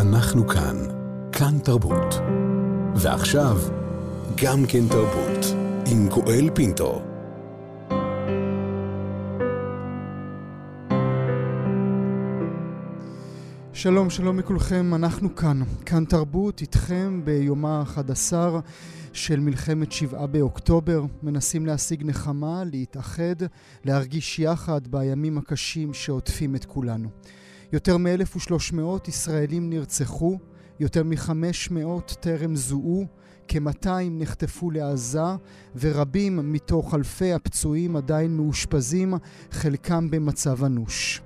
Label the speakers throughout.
Speaker 1: אנחנו כאן, כאן תרבות. ועכשיו, גם כן תרבות, עם גואל פינטו.
Speaker 2: שלום, שלום לכולכם, אנחנו כאן, כאן תרבות, איתכם ביומה ה-11 של מלחמת שבעה באוקטובר, מנסים להשיג נחמה, להתאחד, להרגיש יחד בימים הקשים שעוטפים את כולנו. יותר מ-1,300 ישראלים נרצחו, יותר מ-500 טרם זוהו, כ-200 נחטפו לעזה, ורבים מתוך אלפי הפצועים עדיין מאושפזים, חלקם במצב אנוש.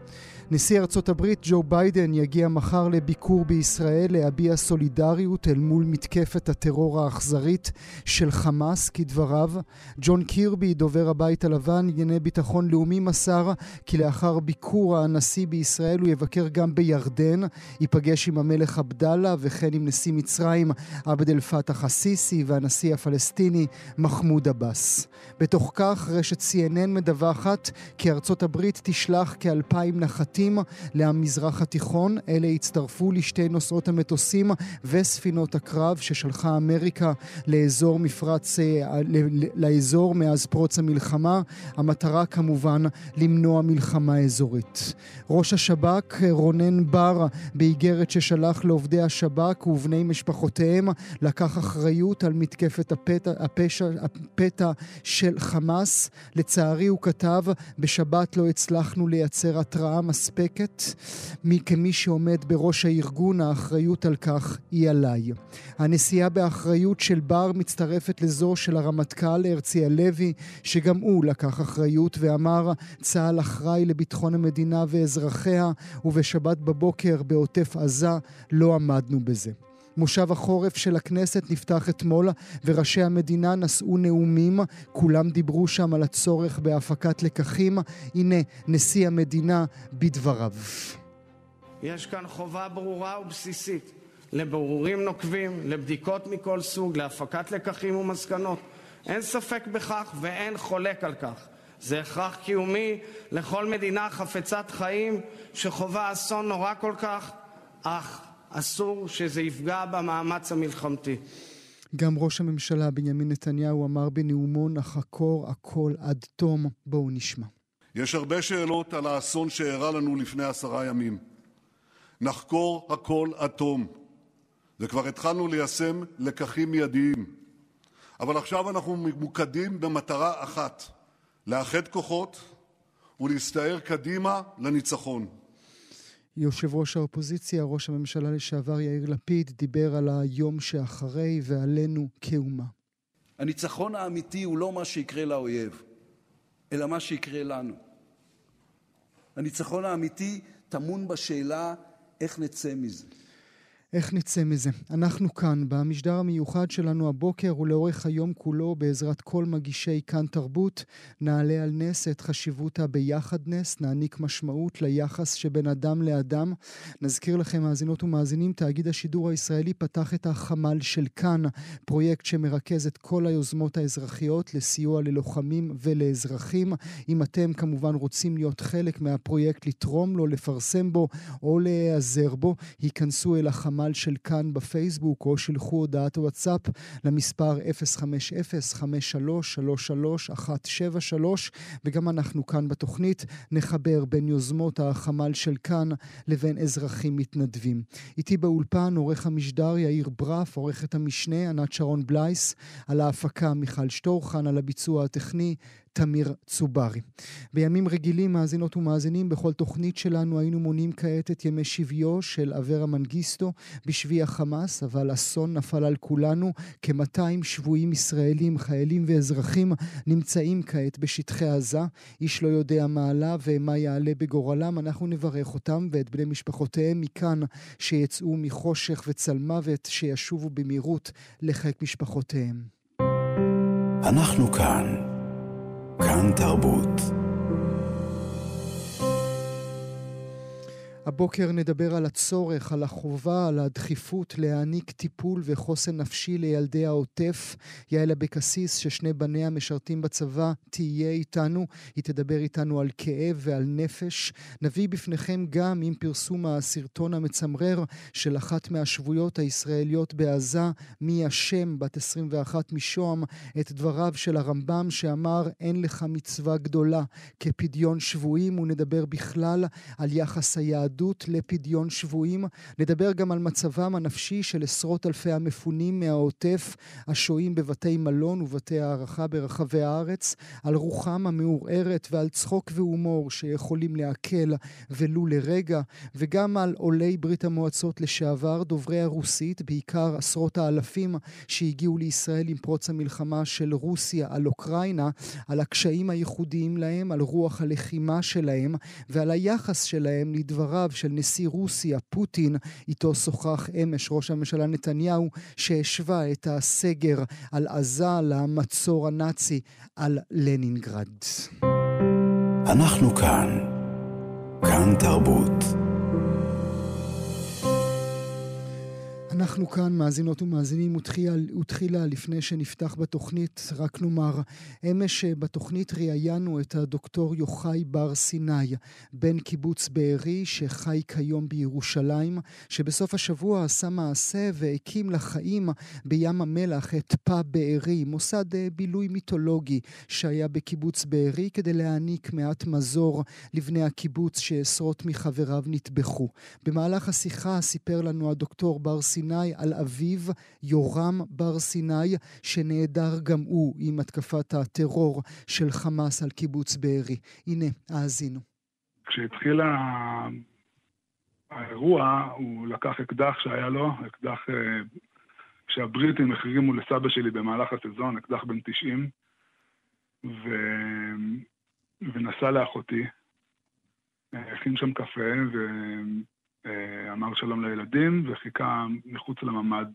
Speaker 2: נשיא ארצות הברית ג'ו ביידן יגיע מחר לביקור בישראל להביע סולידריות אל מול מתקפת הטרור האכזרית של חמאס, כדבריו. ג'ון קירבי, דובר הבית הלבן, ענייני ביטחון לאומי, מסר כי לאחר ביקור הנשיא בישראל הוא יבקר גם בירדן, ייפגש עם המלך עבדאללה וכן עם נשיא מצרים עבד אל פתח א-סיסי והנשיא הפלסטיני מחמוד עבאס. בתוך כך, רשת CNN מדווחת כי ארצות הברית תשלח כאלפיים נחתים מטוסים למזרח התיכון. אלה הצטרפו לשתי נוסעות המטוסים וספינות הקרב ששלחה אמריקה לאזור מפרץ, אה, לאזור מאז פרוץ המלחמה. המטרה כמובן למנוע מלחמה אזורית. ראש השב"כ רונן בר באיגרת ששלח לעובדי השב"כ ובני משפחותיהם לקח אחריות על מתקפת הפתע, הפשע, הפתע של חמאס. לצערי הוא כתב בשבת לא הצלחנו לייצר מספיק מספקת. מי כמי שעומד בראש הארגון, האחריות על כך היא עליי. הנשיאה באחריות של בר מצטרפת לזו של הרמטכ"ל הרצי הלוי, שגם הוא לקח אחריות ואמר צה"ל אחראי לביטחון המדינה ואזרחיה, ובשבת בבוקר בעוטף עזה לא עמדנו בזה. מושב החורף של הכנסת נפתח אתמול וראשי המדינה נשאו נאומים, כולם דיברו שם על הצורך בהפקת לקחים. הנה נשיא המדינה בדבריו.
Speaker 3: יש כאן חובה ברורה ובסיסית לברורים נוקבים, לבדיקות מכל סוג, להפקת לקחים ומסקנות. אין ספק בכך ואין חולק על כך. זה הכרח קיומי לכל מדינה חפצת חיים שחווה אסון נורא כל כך, אך אסור שזה יפגע במאמץ המלחמתי.
Speaker 2: גם ראש הממשלה בנימין נתניהו אמר בנאומו נחקור הכל עד תום. בואו נשמע.
Speaker 4: יש הרבה שאלות על האסון שאירע לנו לפני עשרה ימים. נחקור הכל עד תום, וכבר התחלנו ליישם לקחים מיידיים. אבל עכשיו אנחנו ממוקדים במטרה אחת, לאחד כוחות ולהסתער קדימה לניצחון.
Speaker 2: יושב ראש האופוזיציה, ראש הממשלה לשעבר יאיר לפיד, דיבר על היום שאחרי ועלינו כאומה.
Speaker 5: הניצחון האמיתי הוא לא מה שיקרה לאויב, אלא מה שיקרה לנו. הניצחון האמיתי טמון בשאלה איך נצא מזה.
Speaker 2: איך נצא מזה? אנחנו כאן, במשדר המיוחד שלנו הבוקר ולאורך היום כולו, בעזרת כל מגישי כאן תרבות, נעלה על נס את חשיבות הביחדנס, נעניק משמעות ליחס שבין אדם לאדם. נזכיר לכם, מאזינות ומאזינים, תאגיד השידור הישראלי פתח את החמ"ל של כאן, פרויקט שמרכז את כל היוזמות האזרחיות לסיוע ללוחמים ולאזרחים. אם אתם כמובן רוצים להיות חלק מהפרויקט, לתרום לו, לפרסם בו או להיעזר בו, היכנסו אל החמ"ל. החמ"ל של כאן בפייסבוק, או שלחו הודעת וואטסאפ למספר 050-5333-173, וגם אנחנו כאן בתוכנית נחבר בין יוזמות החמ"ל של כאן לבין אזרחים מתנדבים. איתי באולפן עורך המשדר יאיר ברף, עורכת המשנה ענת שרון בלייס, על ההפקה מיכל שטורחן, על הביצוע הטכני תמיר צוברי. בימים רגילים, מאזינות ומאזינים, בכל תוכנית שלנו היינו מונים כעת את ימי שביו של אברה מנגיסטו בשבי החמאס, אבל אסון נפל על כולנו. כ-200 שבויים ישראלים, חיילים ואזרחים נמצאים כעת בשטחי עזה. איש לא יודע מה עלה ומה יעלה בגורלם. אנחנו נברך אותם ואת בני משפחותיהם מכאן, שיצאו מחושך וצל מוות, שישובו במהירות לחיק משפחותיהם.
Speaker 1: אנחנו כאן. כאן תרבות.
Speaker 2: הבוקר נדבר על הצורך, על החובה, על הדחיפות להעניק טיפול וחוסן נפשי לילדי העוטף. יעל אבקסיס, ששני בניה משרתים בצבא, תהיה איתנו. היא תדבר איתנו על כאב ועל נפש. נביא בפניכם גם עם פרסום הסרטון המצמרר של אחת מהשבויות הישראליות בעזה, מי אשם, בת 21 משוהם, את דבריו של הרמב"ם שאמר אין לך מצווה גדולה כפדיון שבויים, ונדבר בכלל על יחס היהדות. היהדות לפדיון שבויים. נדבר גם על מצבם הנפשי של עשרות אלפי המפונים מהעוטף, השוהים בבתי מלון ובתי הערכה ברחבי הארץ, על רוחם המעורערת ועל צחוק והומור שיכולים להקל ולו לרגע, וגם על עולי ברית המועצות לשעבר, דוברי הרוסית, בעיקר עשרות האלפים שהגיעו לישראל עם פרוץ המלחמה של רוסיה על אוקראינה, על הקשיים הייחודיים להם, על רוח הלחימה שלהם ועל היחס שלהם לדבריו דבריו של נשיא רוסיה, פוטין, איתו שוחח אמש ראש הממשלה נתניהו, שהשווה את הסגר על עזה למצור הנאצי על לנינגרד.
Speaker 1: אנחנו כאן. כאן תרבות.
Speaker 2: אנחנו כאן, מאזינות ומאזינים, ותחילה לפני שנפתח בתוכנית, רק נאמר, אמש בתוכנית ראיינו את הדוקטור יוחאי בר סיני, בן קיבוץ בארי, שחי כיום בירושלים, שבסוף השבוע עשה מעשה והקים לחיים בים המלח את פא בארי, מוסד אה, בילוי מיתולוגי שהיה בקיבוץ בארי, כדי להעניק מעט מזור לבני הקיבוץ שעשרות מחבריו נטבחו. במהלך השיחה סיפר לנו הדוקטור בר סיני סיני על אביו יורם בר סיני, שנעדר גם הוא עם התקפת הטרור של חמאס על קיבוץ בארי. הנה, האזינו.
Speaker 6: כשהתחיל האירוע, הוא לקח אקדח שהיה לו, אקדח אה, שהבריטים החרימו לסבא שלי במהלך הסזון, אקדח בן 90, ו... ונסע לאחותי. הכין שם קפה, ו... אה, אמר שלום לילדים וחיכה מחוץ לממ"ד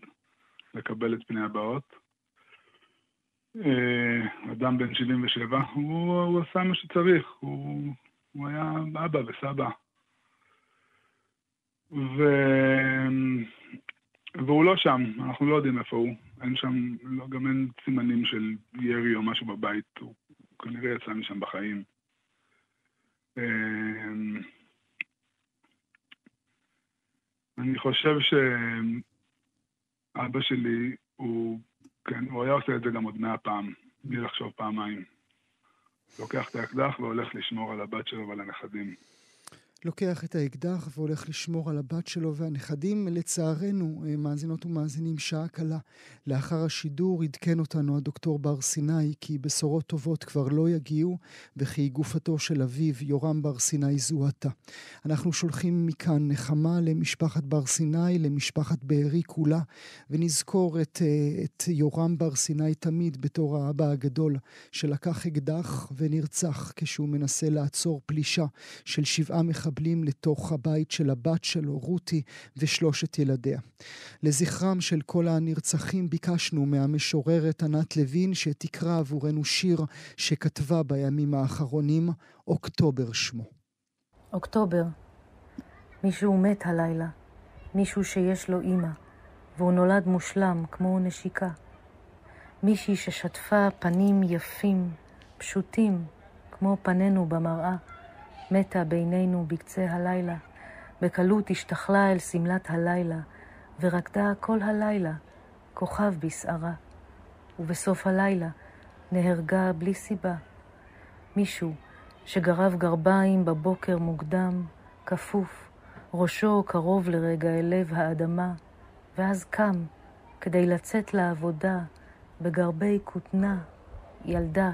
Speaker 6: לקבל את פני הבאות. אה, אדם בן 77, הוא, הוא עשה מה שצריך, הוא, הוא היה אבא וסבא. ו... והוא לא שם, אנחנו לא יודעים איפה הוא. אין שם, לא, גם אין סימנים של ירי או משהו בבית, הוא כנראה יצא משם בחיים. אה, אני חושב שאבא שלי, הוא, כן, הוא היה עושה את זה גם עוד מאה פעם, בלי לחשוב פעמיים. לוקח את האקדח והולך לשמור על הבת שלו ועל הנכדים.
Speaker 2: לוקח את האקדח והולך לשמור על הבת שלו והנכדים. לצערנו, אה, מאזינות ומאזינים, שעה קלה לאחר השידור עדכן אותנו הדוקטור בר סיני כי בשורות טובות כבר לא יגיעו וכי גופתו של אביו, יורם בר סיני, זוהתה. אנחנו שולחים מכאן נחמה למשפחת בר סיני, למשפחת בארי כולה, ונזכור את, אה, את יורם בר סיני תמיד בתור האבא הגדול שלקח אקדח ונרצח כשהוא מנסה לעצור פלישה של שבעה מחבלים. מחבלים לתוך הבית של הבת שלו, רותי, ושלושת ילדיה. לזכרם של כל הנרצחים ביקשנו מהמשוררת ענת לוין שתקרא עבורנו שיר שכתבה בימים האחרונים, אוקטובר שמו.
Speaker 7: אוקטובר, מישהו מת הלילה, מישהו שיש לו אימא, והוא נולד מושלם כמו נשיקה. מישהי ששטפה פנים יפים, פשוטים, כמו פנינו במראה. מתה בינינו בקצה הלילה, בקלות השתכלה אל שמלת הלילה, ורקדה כל הלילה, כוכב בשערה. ובסוף הלילה נהרגה בלי סיבה. מישהו שגרב גרביים בבוקר מוקדם, כפוף, ראשו קרוב לרגע אל לב האדמה, ואז קם כדי לצאת לעבודה בגרבי כותנה, ילדה,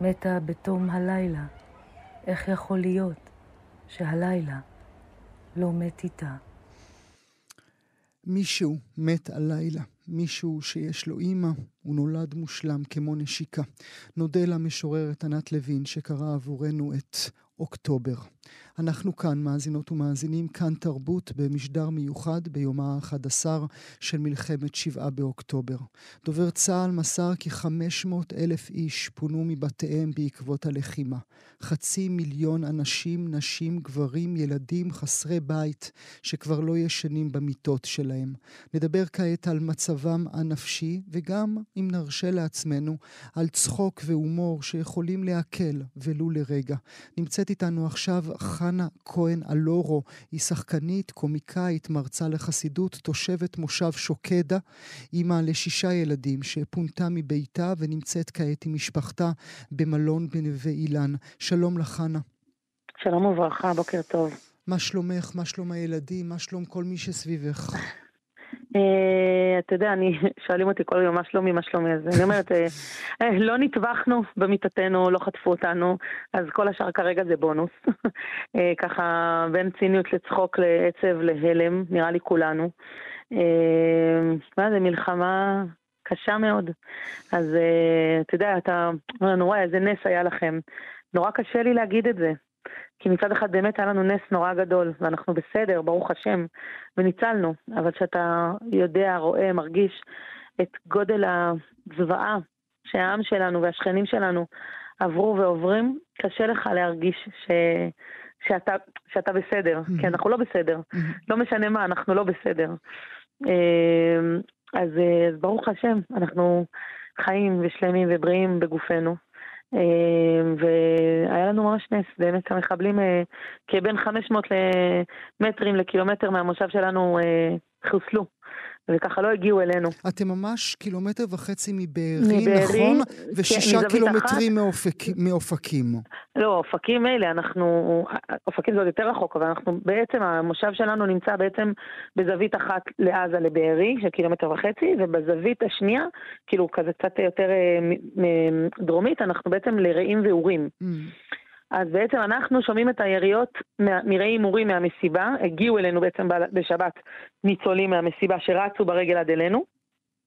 Speaker 7: מתה בתום הלילה. איך יכול להיות שהלילה לא מת איתה?
Speaker 2: מישהו מת הלילה, מישהו שיש לו אימא, הוא נולד מושלם כמו נשיקה. נודה למשוררת ענת לוין שקרא עבורנו את אוקטובר. אנחנו כאן, מאזינות ומאזינים, כאן תרבות במשדר מיוחד ביומה ה-11 של מלחמת שבעה באוקטובר. דובר צה"ל מסר כי 500 אלף איש פונו מבתיהם בעקבות הלחימה. חצי מיליון אנשים, נשים, גברים, ילדים, חסרי בית, שכבר לא ישנים במיטות שלהם. נדבר כעת על מצבם הנפשי, וגם, אם נרשה לעצמנו, על צחוק והומור שיכולים להקל, ולו לרגע. נמצאת איתנו עכשיו חנה כהן אלורו, היא שחקנית, קומיקאית, מרצה לחסידות, תושבת מושב שוקדה, אימא לשישה ילדים שפונתה מביתה ונמצאת כעת עם משפחתה במלון בנווה אילן. שלום לך, חנה.
Speaker 8: שלום וברכה, בוקר טוב.
Speaker 2: מה שלומך? מה שלום הילדים? מה שלום כל מי שסביבך?
Speaker 8: אה, אתה יודע, אני, שואלים אותי כל יום מה שלומי, מה שלומי, אז אני אומרת, אה, אה, לא נטבחנו במיטתנו, לא חטפו אותנו, אז כל השאר כרגע זה בונוס. ככה בין ציניות לצחוק, לעצב, להלם, נראה לי כולנו. מה זה, מלחמה קשה מאוד. אז אתה יודע, אתה אומר לנו, וואי, איזה נס היה לכם. נורא קשה לי להגיד את זה. כי מצד אחד באמת היה לנו נס נורא גדול, ואנחנו בסדר, ברוך השם, וניצלנו. אבל כשאתה יודע, רואה, מרגיש את גודל הזוועה שהעם שלנו והשכנים שלנו עברו ועוברים, קשה לך להרגיש ש... שאתה, שאתה בסדר, mm-hmm. כי אנחנו לא בסדר. Mm-hmm. לא משנה מה, אנחנו לא בסדר. אמ, אז, אז ברוך השם, אנחנו חיים ושלמים ובריאים בגופנו. אה, והיה לנו ממש נס, באמת המחבלים אה, כבין 500 מטרים לקילומטר מהמושב שלנו אה, חוסלו. וככה לא הגיעו אלינו.
Speaker 2: אתם ממש קילומטר וחצי מבארי, נכון? ושישה כן, קילומטרים מאופק, מאופקים.
Speaker 8: לא, אופקים מילא, אנחנו... אופקים זה עוד יותר רחוק, אבל אנחנו בעצם, המושב שלנו נמצא בעצם בזווית אחת לעזה לבארי, של קילומטר וחצי, ובזווית השנייה, כאילו כזה קצת יותר אה, דרומית, אנחנו בעצם לרעים ואורים. Mm. אז בעצם אנחנו שומעים את היריות מראי הימורים מהמסיבה, הגיעו אלינו בעצם בשבת ניצולים מהמסיבה שרצו ברגל עד אלינו.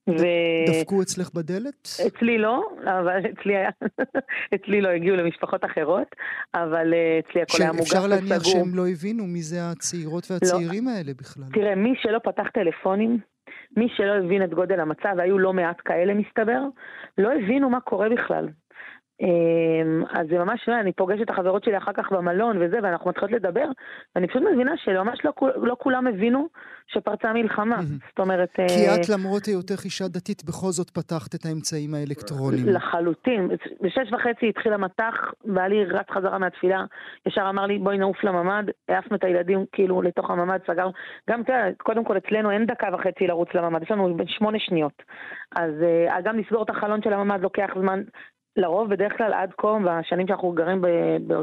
Speaker 2: ו... דפקו אצלך בדלת?
Speaker 8: אצלי לא, אבל אצלי היה, אצלי לא הגיעו למשפחות אחרות, אבל אה, אצלי הכל היה מוגש וסגור.
Speaker 2: שאפשר להניח שהם לא הבינו מי זה הצעירות והצעירים לא. האלה בכלל.
Speaker 8: תראה, מי שלא פתח טלפונים, מי שלא הבין את גודל המצב, והיו לא מעט כאלה מסתבר, לא הבינו מה קורה בכלל. אמ, אז זה ממש, אני פוגשת את החברות שלי אחר כך במלון וזה, ואנחנו מתחילות לדבר, ואני פשוט מבינה שממש לא, לא כולם הבינו שפרצה מלחמה. זאת אומרת...
Speaker 2: כי אה, את למרות היותך אישה דתית, בכל זאת פתחת את האמצעים האלקטרוניים.
Speaker 8: לחלוטין. בשש וחצי התחיל המטח, בעלי רץ חזרה מהתפילה, ישר אמר לי, בואי נעוף לממ"ד, העפנו את הילדים כאילו לתוך הממ"ד, סגרנו. גם, אתה יודע, קודם כל אצלנו אין דקה וחצי לרוץ לממ"ד, יש לנו בין שמונה שניות. אז אה, גם לסגור את החלון של הממ"ד לוקח זמן. לרוב, בדרך כלל עד כה, בשנים שאנחנו גרים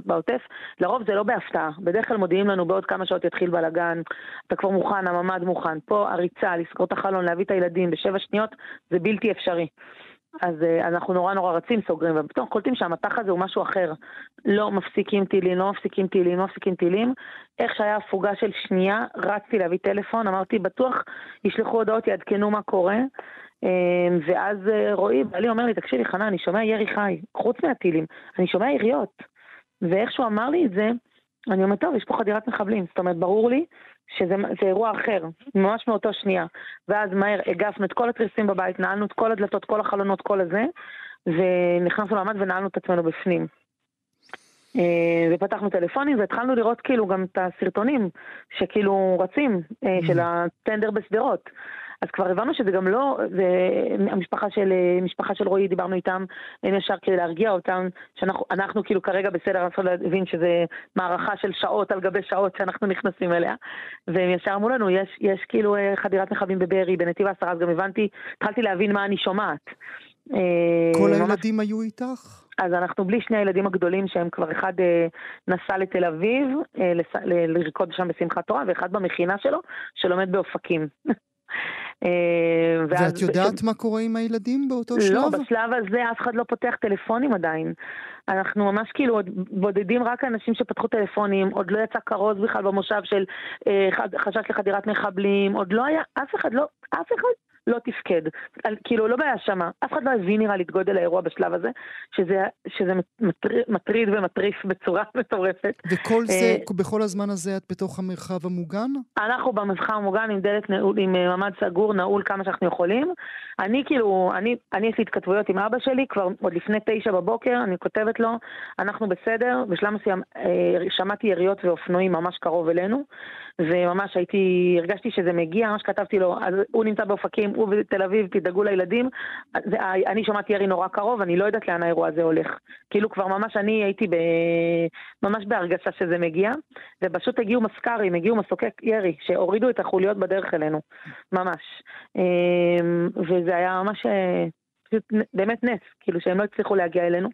Speaker 8: בעוטף, לרוב זה לא בהפתעה. בדרך כלל מודיעים לנו בעוד כמה שעות יתחיל בלאגן, אתה כבר מוכן, הממ"ד מוכן. פה הריצה, לסגור את החלון, להביא את הילדים בשבע שניות, זה בלתי אפשרי. אז אה, אנחנו נורא נורא רצים, סוגרים, ופתאום קולטים שהמטח הזה הוא משהו אחר. לא מפסיקים טילים, לא מפסיקים טילים, לא מפסיקים טילים. איך שהיה הפוגה של שנייה, רצתי להביא טלפון, אמרתי, בטוח ישלחו הודעות, יעדכנו מה קורה. אמ, ואז אה, רועי, בעלי אומר לי, תקשיבי חנה, אני שומע ירי חי, חוץ מהטילים, אני שומע יריות. ואיך שהוא אמר לי את זה, אני אומרת, טוב, יש פה חדירת מחבלים. זאת אומרת, ברור לי שזה אירוע אחר, ממש מאותו שנייה. ואז מהר הגפנו את כל התריסים בבית, נעלנו את כל הדלתות, כל החלונות, כל הזה, ונכנסנו למעמד ונעלנו את עצמנו בפנים. אה, ופתחנו טלפונים והתחלנו לראות כאילו גם את הסרטונים שכאילו רצים, אה, של הטנדר בשדרות. אז כבר הבנו שזה גם לא, זה המשפחה של, משפחה של רועי, דיברנו איתם, הם ישר כדי להרגיע אותם, שאנחנו כאילו כרגע בסדר, אנחנו להבין שזה מערכה של שעות על גבי שעות שאנחנו נכנסים אליה, והם ישר אמרו לנו, יש, יש כאילו אה, חדירת מחבלים בבארי, בנתיב העשרה, אז גם הבנתי, התחלתי להבין מה אני שומעת.
Speaker 2: אה, כל הילדים. היו איתך?
Speaker 8: אז אנחנו בלי שני הילדים הגדולים שהם כבר אחד אה, נסע לתל אביב אה, לס... לרקוד שם בשמחת תורה ואחד במכינה שלו שלומד באופקים.
Speaker 2: אה, ואת יודעת מה קורה עם הילדים באותו
Speaker 8: לא,
Speaker 2: שלב?
Speaker 8: לא, בשלב הזה אף אחד לא פותח טלפונים עדיין. אנחנו ממש כאילו עוד בודדים רק אנשים שפתחו טלפונים, עוד לא יצא כרוז בכלל במושב של אה, חשש לחדירת מחבלים, עוד לא היה, אף אחד לא, אף אחד לא תפקד. על, כאילו, לא בהאשמה. אף אחד לא הבין נראה לי את גודל האירוע בשלב הזה, שזה, שזה מטריד, מטריד ומטריף בצורה מטורפת.
Speaker 2: וכל זה, uh, בכל הזמן הזה את בתוך המרחב המוגן?
Speaker 8: אנחנו במרחב המוגן עם דלת נעול, עם אה, ממ"ד סגור, נעול כמה שאנחנו יכולים. אני כאילו, אני, אני יש לי התכתבויות עם אבא שלי כבר עוד לפני תשע בבוקר, אני כותבת לו, אנחנו בסדר, בשלב מסוים אה, שמעתי יריות ואופנועים ממש קרוב אלינו. וממש הייתי, הרגשתי שזה מגיע, ממש כתבתי לו, אז הוא נמצא באופקים, הוא בתל אביב, תדאגו לילדים. אני שמעתי ירי נורא קרוב, אני לא יודעת לאן האירוע הזה הולך. כאילו כבר ממש אני הייתי ב, ממש בהרגשה שזה מגיע, ופשוט הגיעו מסקרים, הגיעו מסוקי ירי, שהורידו את החוליות בדרך אלינו, ממש. אמ, וזה היה ממש... פשוט באמת נס, כאילו שהם לא הצליחו להגיע אלינו.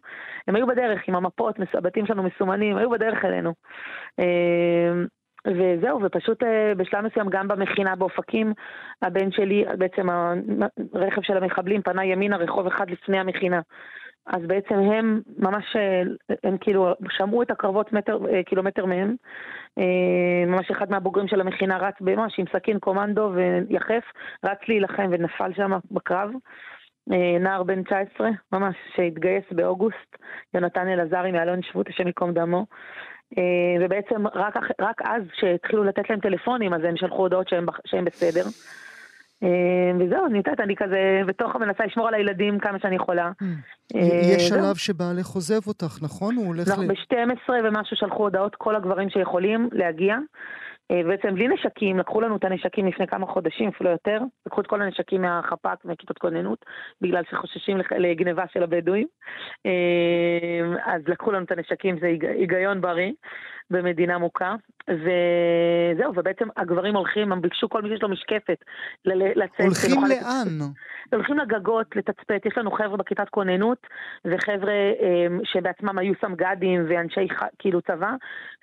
Speaker 8: הם היו בדרך עם המפות, הבתים שלנו מסומנים, היו בדרך אלינו. וזהו, ופשוט אה, בשלב מסוים גם במכינה באופקים, הבן שלי, בעצם הרכב של המחבלים פנה ימינה רחוב אחד לפני המכינה. אז בעצם הם ממש, אה, הם כאילו שמעו את הקרבות מטר, אה, קילומטר מהם. ממש אחד מהבוגרים של המכינה רץ ממש עם סכין קומנדו ויחף, רץ להילחם ונפל שם בקרב. נער בן 19, ממש, שהתגייס באוגוסט, יונתן אלעזרי מאלון שבות, השם ייקום דמו. אה, ובעצם רק, רק אז כשהתחילו לתת להם טלפונים, אז הם שלחו הודעות שהם, שהם בסדר. אה, וזהו, אני יודעת, אני כזה בתוך מנסה לשמור על הילדים כמה שאני יכולה.
Speaker 2: Mm. אה, יש שלב שבעלך עוזב אותך, נכון? הוא הולך
Speaker 8: ל... ב-12 ומשהו שלחו הודעות כל הגברים שיכולים להגיע. אה, בעצם בלי נשקים, לקחו לנו את הנשקים לפני כמה חודשים, אפילו יותר, לקחו את כל הנשקים מהחפ"ק, מכיתות כוננות, בגלל שחוששים לגניבה של הבדואים. אה, אז לקחו לנו את הנשקים, זה היגיון בריא במדינה מוכה. וזהו, ובעצם הגברים הולכים, הם ביקשו כל מי שיש לו משקפת לצאת.
Speaker 2: הולכים לאן?
Speaker 8: הולכים לגגות לתצפת, יש לנו חבר'ה בכיתת כוננות, וחבר'ה um, שבעצמם היו סמג"דים ואנשי כאילו צבא,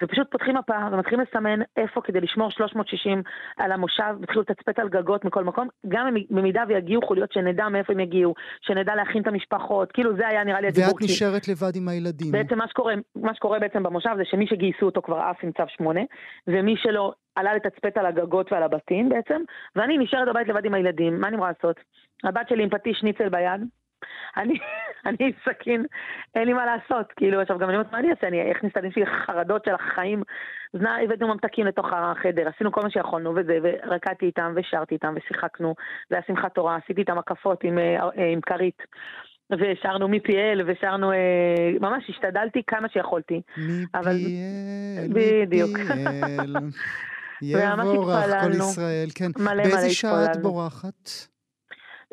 Speaker 8: ופשוט פותחים מפה ומתחילים לסמן איפה כדי לשמור 360 על המושב, והתחילו לתצפת על גגות מכל מקום, גם במידה ויגיעו חוליות שנדע מאיפה הם יגיעו, שנדע להכין את המשפחות, כאילו זה היה נראה לי
Speaker 2: הדיבור. ואת נשארת לבד עם הילדים.
Speaker 8: בעצם מה שקורה, מה שקורה בעצם במושב זה שמי שגייסו אותו כבר עף עם צו 8, ומי שלא עלה לתצפת על הגגות ועל הבתים בעצם, ואני נשארת בבית לבד עם הילדים, מה אני אמורה לעשות? הבת שלי עם פטיש שניצל ביד, אני, אני סכין, אין לי מה לעשות, כאילו, עכשיו גם אני אומרת, מה אני אעשה, אני אכניס את הילדים שלי חרדות של החיים, אז נא, הבאנו ממתקים לתוך החדר, עשינו כל מה שיכולנו וזה, ורקדתי איתם, ושרתי איתם, ושיחקנו, זה היה שמחת תורה, עשיתי איתם הקפות עם, אה, אה, עם כרית. ושרנו מפיאל, ושרנו, אה, ממש השתדלתי כמה שיכולתי.
Speaker 2: מפיאל,
Speaker 8: בדיוק.
Speaker 2: מפיאל. יבורך כל ישראל, כן.
Speaker 8: מלא מלא
Speaker 2: באיזה שעה את בורחת?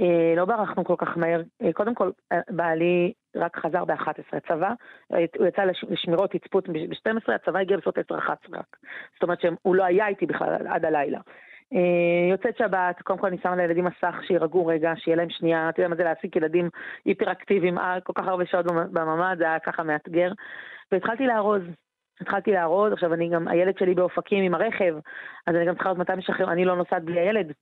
Speaker 8: אה, לא ברחנו כל כך מהר. אה, קודם כל, אה, בעלי רק חזר ב-11, הצבא, אה, הוא יצא לש, לשמירות תצפות ב-12, הצבא הגיע בסוף 10-11 רק. זאת אומרת שהוא לא היה איתי בכלל עד הלילה. אה, יוצאת שבת, קודם כל אני שמה לילדים מסך שירגעו רגע, שיהיה להם שנייה, אתה יודע מה זה להעסיק ילדים היפראקטיביים אה, כל כך הרבה שעות בממ"ד, זה היה ככה מאתגר. והתחלתי לארוז, התחלתי לארוז, עכשיו אני גם, הילד שלי באופקים עם הרכב, אז אני גם צריכה לראות מתי משחרר, אני לא נוסעת בלי הילד.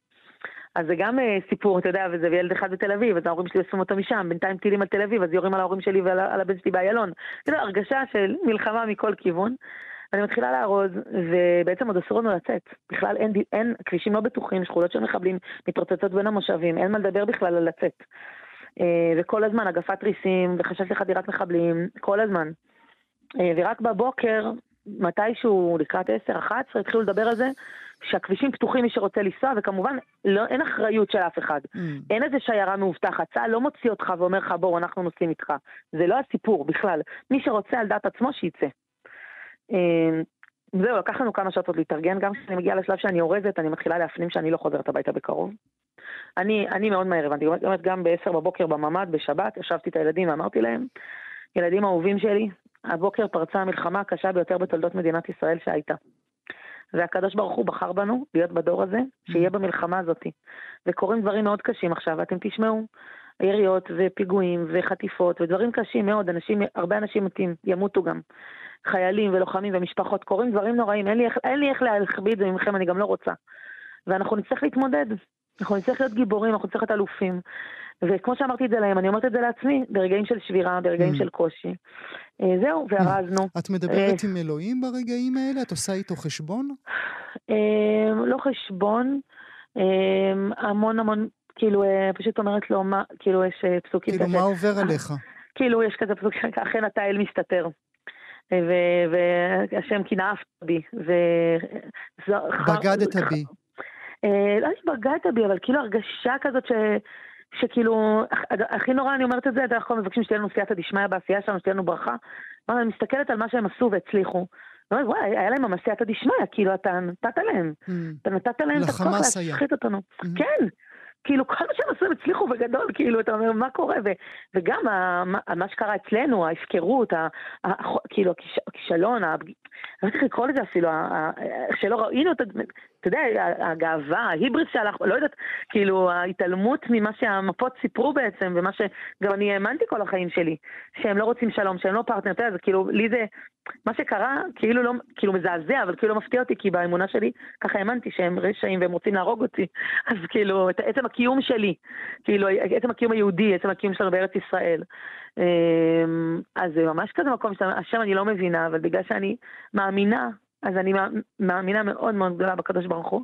Speaker 8: אז זה גם uh, סיפור, אתה יודע, וזה ילד אחד בתל אביב, אז ההורים שלי אוספים אותו משם, בינתיים טילים על תל אביב, אז יורים על ההורים שלי ועל הבן שלי באיילון. כאילו, הרגשה של מלחמה מכל כיוון. אני מתחילה לארוז, ובעצם עוד אסור לנו לצאת. בכלל אין, אין, כבישים לא בטוחים, שכונות של מחבלים מתרוצצות בין המושבים, אין מה לדבר בכלל על לצאת. אה, וכל הזמן הגפת תריסים, וחשש לחדירת מחבלים, כל הזמן. אה, ורק בבוקר, מתישהו, לקראת 10-11, התחילו לדבר על זה, שהכבישים פתוחים מי שרוצה לנסוע, וכמובן לא, אין אחריות של אף אחד. Mm. אין איזה שיירה מאובטחת, צה"ל לא מוציא אותך ואומר לך בואו אנחנו נוסעים איתך. זה לא הסיפור בכלל. מי שרוצה על דעת עצמו שיצא. אמ, זהו, לקח לנו כמה שעות עוד להתארגן, גם כשאני מגיעה לשלב שאני אורזת, אני מתחילה להפנים שאני לא חוזרת הביתה בקרוב. אני, אני מאוד מהר הבנתי, זאת אומרת, גם ב-10 בבוקר בממ"ד, בשבת, ישבתי את הילדים ואמרתי להם, ילדים אהובים שלי, הבוקר פרצה המלחמה הקשה ביותר בתולדות מדינת ישראל שהייתה. והקדוש ברוך הוא בחר בנו להיות בדור הזה, שיהיה במלחמה הזאת. וקורים דברים מאוד קשים עכשיו, ואתם תשמעו יריות ופיגועים וחטיפות ודברים קשים מאוד, אנשים, הרבה אנשים מתים, ימותו גם. חיילים ולוחמים ומשפחות, קורים דברים נוראים, אין לי, אין לי איך להכביד את זה ממכם, אני גם לא רוצה. ואנחנו נצטרך להתמודד, אנחנו נצטרך להיות גיבורים, אנחנו נצטרך להיות אלופים. וכמו שאמרתי את זה להם, אני אומרת את זה לעצמי, ברגעים של שבירה, ברגעים mm. של קושי. אה, זהו, וארזנו.
Speaker 2: את מדברת עם אלוהים ברגעים האלה? את עושה איתו חשבון?
Speaker 8: אה, לא חשבון, אה, המון המון כאילו, פשוט אומרת לו, מה, כאילו, יש פסוקים
Speaker 2: כאילו, מה עובר עליך?
Speaker 8: כאילו, יש כזה פסוק, אכן אתה אל מסתתר. והשם קינאפת בי.
Speaker 2: בגדת בי.
Speaker 8: לא שבגדת בי, אבל כאילו הרגשה כזאת ש... שכאילו, הכי נורא אני אומרת את זה, אנחנו מבקשים שתהיה לנו סייעתא דשמיא בעשייה שלנו, שתהיה לנו ברכה. אני מסתכלת על מה שהם עשו והצליחו. אומרת, וואי, היה להם ממש סייעתא דשמיא, כאילו, אתה נתת להם. Mm. אתה נתת להם את הכוח להשחית אותנו. Mm-hmm. כן. כאילו, כל מה שהם עשו הם הצליחו בגדול, כאילו, אתה אומר, מה קורה? ו, וגם ה, מה, מה שקרה אצלנו, ההפקרות, ה, ה, כאילו, הכיש, הכישלון, לא צריך לקרוא לזה אפילו, שלא ראינו את, אתה יודע, הגאווה, ההיבריס שהלך, לא יודעת, כאילו, ההתעלמות ממה שהמפות סיפרו בעצם, ומה שגם אני האמנתי כל החיים שלי, שהם לא רוצים שלום, שהם לא פרטנר, אתה יודע, זה כאילו, לי זה, מה שקרה, כאילו לא, כאילו מזעזע, אבל כאילו לא מפתיע אותי, כי באמונה שלי, ככה האמנתי שהם רשעים והם רוצים להרוג אותי. אז כאילו, את עצם הקיום שלי, כאילו, עצם הקיום היהודי, עצם הקיום שלנו בארץ ישראל. אמ, אז זה ממש כזה מקום שהשם אני לא מבינה, אבל בגלל שאני מאמינה אז אני מאמינה מאוד מאוד גדולה בקדוש ברוך הוא.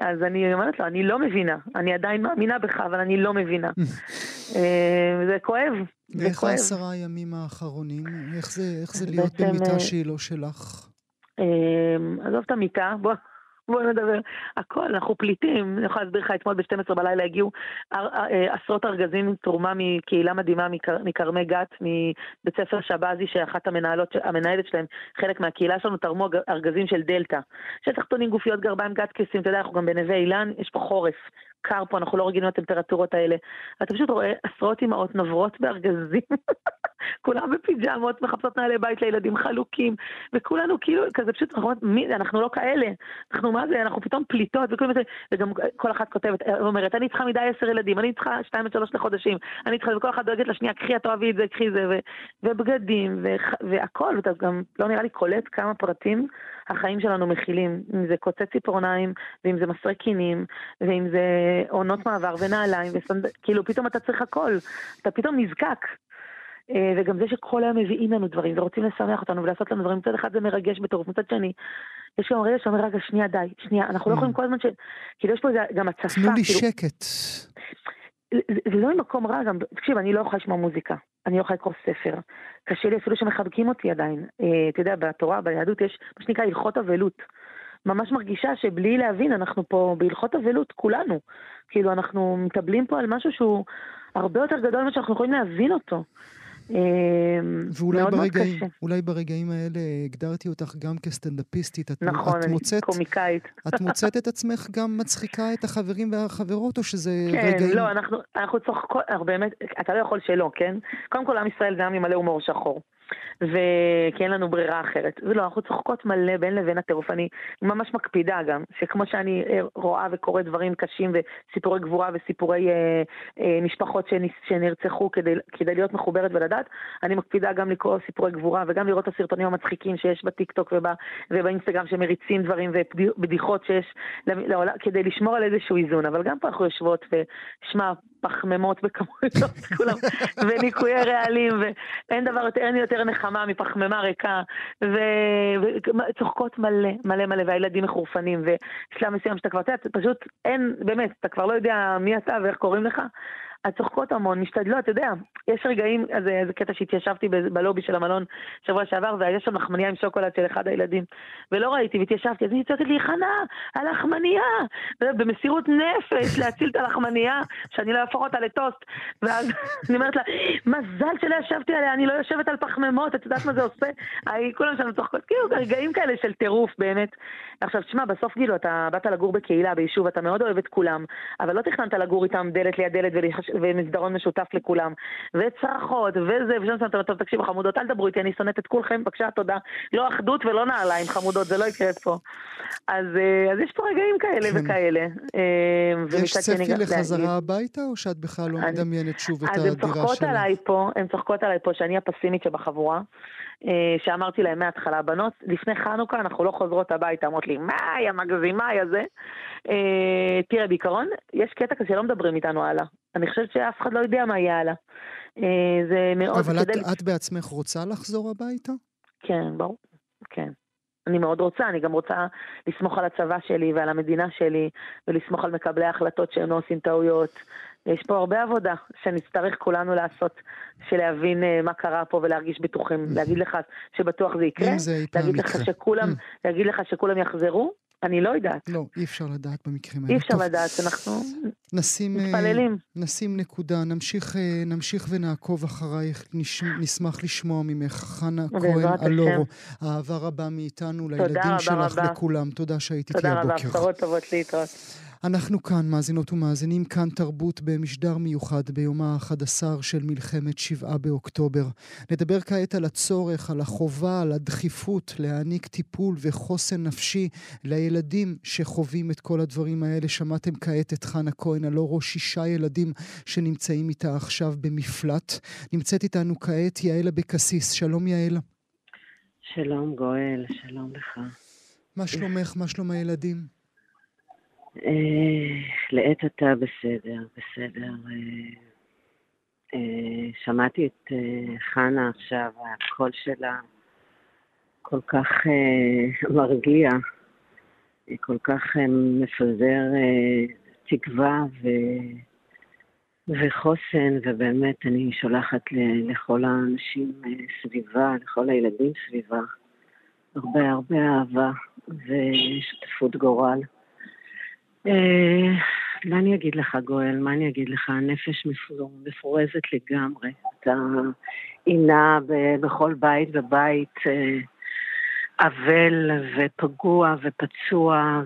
Speaker 8: אז אני אומרת לו, אני לא מבינה. אני עדיין מאמינה בך, אבל אני לא מבינה. אה, זה כואב.
Speaker 2: ואיך העשרה הימים האחרונים? איך זה, איך זה להיות במיטה אה, שהיא לא שלך?
Speaker 8: אה, עזוב את המיטה, בוא. בוא נדבר. הכל, אנחנו פליטים. אני יכולה להסביר לך, אתמול ב-12 בלילה הגיעו אה, עשרות ארגזים תרומה מקהילה מדהימה מכרמי גת, מבית ספר שבזי, שאחת המנהלות, המנהלת שלהם, חלק מהקהילה שלנו, תרמו ארגזים של דלתא. שטח תחתונים, גופיות, גרביים, גת כיסים, אתה יודע, אנחנו גם בנווה אילן, יש פה חורף. קר פה, אנחנו לא רגילים לטמפרטורות האלה. אתה פשוט רואה עשרות אמהות נוברות בארגזים, כולם בפיג'מות, מחפשות נעלי בית לילדים חלוקים, וכולנו כאילו, כזה פשוט, אנחנו מי, אנחנו לא כאלה, אנחנו מה זה, אנחנו פתאום פליטות, וכולם, וגם כל אחת כותבת, אומרת, אני צריכה מדי עשר ילדים, אני צריכה שתיים עד שלוש לחודשים, אני צריכה, וכל אחת דואגת לשנייה, קחי, את אוהבי את זה, קחי זה, ו, ובגדים, ו, והכל, ואתה גם לא נראה לי קולט כמה פרטים החיים שלנו מכילים, אם זה קוצץ ציפורניים, ואם זה מסרי קינים, ואם זה עונות מעבר ונעליים, וסנד... כאילו פתאום אתה צריך הכל, אתה פתאום נזקק. אה, וגם זה שכל היום מביאים לנו דברים ורוצים לשמח אותנו ולעשות לנו דברים, מצד אחד זה מרגש בטירוף, מצד שני, יש גם רגע שאומר, רגע, שנייה, די, שנייה, אנחנו לא mm. יכולים כל הזמן ש... כאילו יש פה גם הצפה.
Speaker 2: תנו לי כאילו... שקט.
Speaker 8: זה לא ממקום רע, גם, תקשיב, אני לא יכולה לשמוע מוזיקה, אני לא יכולה לקרוא ספר. קשה לי אפילו שמחבקים אותי עדיין. אה, אתה יודע, בתורה, ביהדות יש מה שנקרא הלכות אבלות. ממש מרגישה שבלי להבין, אנחנו פה בהלכות אבלות, כולנו. כאילו, אנחנו מתאבלים פה על משהו שהוא הרבה יותר גדול ממה שאנחנו יכולים להבין אותו.
Speaker 2: אמ, ואולי ברגעים, אולי ברגעים האלה הגדרתי אותך גם כסטנדאפיסטית. את,
Speaker 8: נכון, את אני מוצאת, קומיקאית.
Speaker 2: את מוצאת את עצמך גם מצחיקה את החברים והחברות, או שזה
Speaker 8: כן,
Speaker 2: רגעים...
Speaker 8: כן, לא, אנחנו, אנחנו צוחקות, אנחנו באמת, אתה לא יכול שלא, כן? קודם כל, עם ישראל זה עם מלא הומור שחור. וכי אין לנו ברירה אחרת. ולא, אנחנו צוחקות מלא בין לבין הטירוף. אני ממש מקפידה גם, שכמו שאני אה, רואה וקוראת דברים קשים וסיפורי גבורה וסיפורי אה, אה, משפחות שנרצחו כדי, כדי להיות מחוברת ולדעת, אני מקפידה גם לקרוא סיפורי גבורה וגם לראות את הסרטונים המצחיקים שיש בטיקטוק ובא, ובאינסטגרם שמריצים דברים ובדיחות שיש לעולם, כדי לשמור על איזשהו איזון. אבל גם פה אנחנו יושבות ושמע, פחמימות בכמויות, כולם, וניקויי רעלים, ואין דבר אין יותר נחמה מפחמימה ריקה, וצוחקות מלא, מלא מלא, והילדים מחורפנים, ושלב מסוים שאתה כבר, אתה יודע, פשוט אין, באמת, אתה כבר לא יודע מי אתה ואיך קוראים לך, אז צוחקות המון, משתדלות, אתה יודע, יש רגעים, אז זה קטע שהתיישבתי בלובי של המלון שבוע שעבר, והיה שם לחמניה עם שוקולד של אחד הילדים, ולא ראיתי, והתיישבתי, אז אני צועקת לי, חנה, הלחמניה, במסירות נפש להציל את הלחמניה, שאני לא אהפוך אותה לטוסט, ואז אני אומרת לה, מזל שלא ישבתי עליה, אני לא יושבת על פחמימות, את יודעת מה זה עושה? כולם שם צוחקות, כאילו, רגעים כאלה של טירוף, באמת. עכשיו, תשמע, בסוף כאילו, אתה באת לגור בקהילה, ביישוב, אתה מאוד אוהב את כולם, אבל לא תכננת לגור איתם דלת ליד דלת ומסדרון משותף לכולם, וצרחות, וזה, ושם אומר, טוב, תקשיבו חמודות, אל תדברו איתי, אני שונאת את כולכם, בבקשה, תודה. לא אחדות ולא נעליים חמודות, זה לא יקרה פה. אז, אה, אז יש פה רגעים כאלה כן. וכאלה.
Speaker 2: אה, יש צפי לחזרה הביתה, או שאת בכלל לא מדמיינת שוב את הדירה
Speaker 8: שלה? אז הן צוחקות עליי פה, הן צוחקות עליי פה שאני הפסימית שבחבורה. אה, שאמרתי להם מההתחלה, בנות, לפני חנוכה אנחנו לא חוזרות הביתה, אמרות לי, מה, יא מגזימה, יא זה. אה, תראה, בעיקרון, יש קטע כזה שלא מדברים איתנו הלאה. אני חושבת שאף אחד לא יודע מה יהיה הלאה. אה, זה מאוד...
Speaker 2: אבל את, את בעצמך רוצה לחזור הביתה?
Speaker 8: כן, ברור, כן. אני מאוד רוצה, אני גם רוצה לסמוך על הצבא שלי ועל המדינה שלי, ולסמוך על מקבלי ההחלטות שהם לא עושים טעויות. יש פה הרבה עבודה שנצטרך כולנו לעשות, של להבין uh, מה קרה פה ולהרגיש בטוחים. להגיד לך שבטוח זה יקרה, להגיד לך, שכולם, להגיד לך שכולם יחזרו, אני לא יודעת.
Speaker 2: לא, אי אפשר לדעת במקרים האלה.
Speaker 8: אי אפשר לדעת, אנחנו נשים, אה, מתפללים.
Speaker 2: נשים נקודה, נמשיך, אה, נמשיך ונעקוב אחרייך, נש, נשמח לשמוע ממך. חנה כהן אלורו, אהבה רבה מאיתנו, לילדים שלך, רבה. לכולם. תודה שהיית איתי הבוקר.
Speaker 8: תודה רבה, בשורות טובות להתראות.
Speaker 2: אנחנו כאן, מאזינות ומאזינים, כאן תרבות במשדר מיוחד ביום ה-11 של מלחמת שבעה באוקטובר. נדבר כעת על הצורך, על החובה, על הדחיפות להעניק טיפול וחוסן נפשי לילדים שחווים את כל הדברים האלה. שמעתם כעת את חנה כהן, הלא ראש שישה ילדים שנמצאים איתה עכשיו במפלט. נמצאת איתנו כעת יעל אבקסיס. שלום יעל.
Speaker 9: שלום גואל, שלום לך.
Speaker 2: מה שלומך? מה שלום הילדים?
Speaker 9: אה, לעת עתה בסדר, בסדר. אה, אה, שמעתי את חנה עכשיו, הקול שלה כל כך מרגיע, כל כך מפזר תקווה ו... וחוסן, ובאמת אני שולחת לכל האנשים סביבה, לכל הילדים סביבה, הרבה הרבה אהבה ושותפות גורל. אה, מה אני אגיד לך, גואל? מה אני אגיד לך? הנפש מפורזת לגמרי. אתה עינה בכל בית ובית אה, אבל ופגוע ופצוע,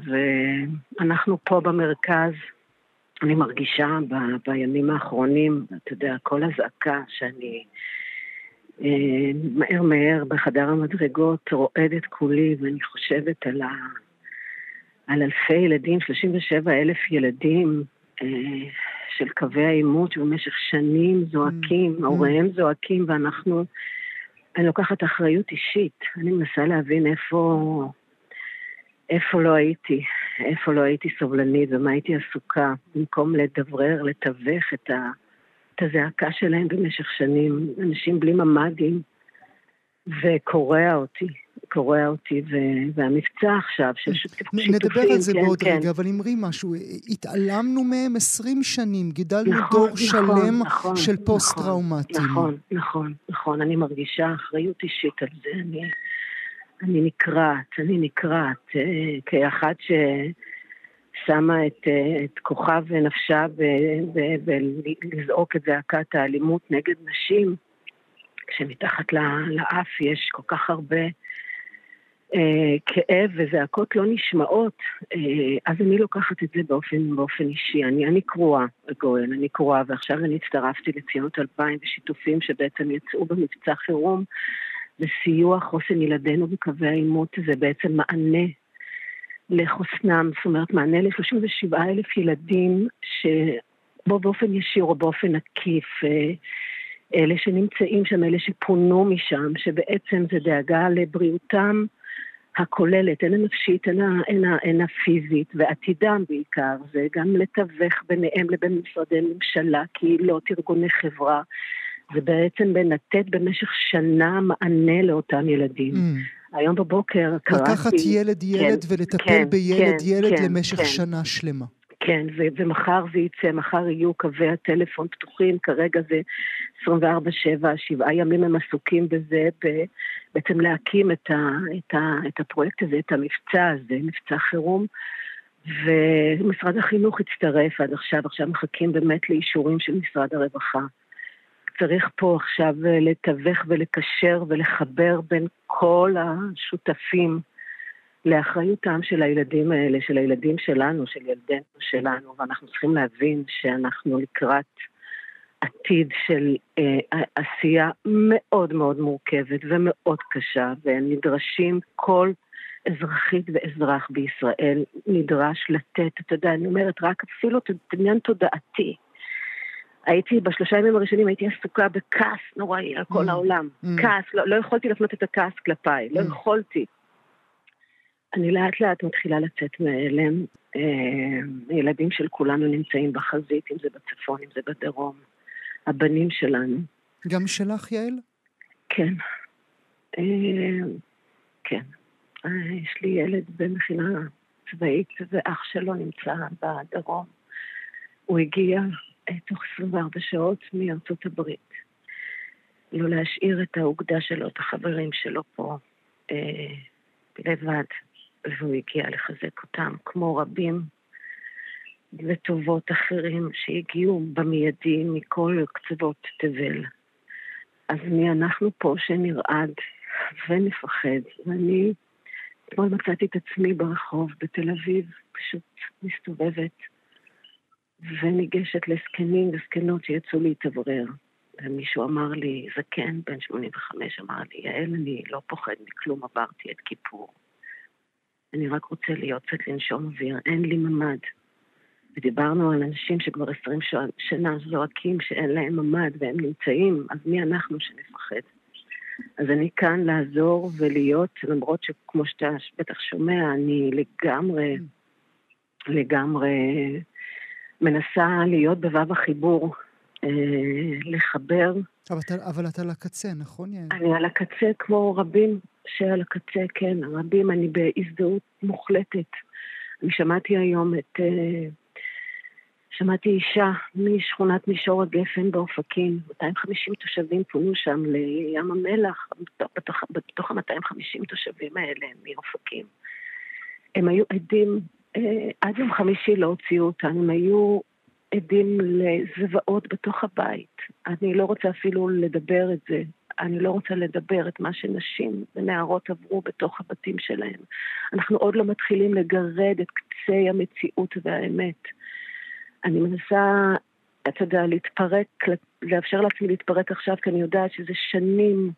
Speaker 9: ואנחנו פה במרכז. אני מרגישה ב, בימים האחרונים, אתה יודע, כל הזעקה שאני אה, מהר מהר בחדר המדרגות רועדת כולי, ואני חושבת על ה... על אלפי ילדים, 37 אלף ילדים אה, של קווי העימות שבמשך שנים זועקים, mm. הוריהם. זועקים, ואנחנו, אני לוקחת אחריות אישית. אני מנסה להבין איפה, איפה לא הייתי, איפה לא הייתי סובלנית ומה הייתי עסוקה, במקום לדברר, לתווך את, ה, את הזעקה שלהם במשך שנים. אנשים בלי ממ"דים, וקורע אותי. קורע אותי, והמבצע עכשיו של שיתופים,
Speaker 2: נדבר על זה כן, בעוד כן. רגע, אבל אמרי משהו, התעלמנו מהם 20 שנים, גידלנו נכון, דור נכון, שלם נכון, של נכון, פוסט-טראומטיים.
Speaker 9: נכון, נכון, נכון, אני מרגישה אחריות אישית על זה, אני, אני נקרעת, אני נקרעת, אה, כאחת ש... שמה את, אה, את כוחה ונפשה ולזעוק את זעקת האלימות נגד נשים, כשמתחת לאף יש כל כך הרבה כאב וזעקות לא נשמעות, אה, אז אני לוקחת את זה באופן, באופן אישי. אני, אני קרואה, גואל, אני קרואה, ועכשיו אני הצטרפתי לציונות 2000 ושיתופים שבעצם יצאו במבצע חירום לסיוע חוסן ילדינו בקווי העימות, זה בעצם מענה לחוסנם, זאת אומרת מענה ל-37 אלף ילדים שבו באופן ישיר או באופן עקיף אה, אלה שנמצאים שם, אלה שפונו משם, שבעצם זה דאגה לבריאותם הכוללת, הן הנפשית, הן הפיזית, ועתידם בעיקר, זה גם לתווך ביניהם לבין משרדי ממשלה, קהילות, ארגוני חברה, ובעצם לתת במשך שנה מענה לאותם ילדים. Mm. היום בבוקר קראתי...
Speaker 2: לקחת ילד-ילד כן, ולטפל כן, בילד-ילד כן, למשך כן. שנה שלמה.
Speaker 9: כן, ו- ומחר זה יצא, מחר יהיו קווי הטלפון פתוחים, כרגע זה 24-7, שבעה ימים הם עסוקים בזה, ב- בעצם להקים את, ה- את, ה- את הפרויקט הזה, את המבצע הזה, מבצע חירום. ומשרד החינוך הצטרף עד עכשיו, עכשיו מחכים באמת לאישורים של משרד הרווחה. צריך פה עכשיו לתווך ולקשר ולחבר בין כל השותפים לאחריותם של הילדים האלה, של הילדים שלנו, של ילדינו שלנו, ואנחנו צריכים להבין שאנחנו לקראת עתיד של אה, עשייה מאוד מאוד מורכבת ומאוד קשה, והם נדרשים, כל אזרחית ואזרח בישראל נדרש לתת, אתה יודע, אני אומרת, רק אפילו עניין תודעתי. הייתי, בשלושה ימים הראשונים הייתי עסוקה בכעס נוראי על כל mm. העולם. Mm. כעס, לא, לא יכולתי להפנות את הכעס כלפיי, לא mm. לא יכולתי. אני לאט לאט מתחילה לצאת מהלם. אה, ילדים של כולנו נמצאים בחזית, אם זה בצפון, אם זה בדרום. הבנים שלנו.
Speaker 2: גם שלך, יעל?
Speaker 9: כן. אה, כן. יש לי ילד במכינה צבאית, ואח שלו נמצא בדרום. הוא הגיע תוך 24 שעות מארצות הברית. לא להשאיר את האוגדה שלו, את החברים שלו פה אה, לבד, והוא הגיע לחזק אותם, כמו רבים וטובות אחרים שהגיעו במיידי מכל קצוות תבל. אז מי אנחנו פה שנרעד ונפחד, ואני אתמול מצאתי את עצמי ברחוב בתל אביב, פשוט מסתובבת וניגשת לזקנים וזקנות שיצאו להתאוורר. ומישהו אמר לי, זקן, בן 85, אמר לי, יעל, אני לא פוחד מכלום, עברתי את כיפור. אני רק רוצה להיות קצת לנשום אוויר, אין לי ממ"ד. ודיברנו על אנשים שכבר עשרים שנה זועקים שאין להם ממ"ד והם נמצאים, אז מי אנחנו שנפחד? אז אני כאן לעזור ולהיות, למרות שכמו שאתה בטח שומע, אני לגמרי, לגמרי מנסה להיות בו"ב החיבור, אה, לחבר.
Speaker 2: אבל אתה, אבל אתה על הקצה, נכון יעל?
Speaker 9: אני על הקצה כמו רבים שעל הקצה, כן, רבים, אני בהזדהות מוחלטת. אני שמעתי היום את... אה, שמעתי אישה משכונת מישור הגפן באופקים, 250 תושבים פונו שם לים המלח, בתוך, בתוך ה-250 תושבים האלה מאופקים. הם היו עדים אה, עד יום חמישי לא הוציאו אותם, הם היו עדים לזוועות בתוך הבית. אני לא רוצה אפילו לדבר את זה. אני לא רוצה לדבר את מה שנשים ונערות עברו בתוך הבתים שלהם. אנחנו עוד לא מתחילים לגרד את קצי המציאות והאמת. אני מנסה, אתה יודע, להתפרק, לאפשר לעצמי להתפרק עכשיו, כי אני יודעת שזה שנים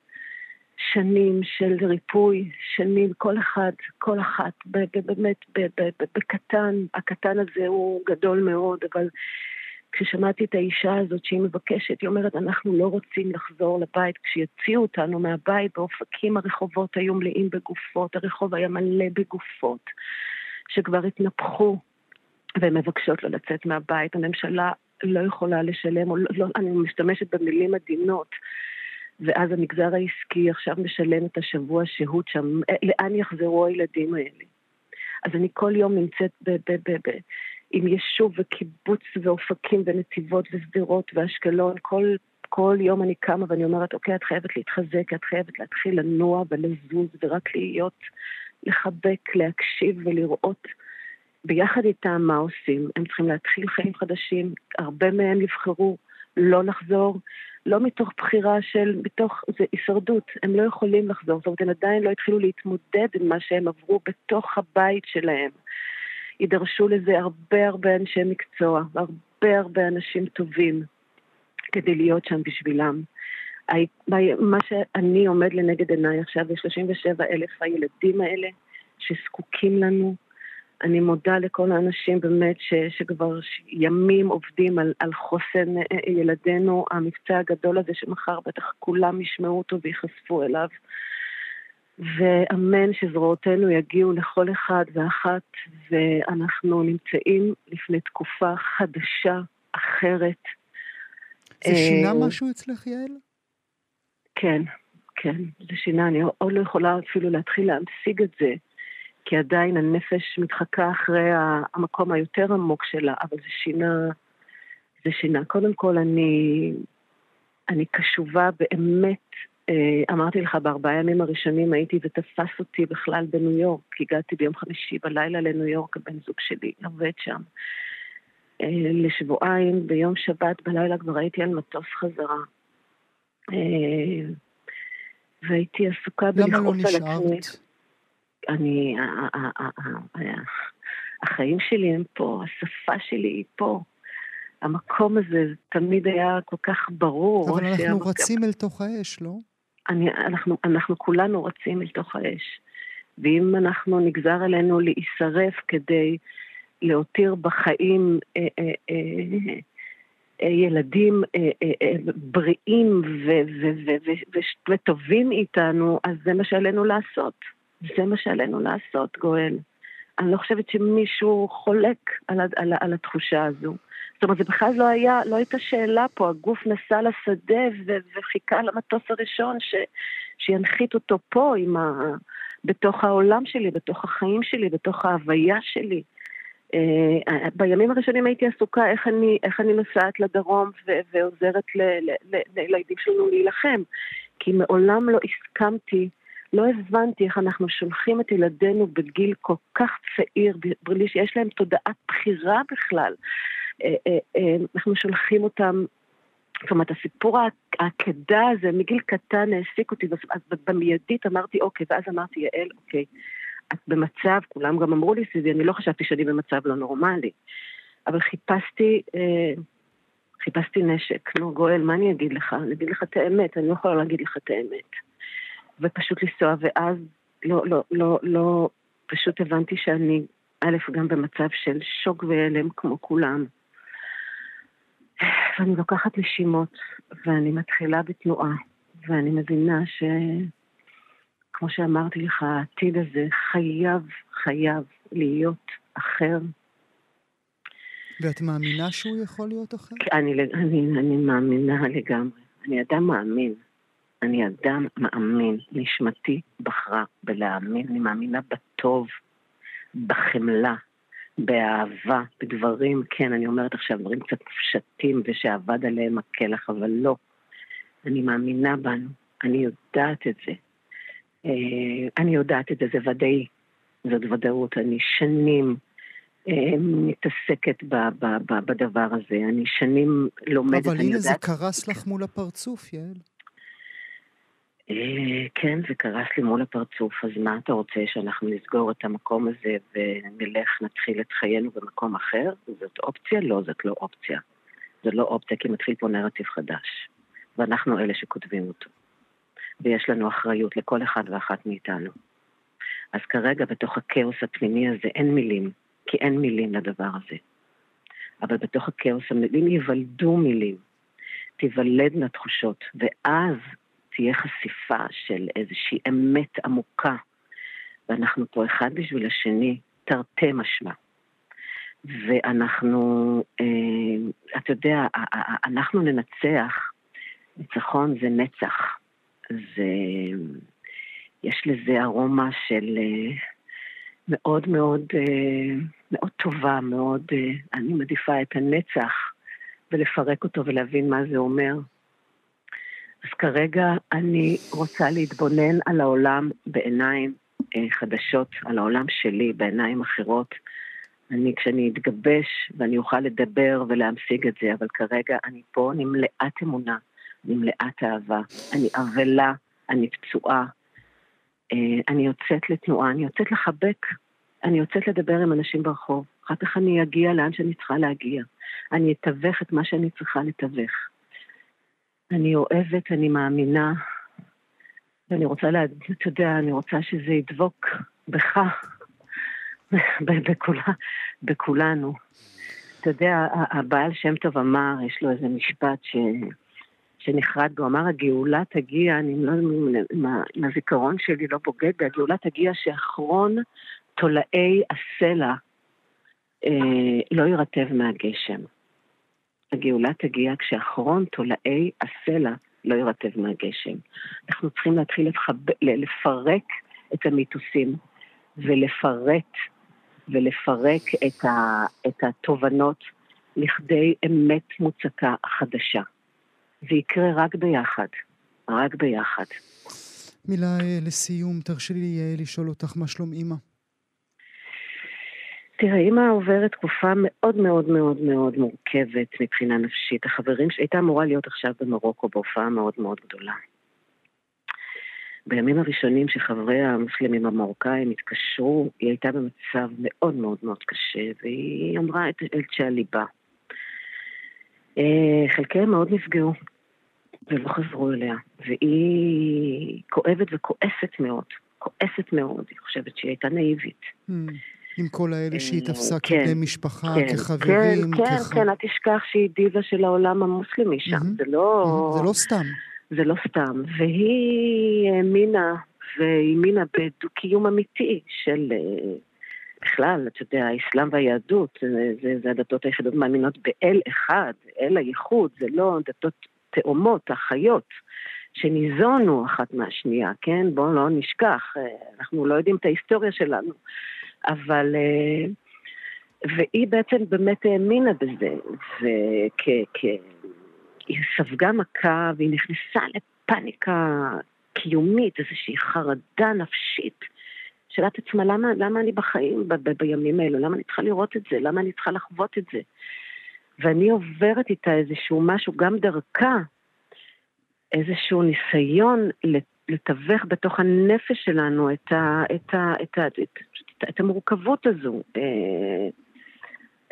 Speaker 9: שנים של ריפוי, שנים, כל אחד, כל אחת, באמת, בקטן, הקטן הזה הוא גדול מאוד, אבל כששמעתי את האישה הזאת שהיא מבקשת, היא אומרת, אנחנו לא רוצים לחזור לבית. כשיציעו אותנו מהבית, באופקים הרחובות היו מלאים בגופות, הרחוב היה מלא בגופות, שכבר התנפחו, והן מבקשות לא לצאת מהבית. הממשלה לא יכולה לשלם, או לא, אני משתמשת במילים עדינות. ואז המגזר העסקי עכשיו משלם את השבוע שהות שם, אה, לאן יחזרו הילדים האלה? אז אני כל יום נמצאת ב- ב- ב- ב- עם יישוב וקיבוץ ואופקים ונתיבות ושדרות ואשקלון, כל, כל יום אני קמה ואני אומרת, אוקיי, את חייבת להתחזק, את חייבת להתחיל לנוע ולזוז ורק להיות, לחבק, להקשיב ולראות ביחד איתם מה עושים. הם צריכים להתחיל חיים חדשים, הרבה מהם יבחרו לא לחזור, לא מתוך בחירה של, מתוך, זה הישרדות, הם לא יכולים לחזור, זאת אומרת, הם עדיין לא התחילו להתמודד עם מה שהם עברו בתוך הבית שלהם. יידרשו לזה הרבה הרבה אנשי מקצוע, והרבה הרבה אנשים טובים כדי להיות שם בשבילם. מה שאני עומד לנגד עיניי עכשיו זה 37 אלף הילדים האלה שזקוקים לנו, אני מודה לכל האנשים באמת ש, שכבר ימים עובדים על, על חוסן אה, אה, ילדינו, המבצע הגדול הזה שמחר בטח כולם ישמעו אותו וייחשפו אליו. ואמן שזרועותינו יגיעו לכל אחד ואחת, ואנחנו נמצאים לפני תקופה חדשה, אחרת.
Speaker 2: זה שינה אה, משהו אצלך, יעל?
Speaker 9: כן, כן, זה שינה. אני עוד לא יכולה אפילו להתחיל להמשיג את זה. כי עדיין הנפש מתחקה אחרי המקום היותר עמוק שלה, אבל זה שינה, זה שינה. קודם כל, אני, אני קשובה באמת, אה, אמרתי לך, בארבעה ימים הראשונים הייתי, ותפס אותי בכלל בניו יורק. הגעתי ביום חמישי בלילה לניו יורק, הבן זוג שלי עובד שם. אה, לשבועיים, ביום שבת בלילה כבר הייתי על מטוס חזרה. אה, והייתי עסוקה בלכעוס על עצמי. למה לא נשארת? אני, החיים שלי הם פה, השפה שלי היא פה. המקום הזה תמיד היה כל כך ברור.
Speaker 2: אבל אנחנו שהמקום... רצים אל תוך האש, לא?
Speaker 9: אני, אנחנו, אנחנו כולנו רצים אל תוך האש. ואם אנחנו, נגזר עלינו להישרף כדי להותיר בחיים אה, אה, אה, אה, ילדים אה, אה, אה, בריאים וטובים איתנו, אז זה מה שעלינו לעשות. זה מה שעלינו לעשות, גואל. אני לא חושבת שמישהו חולק על, על, על התחושה הזו. זאת אומרת, זה בכלל לא היה, לא הייתה שאלה פה, הגוף נסע לשדה ו- וחיכה למטוס הראשון ש- שינחית אותו פה עם בתוך העולם שלי, בתוך החיים שלי, בתוך ההוויה שלי. Uh, בימים הראשונים הייתי עסוקה איך אני, איך אני נוסעת לדרום ו- ועוזרת לילדים שלנו להילחם, כי מעולם לא הסכמתי, לא הבנתי איך אנחנו שולחים את ילדינו בגיל כל כך צעיר, בלי שיש להם תודעת בחירה בכלל. Uh, uh, uh, אנחנו שולחים אותם זאת אומרת, הסיפור העקדה הזה מגיל קטן העסיק אותי, אז במיידית אמרתי אוקיי, ואז אמרתי, יעל, אוקיי, את במצב, כולם גם אמרו לי סביבי, אני לא חשבתי שאני במצב לא נורמלי, אבל חיפשתי, אה, חיפשתי נשק. נו, גואל, מה אני אגיד לך? אני אגיד לך את האמת, אני לא יכולה להגיד לך את האמת. ופשוט לנסוע, ואז לא, לא, לא, לא, פשוט הבנתי שאני, א', גם במצב של שוק והלם כמו כולם. ואני לוקחת נשימות, ואני מתחילה בתנועה, ואני מבינה ש... כמו שאמרתי לך, העתיד הזה חייב, חייב להיות אחר.
Speaker 2: ואת מאמינה שהוא יכול להיות אחר?
Speaker 9: אני, אני, אני מאמינה לגמרי. אני אדם מאמין. אני אדם מאמין. נשמתי בחרה בלהאמין. אני מאמינה בטוב, בחמלה, באהבה, בדברים, כן, אני אומרת עכשיו דברים קצת פשטים ושאבד עליהם הקלח, אבל לא. אני מאמינה בנו, אני יודעת את זה. אה, אני יודעת את זה, זה ודאי, זאת ודאות. אני שנים אה, מתעסקת ב, ב, ב, בדבר הזה, אני שנים לומדת,
Speaker 2: אבל הנה זה קרס לך מול הפרצוף, יעל.
Speaker 9: אה, כן, זה קרס לי מול הפרצוף, אז מה אתה רוצה, שאנחנו נסגור את המקום הזה ונלך, נתחיל את חיינו במקום אחר? זאת אופציה? לא, זאת לא אופציה. זו לא אופציה, כי מתחיל פה נרטיב חדש. ואנחנו אלה שכותבים אותו. ויש לנו אחריות לכל אחד ואחת מאיתנו. אז כרגע, בתוך הכאוס הפנימי הזה, אין מילים, כי אין מילים לדבר הזה. אבל בתוך הכאוס המילים ייוולדו מילים, תיוולדנה תחושות, ואז תהיה חשיפה של איזושהי אמת עמוקה, ואנחנו פה אחד בשביל השני, תרתי משמע. ואנחנו, אה, אתה יודע, אנחנו ננצח, ניצחון זה נצח. זה, יש לזה ארומה של אה, מאוד מאוד, אה, מאוד טובה, מאוד, אני מעדיפה את הנצח ולפרק אותו ולהבין מה זה אומר. אז כרגע אני רוצה להתבונן על העולם בעיניים אה, חדשות, על העולם שלי בעיניים אחרות. אני, כשאני אתגבש ואני אוכל לדבר ולהמשיג את זה, אבל כרגע אני פה, אני מלאת אמונה, אני מלאת אהבה, אני אבלה, אני פצועה, אה, אני יוצאת לתנועה, אני יוצאת לחבק, אני יוצאת לדבר עם אנשים ברחוב, אחר כך אני אגיע לאן שאני צריכה להגיע, אני אתווך את מה שאני צריכה לתווך. אני אוהבת, אני מאמינה, ואני רוצה להגיד, אתה יודע, אני רוצה שזה ידבוק בך, בכולה, בכולנו. אתה יודע, הבעל שם טוב אמר, יש לו איזה משפט ש... שנחרד בו, אמר הגאולה תגיע, אני לא, אם הזיכרון שלי לא בוגד בי, הגאולה תגיע שאחרון תולעי הסלע אה, לא יירטב מהגשם. הגאולה תגיע כשאחרון תולעי הסלע לא יירטב מהגשם. אנחנו צריכים להתחיל לחב... לפרק את המיתוסים ולפרט ולפרק את, ה... את התובנות לכדי אמת מוצקה חדשה. זה יקרה רק ביחד, רק ביחד.
Speaker 2: מילה אה, לסיום, תרשי לי אה, לשאול אותך מה שלום אימא.
Speaker 9: תראה, אימא עוברת תקופה מאוד מאוד מאוד מאוד מורכבת מבחינה נפשית. החברים שלי הייתה אמורה להיות עכשיו במרוקו בהופעה מאוד מאוד גדולה. בימים הראשונים שחברי המוסלמים המרוקאים התקשרו, היא הייתה במצב מאוד מאוד מאוד קשה, והיא אמרה את, את שעל ליבה. אה, חלקיהם מאוד נפגעו, ולא חזרו אליה, והיא כואבת וכועסת מאוד, כועסת מאוד, היא חושבת שהיא הייתה נאיבית. Mm.
Speaker 2: עם כל האלה שהיא אה, תפסה כן, כבני משפחה, כן, כחברים.
Speaker 9: כן, כן, כח... כן, אל תשכח שהיא דיבה של העולם המוסלמי שם, mm-hmm. זה לא...
Speaker 2: Mm-hmm. זה לא סתם.
Speaker 9: זה לא סתם. והיא האמינה, והאמינה בדו-קיום אמיתי של... אה, בכלל, אתה יודע, האסלאם והיהדות, זה, זה, זה הדתות היחידות מאמינות באל אחד, אל הייחוד, זה לא דתות תאומות, אחיות. שניזונו אחת מהשנייה, כן? בואו לא נשכח, אה, אנחנו לא יודעים את ההיסטוריה שלנו, אבל... אה, והיא בעצם באמת האמינה בזה, והיא ספגה מכה והיא נכנסה לפאניקה קיומית, איזושהי חרדה נפשית. שאלת עצמה, למה, למה אני בחיים ב- ב- בימים האלו? למה אני צריכה לראות את זה? למה אני צריכה לחוות את זה? ואני עוברת איתה איזשהו משהו, גם דרכה, איזשהו ניסיון לתווך בתוך הנפש שלנו את, ה, את, ה, את, ה, את, את, המורכבות הזו. אה,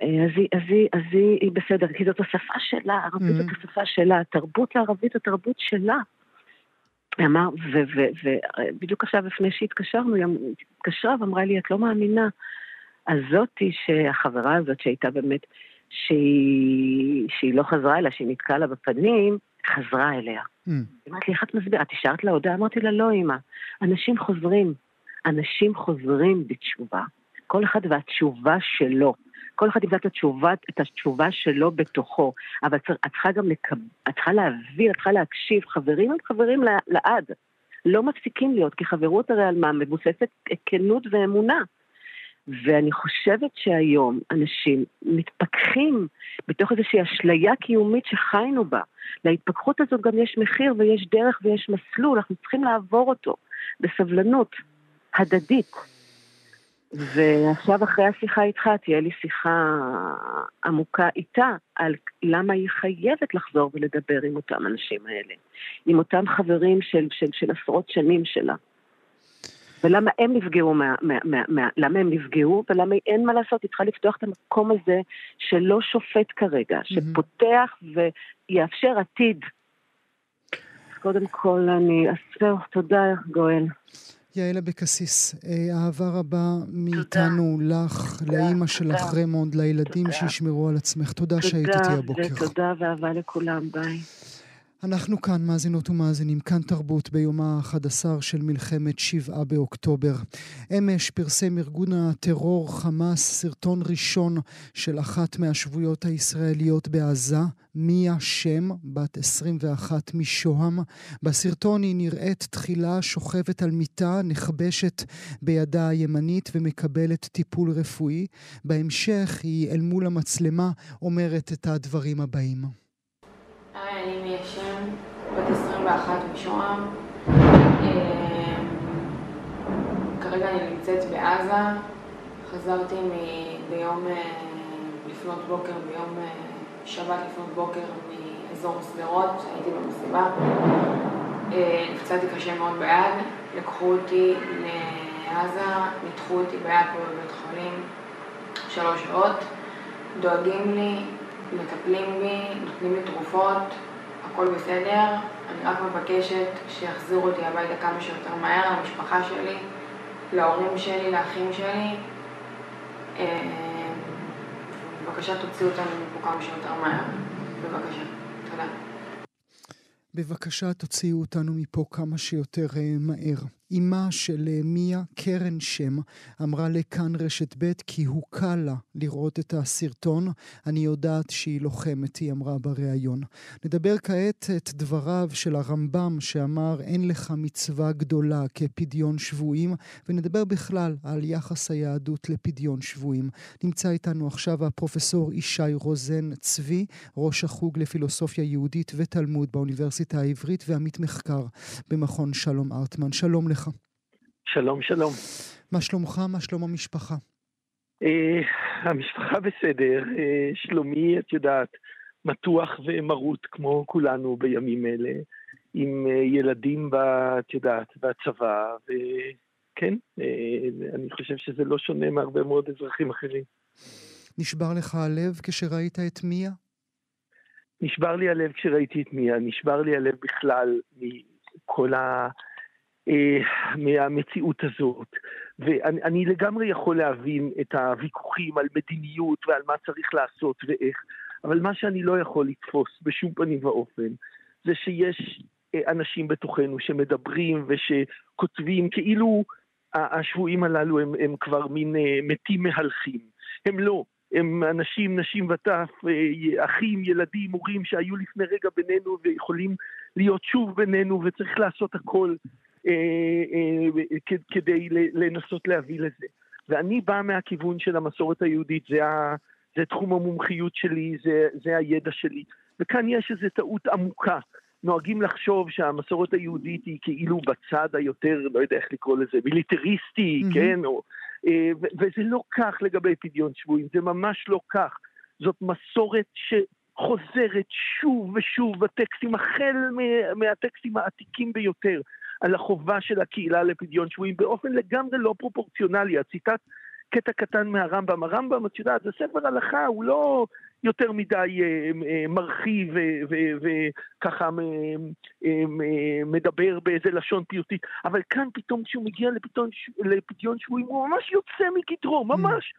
Speaker 9: אה, אז, היא, אז, היא, אז היא, היא בסדר, כי זאת השפה שלה, ערבית mm-hmm. זאת השפה שלה, התרבות לערבית התרבות שלה. אמר, ובדיוק עכשיו לפני שהתקשרנו, היא התקשרה ואמרה לי, את לא מאמינה. הזאתי, שהחברה הזאת שהייתה באמת, שהיא, שהיא לא חזרה אליה, שהיא נתקעה לה בפנים, חזרה אליה. Mm. אמרתי לי, איך את מסבירה? את השארת לה הודעה? אמרתי לה, לא, אמא. אנשים חוזרים. אנשים חוזרים בתשובה. כל אחד והתשובה שלו. כל אחד ימצא את התשובה, את התשובה שלו בתוכו. אבל את צריכה גם לקב... את צריכה להבין, את צריכה להקשיב. חברים הם חברים לעד. לא מפסיקים להיות, כי חברות הרי על מה? מבוססת כנות ואמונה. ואני חושבת שהיום אנשים מתפכחים בתוך איזושהי אשליה קיומית שחיינו בה. להתפכחות הזאת גם יש מחיר ויש דרך ויש מסלול, אנחנו צריכים לעבור אותו בסבלנות הדדית. ועכשיו אחרי השיחה איתך תהיה לי שיחה עמוקה איתה על למה היא חייבת לחזור ולדבר עם אותם אנשים האלה, עם אותם חברים של, של, של עשרות שנים שלה. ולמה הם נפגעו, מה, מה, מה, מה, למה הם נפגעו, ולמה אין מה לעשות, היא צריכה לפתוח את המקום הזה שלא שופט כרגע, שפותח ויאפשר עתיד. קודם כל אני, אז זהו, תודה גואל.
Speaker 2: יעל אבקסיס, אה, אהבה רבה מאיתנו לך, לאימא שלך רמונד, לילדים שישמרו על עצמך. תודה שהיית איתי הבוקר.
Speaker 9: תודה, ואהבה לכולם, ביי.
Speaker 2: אנחנו כאן, מאזינות ומאזינים, כאן תרבות ביומה ה-11 של מלחמת שבעה באוקטובר. אמש פרסם ארגון הטרור חמאס סרטון ראשון של אחת מהשבויות הישראליות בעזה, מיה שם, בת 21 משוהם. בסרטון היא נראית תחילה שוכבת על מיטה, נכבשת בידה הימנית ומקבלת טיפול רפואי. בהמשך היא אל מול המצלמה אומרת את הדברים הבאים.
Speaker 10: היי, אני מיה שם. בת 21 משוהם. אמ, כרגע אני נמצאת בעזה. חזרתי ביום אה, לפנות בוקר, ביום אה, שבת לפנות בוקר מאזור שדרות, הייתי במסיבה. אה, נפצעתי קשה מאוד ביד, לקחו אותי לעזה, ניתחו אותי ביד פה בבית חולים שלוש שעות, דואגים לי, מטפלים בי, נותנים לי תרופות, הכל בסדר, אני רק מבקשת שיחזירו אותי הביתה כמה שיותר מהר, למשפחה שלי, להורים שלי, לאחים שלי. אה, בבקשה תוציאו אותנו מפה כמה שיותר מהר. בבקשה. תודה.
Speaker 2: בבקשה תוציאו אותנו מפה כמה שיותר אה, מהר. אמה של אה, מיה, קרן שם, אמרה לכאן רשת ב' כי הוקל לה לראות את הסרטון. אני יודעת שהיא לוחמת, היא אמרה בריאיון. נדבר כעת את דבריו של הרמב"ם שאמר אין לך מצווה גדולה כפדיון שבויים, ונדבר בכלל על יחס היהדות לפדיון שבויים. נמצא איתנו עכשיו הפרופסור ישי רוזן צבי, ראש החוג לפילוסופיה יהודית ותלמוד באוניברסיטה העברית ועמית מחקר במכון שלום ארטמן. שלום לך. לך?
Speaker 11: שלום, שלום.
Speaker 2: מה שלומך? מה שלום המשפחה?
Speaker 11: Uh, המשפחה בסדר, uh, שלומי, את יודעת, מתוח ומרוט כמו כולנו בימים אלה, עם uh, ילדים, ב, את יודעת, בצבא, וכן, uh, אני חושב שזה לא שונה מהרבה מאוד אזרחים אחרים.
Speaker 2: נשבר לך הלב כשראית את מיה?
Speaker 11: נשבר לי הלב כשראיתי את מיה, נשבר לי הלב בכלל מכל ה... אה, מהמציאות הזאת. ואני לגמרי יכול להבין את הוויכוחים על מדיניות ועל מה צריך לעשות ואיך, אבל מה שאני לא יכול לתפוס בשום פנים ואופן, זה שיש אה, אנשים בתוכנו שמדברים ושכותבים כאילו השבויים הללו הם, הם כבר מין אה, מתים מהלכים. הם לא. הם אנשים, נשים וטף, אחים, ילדים, הורים שהיו לפני רגע בינינו ויכולים להיות שוב בינינו, וצריך לעשות הכל כדי לנסות להביא לזה. ואני בא מהכיוון של המסורת היהודית, זה, ה, זה תחום המומחיות שלי, זה, זה הידע שלי. וכאן יש איזו טעות עמוקה. נוהגים לחשוב שהמסורת היהודית היא כאילו בצד היותר, לא יודע איך לקרוא לזה, מיליטריסטי, mm-hmm. כן? או, אה, ו- וזה לא כך לגבי פדיון שבויים, זה ממש לא כך. זאת מסורת שחוזרת שוב ושוב בטקסטים, החל מהטקסטים העתיקים ביותר, על החובה של הקהילה לפדיון שבויים, באופן לגמרי לא פרופורציונלי. הציטט קטע קטן מהרמב"ם. הרמב"ם, את יודעת, זה ספר הלכה, הוא לא יותר מדי אה, אה, מרחיב וככה אה, מדבר באיזה לשון פיוטית, אבל כאן פתאום כשהוא מגיע לפדיון, שבויים הוא ממש יוצא מגדרו, ממש.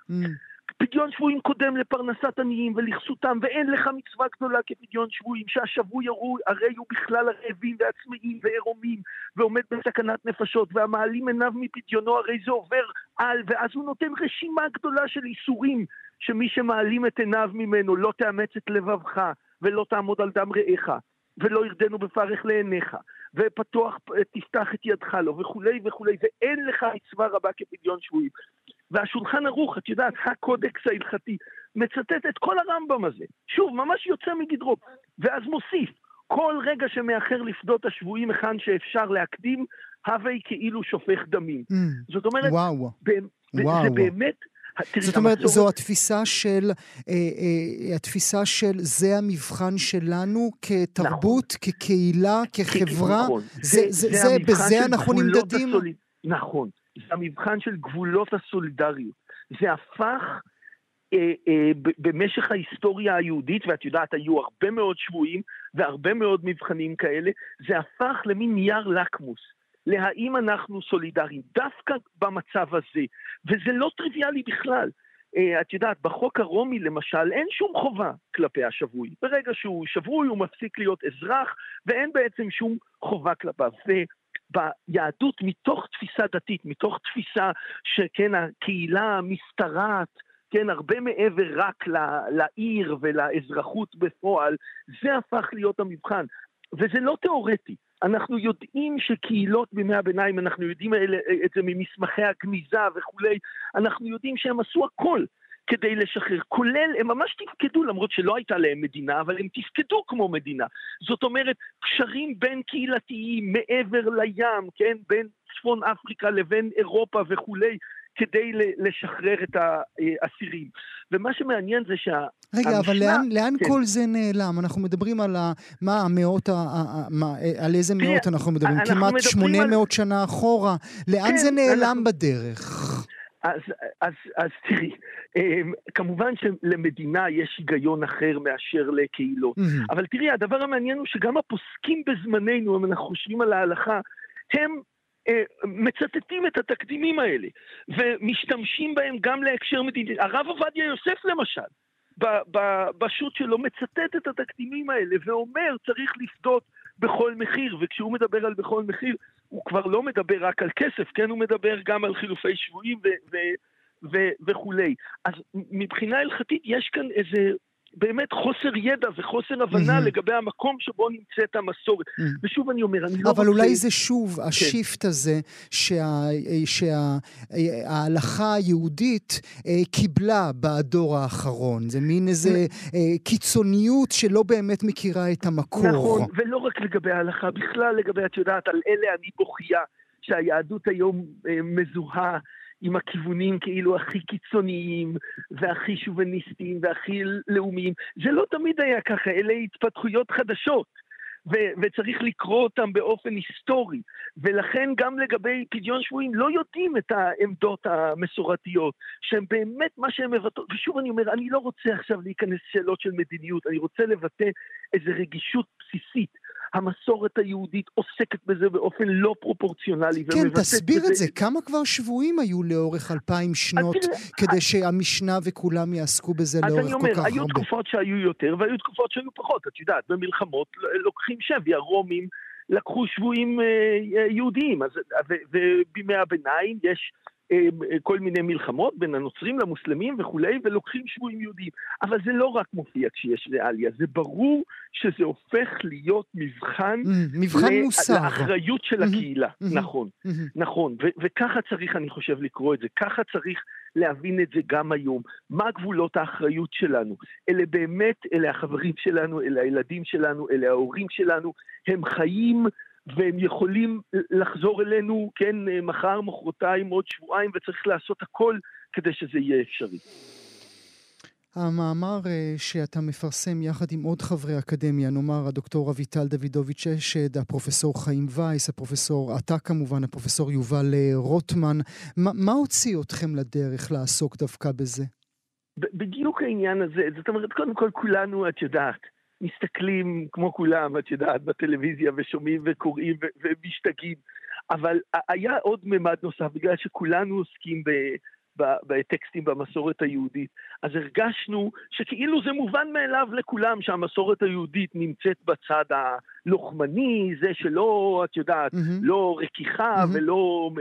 Speaker 11: פדיון שבויים קודם לפרנסת עניים ולכסותם, ואין לך מצווה גדולה כפדיון שבויים, שהשבוי הרי הוא בכלל הרעבים והצמאים ועירומים, ועומד בסכנת נפשות, והמעלים עיניו מפדיונו, הרי זה עובר על, ואז הוא נותן רשימה גדולה של איסורים, שמי שמעלים את עיניו ממנו, לא תאמץ את לבבך, ולא תעמוד על דם רעך, ולא ירדנו בפרך לעיניך, ופתוח תפתח את ידך לו, וכולי וכולי, ואין לך מצווה רבה כפדיון שבויים. והשולחן ערוך, את יודעת, הקודקס ההלכתי, מצטט את כל הרמב"ם הזה. שוב, ממש יוצא מגדרו. ואז מוסיף, כל רגע שמאחר לפדות השבויים היכן שאפשר להקדים, הווי כאילו שופך דמים. Mm, זאת אומרת,
Speaker 2: וואו.
Speaker 11: ב- וואו. זה באמת...
Speaker 2: זאת אומרת, המסורת... זו התפיסה של, אה, אה, התפיסה של זה המבחן שלנו כתרבות, נכון. כקהילה, כחברה,
Speaker 11: נכון.
Speaker 2: זה, זה, זה, זה בזה אנחנו נמדדים?
Speaker 11: הסוליד... נכון. זה המבחן של גבולות הסולידריות. זה הפך אה, אה, במשך ההיסטוריה היהודית, ואת יודעת, היו הרבה מאוד שבויים והרבה מאוד מבחנים כאלה, זה הפך למין נייר לקמוס. להאם אנחנו סולידריים, דווקא במצב הזה, וזה לא טריוויאלי בכלל. Uh, את יודעת, בחוק הרומי למשל, אין שום חובה כלפי השבוי. ברגע שהוא שבוי הוא מפסיק להיות אזרח, ואין בעצם שום חובה כלפיו. ביהדות מתוך תפיסה דתית, מתוך תפיסה שכן, הקהילה משתרעת, כן, הרבה מעבר רק לעיר ולאזרחות בפועל, זה הפך להיות המבחן. וזה לא תיאורטי. אנחנו יודעים שקהילות בימי הביניים, אנחנו יודעים את זה ממסמכי הגניזה וכולי, אנחנו יודעים שהם עשו הכל כדי לשחרר, כולל, הם ממש תפקדו, למרות שלא הייתה להם מדינה, אבל הם תפקדו כמו מדינה. זאת אומרת, קשרים בין קהילתיים מעבר לים, כן, בין צפון אפריקה לבין אירופה וכולי, כדי לשחרר את האסירים. ומה שמעניין זה שה...
Speaker 2: רגע, המשנה, אבל לאן, לאן כן. כל זה נעלם? אנחנו מדברים על ה, מה המאות, ה, ה, מה, על איזה מאות אנחנו מדברים? אנחנו כמעט 800 על... שנה אחורה. לאן כן, זה נעלם אנחנו... בדרך?
Speaker 11: אז, אז, אז תראי, אמ, כמובן שלמדינה יש היגיון אחר מאשר לקהילות. Mm-hmm. אבל תראי, הדבר המעניין הוא שגם הפוסקים בזמננו, אם אנחנו חושבים על ההלכה, הם אה, מצטטים את התקדימים האלה, ומשתמשים בהם גם להקשר מדיני. הרב עובדיה יוסף למשל, בשו"ת שלו מצטט את התקדימים האלה ואומר צריך לפדות בכל מחיר, וכשהוא מדבר על בכל מחיר, הוא כבר לא מדבר רק על כסף, כן? הוא מדבר גם על חילופי שבויים וכולי. אז מבחינה הלכתית יש כאן איזה באמת חוסר ידע וחוסר הבנה mm-hmm. לגבי המקום שבו נמצאת המסורת. Mm-hmm. ושוב אני אומר, אני לא
Speaker 2: רוצה... אבל אולי זה שוב כן. השיפט הזה שההלכה שה, היהודית אה, קיבלה בדור האחרון. זה מין איזה אה, קיצוניות שלא באמת מכירה את המקור.
Speaker 11: נכון, ולא רק לגבי ההלכה, בכלל לגבי, את יודעת, על אלה אני בוכייה, שהיהדות היום אה, מזוהה. עם הכיוונים כאילו הכי קיצוניים והכי שוביניסטיים והכי לאומיים. זה לא תמיד היה ככה, אלה התפתחויות חדשות. ו- וצריך לקרוא אותם באופן היסטורי. ולכן גם לגבי פדיון שבויים לא יודעים את העמדות המסורתיות, שהן באמת מה שהן מבטאות. ושוב אני אומר, אני לא רוצה עכשיו להיכנס לשאלות של מדיניות, אני רוצה לבטא איזו רגישות בסיסית. המסורת היהודית עוסקת בזה באופן לא פרופורציונלי.
Speaker 2: כן, תסביר. את זה. כמה כבר שבויים היו לאורך אלפיים שנות כדי. שהמשנה וכולם יעסקו בזה לאורך כל כך הרבה? אז
Speaker 11: אני אומר, היו תקופות שהיו יותר והיו תקופות שהיו פחות. את יודעת, במלחמות לוקחים שבי, הרומים לקחו שבויים אה, יהודיים. אז, ובימי הביניים יש כל מיני מלחמות בין הנוצרים למוסלמים וכולי, ולוקחים שבויים יהודים. אבל זה לא רק מופיע כשיש ריאליה, זה ברור שזה הופך להיות מבחן,
Speaker 2: mm, מבחן מוסר.
Speaker 11: לאחריות של הקהילה. נכון, נכון. וככה צריך, אני חושב, לקרוא את זה. ככה צריך להבין את זה גם היום. מה גבולות האחריות שלנו? אלה באמת, אלה החברים שלנו, אלה הילדים שלנו, אלה ההורים שלנו. הם חיים והם יכולים לחזור אלינו, כן, מחר, מחרתיים, עוד שבועיים, וצריך לעשות הכל כדי שזה יהיה אפשרי.
Speaker 2: המאמר אה, שאתה מפרסם יחד עם עוד חברי אקדמיה, נאמר הדוקטור אביטל דוידוביץ' אשד, הפרופסור חיים וייס, הפרופסור, אתה כמובן, הפרופסור יובל אה, רוטמן, מה, מה הוציא אתכם לדרך לעסוק דווקא בזה?
Speaker 11: בדיוק העניין הזה, זאת אומרת, קודם כל כולנו, את יודעת, מסתכלים כמו כולם, את יודעת, בטלוויזיה ושומעים וקוראים ומשתגעים, אבל היה עוד ממד נוסף, בגלל שכולנו עוסקים ב... בטקסטים במסורת היהודית. אז הרגשנו שכאילו זה מובן מאליו לכולם שהמסורת היהודית נמצאת בצד הלוחמני, זה שלא, את יודעת, mm-hmm. לא רכיכה mm-hmm. ולא...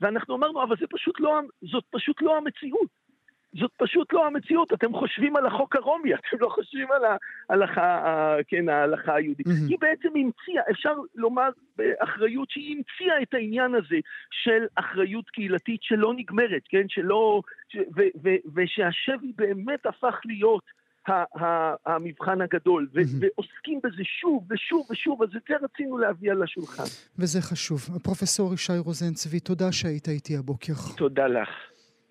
Speaker 11: ואנחנו אמרנו, אבל זה פשוט לא, זאת פשוט לא המציאות. זאת פשוט לא המציאות, אתם חושבים על החוק הרומי, אתם לא חושבים על ההלכה, כן, ההלכה היהודית. Mm-hmm. היא בעצם המציאה, אפשר לומר באחריות שהיא המציאה את העניין הזה של אחריות קהילתית שלא נגמרת, כן, שלא, ש, ו, ו, ושהשבי באמת הפך להיות המבחן הגדול, ו- mm-hmm. ועוסקים בזה שוב ושוב ושוב, אז את זה רצינו להביא על השולחן.
Speaker 2: וזה חשוב. פרופסור ישי רוזן צבי, תודה שהיית איתי הבוקר.
Speaker 11: תודה לך.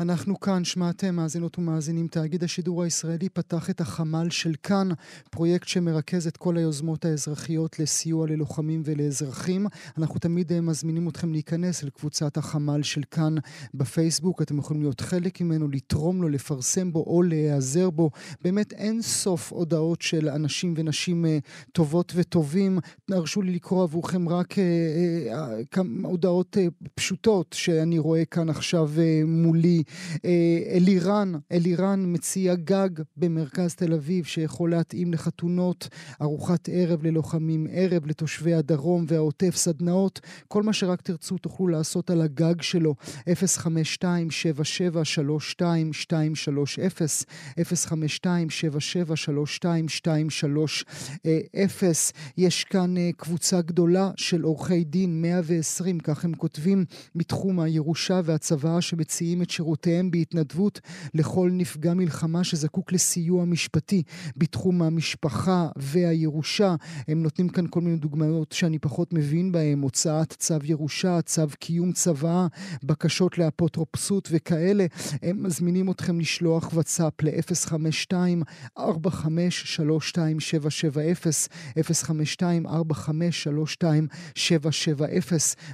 Speaker 2: אנחנו כאן, שמעתם מאזינות ומאזינים, תאגיד השידור הישראלי פתח את החמ"ל של כאן, פרויקט שמרכז את כל היוזמות האזרחיות לסיוע ללוחמים ולאזרחים. אנחנו תמיד אה, מזמינים אתכם להיכנס אל קבוצת החמ"ל של כאן בפייסבוק, אתם יכולים להיות חלק ממנו, לתרום לו, לפרסם בו או להיעזר בו. באמת אין סוף הודעות של אנשים ונשים אה, טובות וטובים. הרשו לי לקרוא עבורכם רק אה, הודעות פשוטות שאני רואה כאן עכשיו מולי. אה, אלירן, אלירן מציע גג במרכז תל אביב שיכול להתאים לחתונות, ארוחת ערב ללוחמים, ערב לתושבי הדרום והעוטף, סדנאות, כל מה שרק תרצו תוכלו לעשות על הגג שלו. 052-7732-230, 052-7732-230. יש כאן אה, קבוצה גדולה של עורכי דין, 120, כך הם כותבים, מתחום הירושה והצוואה שמציעים את שירות שירותיהם בהתנדבות לכל נפגע מלחמה שזקוק לסיוע משפטי בתחום המשפחה והירושה. הם נותנים כאן כל מיני דוגמאות שאני פחות מבין בהן, הוצאת צו ירושה, צו קיום צוואה, בקשות לאפוטרופסות וכאלה. הם מזמינים אתכם לשלוח וואטסאפ ל-052-4532-770, 052-4532-770,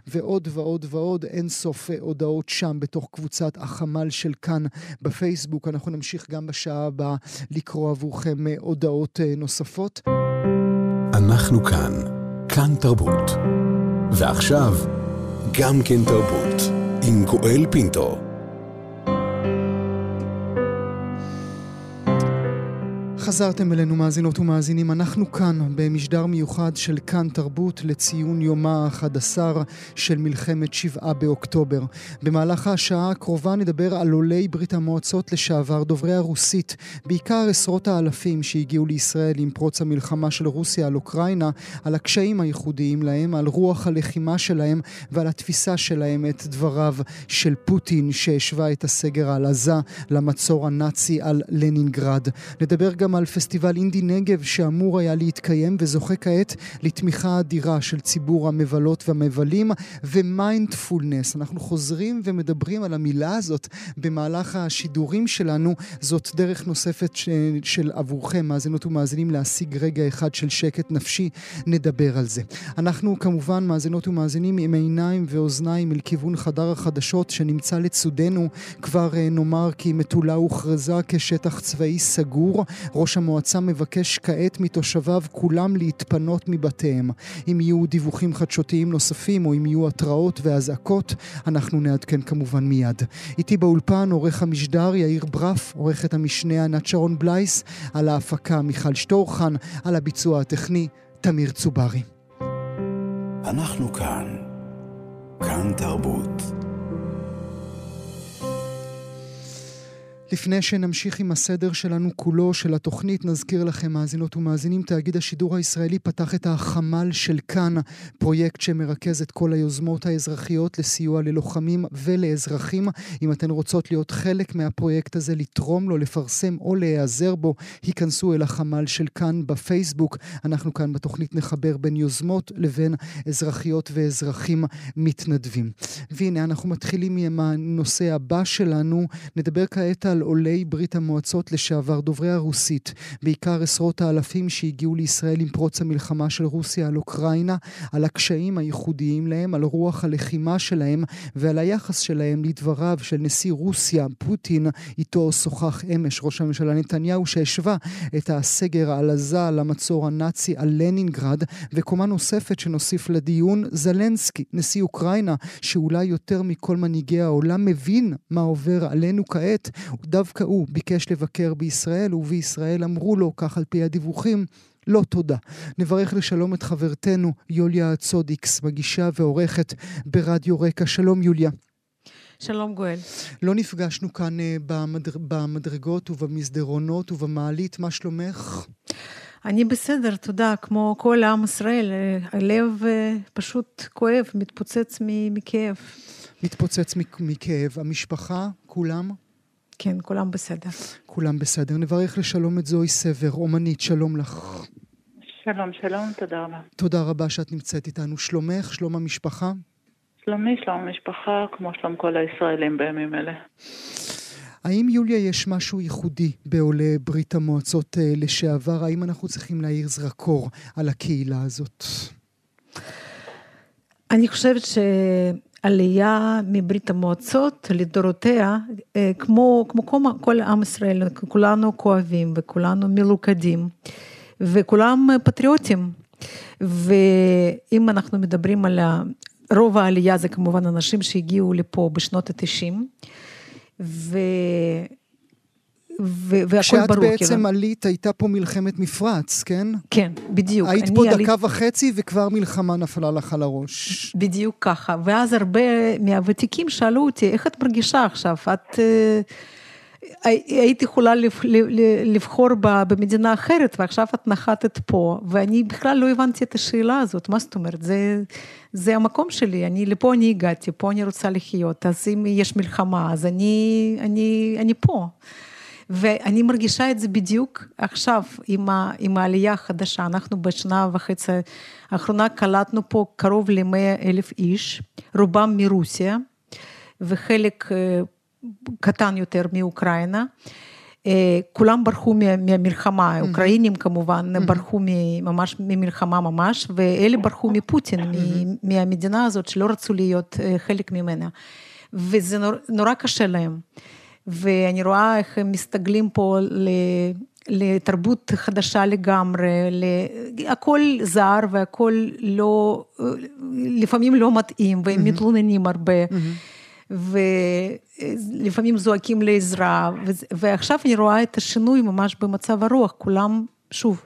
Speaker 2: ועוד ועוד ועוד, אין סוף הודעות שם בתוך קבוצת החמאס. החמ"ל של כאן בפייסבוק. אנחנו נמשיך גם בשעה הבאה לקרוא עבורכם אה, הודעות אה, נוספות.
Speaker 1: אנחנו כאן, כאן תרבות. ועכשיו, גם כן תרבות, עם גואל פינטו.
Speaker 2: חזרתם אלינו מאזינות ומאזינים, אנחנו כאן במשדר מיוחד של כאן תרבות לציון יומה ה-11 של מלחמת שבעה באוקטובר. במהלך השעה הקרובה נדבר על עולי ברית המועצות לשעבר, דוברי הרוסית, בעיקר עשרות האלפים שהגיעו לישראל עם פרוץ המלחמה של רוסיה על אוקראינה, על הקשיים הייחודיים להם, על רוח הלחימה שלהם ועל התפיסה שלהם את דבריו של פוטין שהשווה את הסגר על עזה למצור הנאצי על לנינגרד. נדבר גם גם על פסטיבל אינדי נגב שאמור היה להתקיים וזוכה כעת לתמיכה אדירה של ציבור המבלות והמבלים ומיינדפולנס. אנחנו חוזרים ומדברים על המילה הזאת במהלך השידורים שלנו. זאת דרך נוספת ש... של עבורכם, מאזינות ומאזינים, להשיג רגע אחד של שקט נפשי. נדבר על זה. אנחנו כמובן, מאזינות ומאזינים, עם עיניים ואוזניים אל כיוון חדר החדשות שנמצא לצודנו. כבר אה, נאמר כי מטולה הוכרזה כשטח צבאי סגור. ראש המועצה מבקש כעת מתושביו כולם להתפנות מבתיהם. אם יהיו דיווחים חדשותיים נוספים או אם יהיו התראות ואזעקות, אנחנו נעדכן כמובן מיד. איתי באולפן עורך המשדר יאיר ברף, עורכת המשנה ענת שרון בלייס, על ההפקה מיכל שטורחן, על הביצוע הטכני תמיר צוברי.
Speaker 1: אנחנו כאן. כאן תרבות.
Speaker 2: לפני שנמשיך עם הסדר שלנו כולו, של התוכנית, נזכיר לכם, מאזינות ומאזינים, תאגיד השידור הישראלי פתח את החמ"ל של כאן, פרויקט שמרכז את כל היוזמות האזרחיות לסיוע ללוחמים ולאזרחים. אם אתן רוצות להיות חלק מהפרויקט הזה, לתרום לו, לפרסם או להיעזר בו, היכנסו אל החמ"ל של כאן בפייסבוק. אנחנו כאן בתוכנית נחבר בין יוזמות לבין אזרחיות ואזרחים מתנדבים. והנה, אנחנו מתחילים עם הנושא הבא שלנו. נדבר כעת על עולי ברית המועצות לשעבר דוברי הרוסית, בעיקר עשרות האלפים שהגיעו לישראל עם פרוץ המלחמה של רוסיה על אוקראינה, על הקשיים הייחודיים להם, על רוח הלחימה שלהם ועל היחס שלהם לדבריו של נשיא רוסיה, פוטין, איתו שוחח אמש ראש הממשלה נתניהו, שהשווה את הסגר על עזה למצור הנאצי על לנינגרד, וקומה נוספת שנוסיף לדיון, זלנסקי, נשיא אוקראינה, שאולי יותר מכל מנהיגי העולם מבין מה עובר עלינו כעת, דווקא הוא ביקש לבקר בישראל, ובישראל אמרו לו, כך על פי הדיווחים, לא תודה. נברך לשלום את חברתנו יוליה צודיקס, מגישה ועורכת ברדיו רקע. שלום יוליה.
Speaker 12: שלום גואל.
Speaker 2: לא נפגשנו כאן uh, במדר... במדרגות ובמסדרונות ובמעלית, מה שלומך?
Speaker 12: אני בסדר, תודה. כמו כל עם ישראל, אה, הלב uh, פשוט כואב, מתפוצץ מכאב.
Speaker 2: מתפוצץ מכאב. המשפחה, כולם?
Speaker 12: כן, כולם בסדר.
Speaker 2: כולם בסדר. נברך לשלום את זוהי סבר, אומנית, שלום לך.
Speaker 13: שלום, שלום, תודה רבה.
Speaker 2: תודה רבה שאת נמצאת איתנו. שלומך, שלום המשפחה?
Speaker 13: שלומי, שלום המשפחה, כמו שלום כל הישראלים בימים אלה.
Speaker 2: האם יוליה יש משהו ייחודי בעולי ברית המועצות אה, לשעבר? האם אנחנו צריכים להאיר זרקור על הקהילה הזאת?
Speaker 12: אני חושבת ש... עלייה מברית המועצות לדורותיה, אה, כמו, כמו כל, עם ישראל, כולנו כואבים וכולנו מלוכדים וכולם פטריוטים. ואם אנחנו מדברים על רוב העלייה זה כמובן אנשים שהגיעו לפה בשנות התשעים. ו...
Speaker 2: והכל ברור. כשאת בעצם כאילו. עלית, הייתה פה מלחמת מפרץ, כן?
Speaker 12: כן, בדיוק.
Speaker 2: היית פה עלית... דקה וחצי וכבר מלחמה נפלה לך על הראש.
Speaker 12: בדיוק ככה. ואז הרבה מהוותיקים שאלו אותי, איך את מרגישה עכשיו? את... אה, היית יכולה לבחור במדינה אחרת ועכשיו את נחתת פה ואני בכלל לא הבנתי את השאלה הזאת, מה זאת אומרת? זה, זה המקום שלי, אני, לפה אני הגעתי, פה אני רוצה לחיות, אז אם יש מלחמה אז אני, אני, אני פה. ואני מרגישה את זה בדיוק עכשיו עם, ה, עם העלייה החדשה. אנחנו בשנה וחצי האחרונה קלטנו פה קרוב ל-100 אלף איש, רובם מרוסיה, וחלק אה, קטן יותר מאוקראינה. אה, כולם ברחו מהמלחמה, mm-hmm. אוקראינים כמובן mm-hmm. ברחו ממש ממלחמה ממש, ואלה ברחו מפוטין, mm-hmm. מהמדינה הזאת שלא רצו להיות אה, חלק ממנה. וזה נור, נורא קשה להם. ואני רואה איך הם מסתגלים פה ל... לתרבות חדשה לגמרי, הכל זר והכל לא, לפעמים לא מתאים והם mm-hmm. מתלוננים הרבה. Mm-hmm. ולפעמים זועקים לעזרה, ועכשיו אני רואה את השינוי ממש במצב הרוח, כולם, שוב,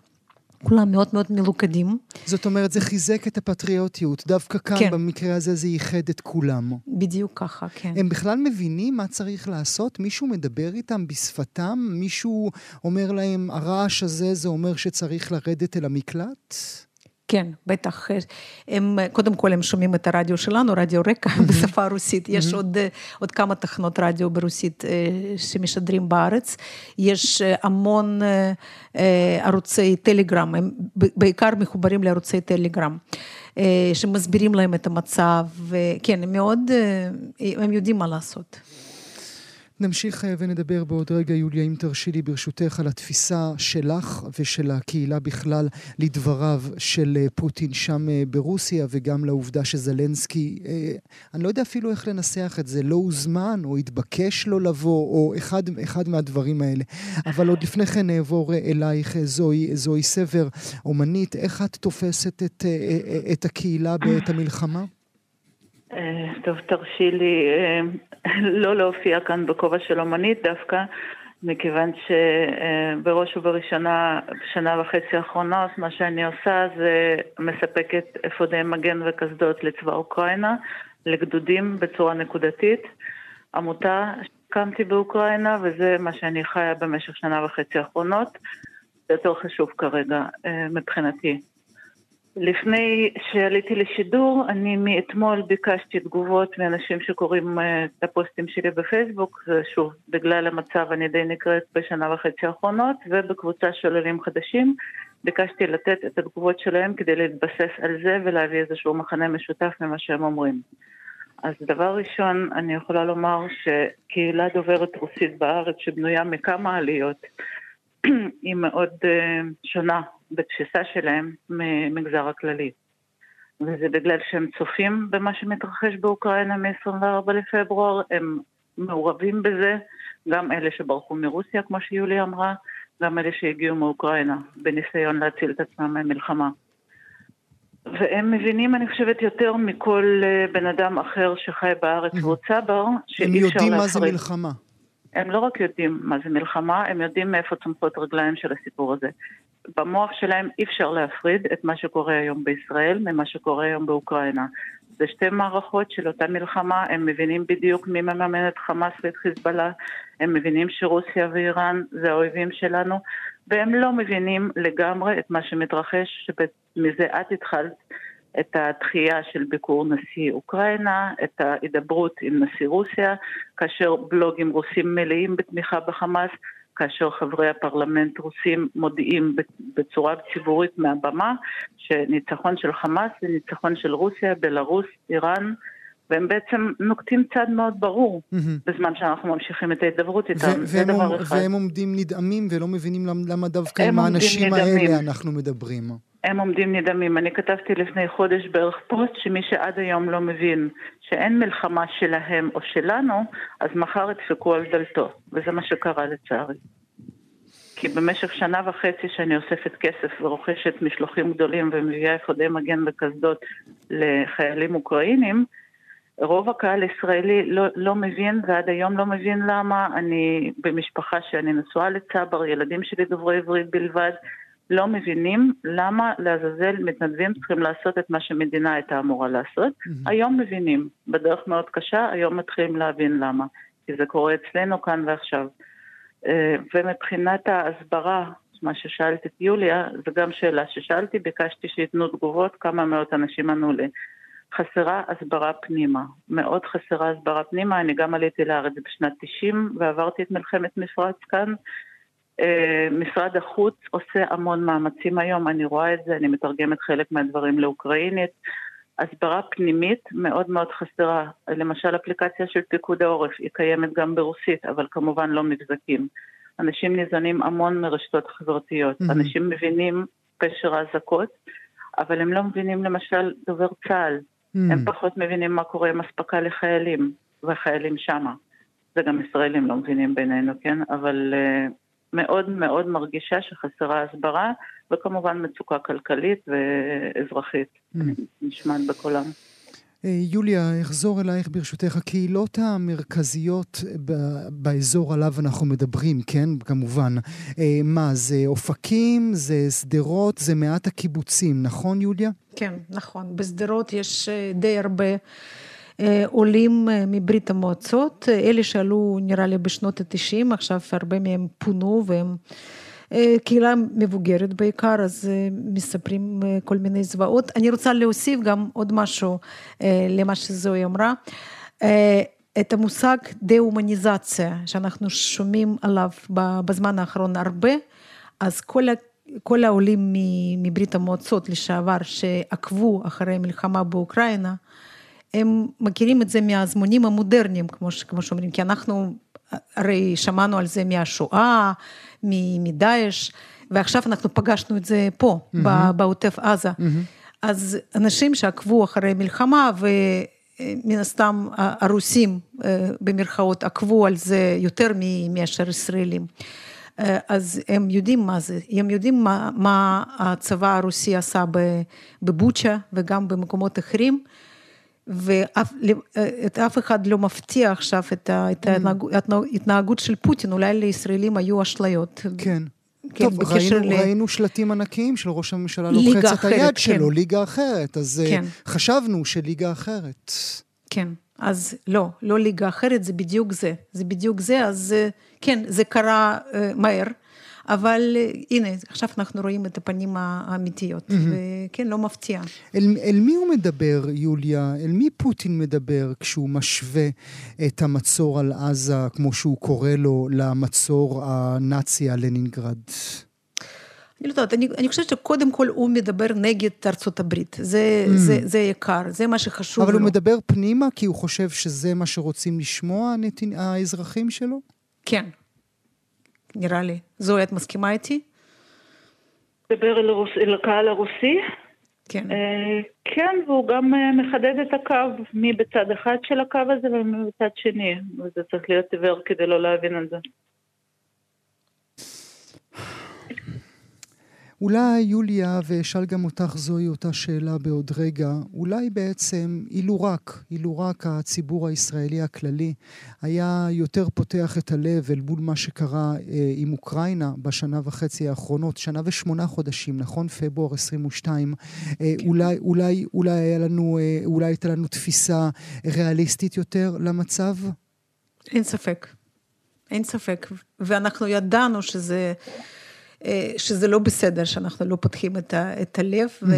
Speaker 12: כולם מאוד מאוד מלוכדים.
Speaker 2: זאת אומרת, זה חיזק את הפטריוטיות. דווקא כאן, כן. במקרה הזה, זה ייחד את כולם.
Speaker 12: בדיוק ככה, כן.
Speaker 2: הם בכלל מבינים מה צריך לעשות? מישהו מדבר איתם בשפתם? מישהו אומר להם, הרעש הזה, זה אומר שצריך לרדת אל המקלט?
Speaker 12: כן, בטח. הם, קודם כל הם שומעים את הרדיו שלנו, רדיו רקע בשפה הרוסית. יש עוד, עוד כמה תחנות רדיו ברוסית שמשדרים בארץ. יש המון ערוצי טלגרם, הם בעיקר מחוברים לערוצי טלגרם. שמסבירים להם את המצב, וכן, הם מאוד, הם יודעים מה לעשות.
Speaker 2: נמשיך אה, ונדבר בעוד רגע, יוליה, אם תרשי לי ברשותך, על התפיסה שלך ושל הקהילה בכלל לדבריו של אה, פוטין שם אה, ברוסיה, וגם לעובדה שזלנסקי, אני לא יודע אפילו איך לנסח את זה, לא הוזמן או התבקש לו לבוא, או אחד, אחד מהדברים האלה. אבל עוד לפני כן נעבור אלייך, זוהי, זוהי סבר, אומנית, איך את תופסת את, את הקהילה בעת המלחמה?
Speaker 13: אה, טוב, תרשי לי אה, לא להופיע כאן בכובע של אומנית דווקא, מכיוון שבראש ובראשונה, בשנה וחצי האחרונות, מה שאני עושה זה מספקת אפודי מגן וקסדות לצבא אוקראינה, לגדודים בצורה נקודתית. עמותה שהקמתי באוקראינה, וזה מה שאני חיה במשך שנה וחצי האחרונות. זה יותר חשוב כרגע אה, מבחינתי. לפני שעליתי לשידור, אני מאתמול ביקשתי תגובות מאנשים שקוראים אה, את הפוסטים שלי בפייסבוק, שוב, בגלל המצב אני די נקראת בשנה וחצי האחרונות, ובקבוצה של עולים חדשים ביקשתי לתת את התגובות שלהם כדי להתבסס על זה ולהביא איזשהו מחנה משותף ממה שהם אומרים. אז דבר ראשון, אני יכולה לומר שקהילה דוברת רוסית בארץ, שבנויה מכמה עליות, היא מאוד uh, שונה בתפיסה שלהם ממגזר הכללי. וזה בגלל שהם צופים במה שמתרחש באוקראינה מ-24 לפברואר, הם מעורבים בזה, גם אלה שברחו מרוסיה, כמו שיולי אמרה, גם אלה שהגיעו מאוקראינה, בניסיון להציל את עצמם ממלחמה. והם מבינים, אני חושבת, יותר מכל אה, בן אדם אחר שחי בארץ והוא צבר,
Speaker 2: שאי אפשר להפריד. הם יודעים מה זה מלחמה.
Speaker 13: הם לא רק יודעים מה זה מלחמה, הם יודעים מאיפה צומחות רגליים של הסיפור הזה. במוח שלהם אי אפשר להפריד את מה שקורה היום בישראל ממה שקורה היום באוקראינה. זה שתי מערכות של אותה מלחמה, הם מבינים בדיוק מי מממן את חמאס ואת חיזבאללה, הם מבינים שרוסיה ואיראן זה האויבים שלנו, והם לא מבינים לגמרי את מה שמתרחש, שמזה את התחלת, את התחייה של ביקור נשיא אוקראינה, את ההידברות עם נשיא רוסיה, כאשר בלוגים רוסים מלאים בתמיכה בחמאס, כאשר חברי הפרלמנט רוסים מודיעים בצורה ציבורית מהבמה שניצחון של חמאס זה ניצחון של רוסיה, בלרוס, איראן, והם בעצם נוקטים צד מאוד ברור mm-hmm. בזמן שאנחנו ממשיכים את ההידברות איתם, ו- זה דבר אחד.
Speaker 2: והם עומדים נדהמים ולא מבינים למה דווקא עם האנשים האלה אנחנו מדברים.
Speaker 13: הם עומדים נדהמים. אני כתבתי לפני חודש בערך פוסט שמי שעד היום לא מבין שאין מלחמה שלהם או שלנו, אז מחר ידפקו על דלתו, וזה מה שקרה לצערי. כי במשך שנה וחצי שאני אוספת כסף ורוכשת משלוחים גדולים ומביאה אפודי מגן וקסדות לחיילים אוקראינים, רוב הקהל הישראלי לא, לא מבין ועד היום לא מבין למה אני במשפחה שאני נשואה לצבר, ילדים שלי דוברי עברית בלבד, לא מבינים למה לעזאזל מתנדבים צריכים לעשות את מה שמדינה הייתה אמורה לעשות. Mm-hmm. היום מבינים, בדרך מאוד קשה, היום מתחילים להבין למה. כי זה קורה אצלנו כאן ועכשיו. אה, ומבחינת ההסברה, מה ששאלת את יוליה, זו גם שאלה ששאלתי, ביקשתי שייתנו תגובות, כמה מאות אנשים ענו לי. חסרה הסברה פנימה, מאוד חסרה הסברה פנימה, אני גם עליתי לארץ בשנת 90 ועברתי את מלחמת מפרץ כאן, משרד החוץ עושה המון מאמצים היום, אני רואה את זה, אני מתרגמת חלק מהדברים לאוקראינית. הסברה פנימית מאוד מאוד חסרה, למשל אפליקציה של פיקוד העורף, היא קיימת גם ברוסית, אבל כמובן לא מבזקים. אנשים ניזונים המון מרשתות חברתיות, mm-hmm. אנשים מבינים פשר האזעקות, אבל הם לא מבינים למשל דובר צה"ל, mm-hmm. הם פחות מבינים מה קורה עם אספקה לחיילים, וחיילים שמה. זה גם ישראלים לא מבינים בינינו, כן? אבל uh, מאוד מאוד מרגישה שחסרה הסברה, וכמובן מצוקה כלכלית ואזרחית, mm. נשמעת בקולם.
Speaker 2: אה, יוליה, אחזור אלייך ברשותך. הקהילות המרכזיות באזור עליו אנחנו מדברים, כן? כמובן. אה, מה, זה אופקים, זה שדרות, זה מעט הקיבוצים, נכון יוליה?
Speaker 12: כן, נכון. בשדרות יש אה, די הרבה עולים אה, מברית המועצות, אלה שעלו נראה לי בשנות התשעים, עכשיו הרבה מהם פונו והם קהילה מבוגרת בעיקר, אז מספרים כל מיני זוועות. אני רוצה להוסיף גם עוד משהו למה שזוהי אמרה. את המושג דה-הומניזציה, שאנחנו שומעים עליו בזמן האחרון הרבה, אז כל, כל העולים מברית המועצות לשעבר שעקבו אחרי המלחמה באוקראינה, הם מכירים את זה מהזמונים המודרניים, כמו, כמו שאומרים, כי אנחנו הרי שמענו על זה מהשואה, מדאעש, ועכשיו אנחנו פגשנו את זה פה, mm-hmm. בעוטף עזה. Mm-hmm. אז אנשים שעקבו אחרי מלחמה, ומן הסתם הרוסים במרכאות עקבו על זה יותר מאשר ישראלים. אז הם יודעים מה זה, הם יודעים מה, מה הצבא הרוסי עשה בבוצ'ה וגם במקומות אחרים. ואת אף אחד לא מפתיע עכשיו את ההתנהגות של פוטין, אולי לישראלים היו אשליות.
Speaker 2: כן. כן, טוב, ראינו, ל... ראינו שלטים ענקיים של ראש הממשלה לוחץ את היד כן. שלו, ליגה אחרת, אז כן. חשבנו שליגה אחרת.
Speaker 12: כן, אז לא, לא ליגה אחרת, זה בדיוק זה. זה בדיוק זה, אז כן, זה קרה מהר. אבל אה, הנה, עכשיו אנחנו רואים את הפנים האמיתיות, mm-hmm. וכן, לא מפתיע.
Speaker 2: אל, אל מי הוא מדבר, יוליה? אל מי פוטין מדבר כשהוא משווה את המצור על עזה, כמו שהוא קורא לו, למצור הנאצי על לנינגרד?
Speaker 12: אני לא יודעת, אני, אני חושבת שקודם כל הוא מדבר נגד ארצות הברית, זה, mm. זה, זה יקר, זה מה שחשוב
Speaker 2: אבל
Speaker 12: לו.
Speaker 2: אבל הוא מדבר פנימה כי הוא חושב שזה מה שרוצים לשמוע האזרחים שלו?
Speaker 12: כן, נראה לי. זוהי, את מסכימה איתי?
Speaker 13: מדבר אל, הרוס, אל הקהל הרוסי?
Speaker 12: כן.
Speaker 13: אה, כן, והוא גם אה, מחדד את הקו, מי בצד אחד של הקו הזה ומי בצד שני. וזה צריך להיות עיוור כדי לא להבין את זה.
Speaker 2: אולי, יוליה, ואשאל גם אותך זוהי אותה שאלה בעוד רגע, אולי בעצם, אילו רק, אילו רק הציבור הישראלי הכללי היה יותר פותח את הלב אל מול מה שקרה אה, עם אוקראינה בשנה וחצי האחרונות, שנה ושמונה חודשים, נכון? פברואר 22, אה, כן. אולי, אולי, אולי היה לנו, אה, אולי הייתה לנו תפיסה ריאליסטית יותר למצב?
Speaker 12: אין ספק. אין ספק. ואנחנו ידענו שזה... אה, שזה לא בסדר שאנחנו לא פותחים את, ה, את הלב mm-hmm. ו,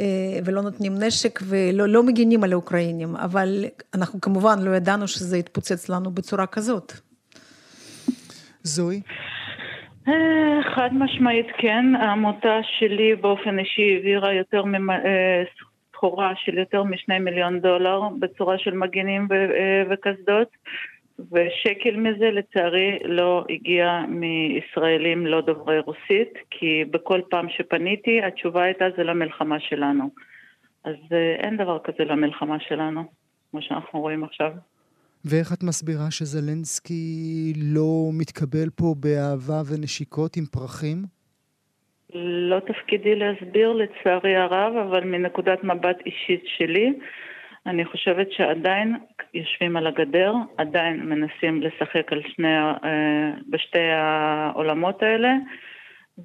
Speaker 12: אה, ולא נותנים נשק ולא לא מגינים על האוקראינים, אבל אנחנו כמובן לא ידענו שזה יתפוצץ לנו בצורה כזאת.
Speaker 2: זוהי?
Speaker 13: אה, חד משמעית כן, העמותה שלי באופן אישי העבירה יותר סחורה של יותר משני מיליון דולר בצורה של מגינים וקסדות. ושקל מזה לצערי לא הגיע מישראלים לא דוברי רוסית, כי בכל פעם שפניתי התשובה הייתה זה למלחמה שלנו. אז אה, אין דבר כזה למלחמה שלנו, כמו שאנחנו רואים עכשיו.
Speaker 2: ואיך את מסבירה שזלנסקי לא מתקבל פה באהבה ונשיקות עם פרחים?
Speaker 13: לא תפקידי להסביר לצערי הרב, אבל מנקודת מבט אישית שלי, אני חושבת שעדיין יושבים על הגדר, עדיין מנסים לשחק על שני, אה, בשתי העולמות האלה,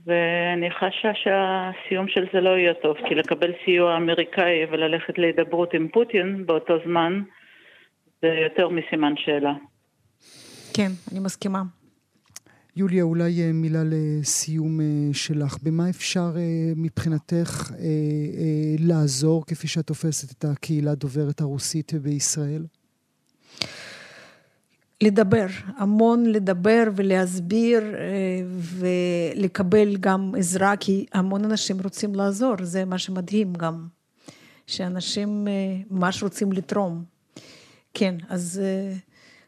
Speaker 13: ואני חשה שהסיום של זה לא יהיה טוב, כי לקבל סיוע אמריקאי וללכת להידברות עם פוטין באותו זמן, זה יותר מסימן שאלה.
Speaker 12: כן, אני מסכימה.
Speaker 2: יוליה, אולי אה, מילה לסיום אה, שלך. במה אפשר אה, מבחינתך לעזור, כפי שאת תופסת את הקהילה דוברת הרוסית בישראל?
Speaker 12: לדבר, המון לדבר ולהסביר ולקבל גם עזרה, כי המון אנשים רוצים לעזור, זה מה שמדהים גם, שאנשים ממש רוצים לתרום. כן, אז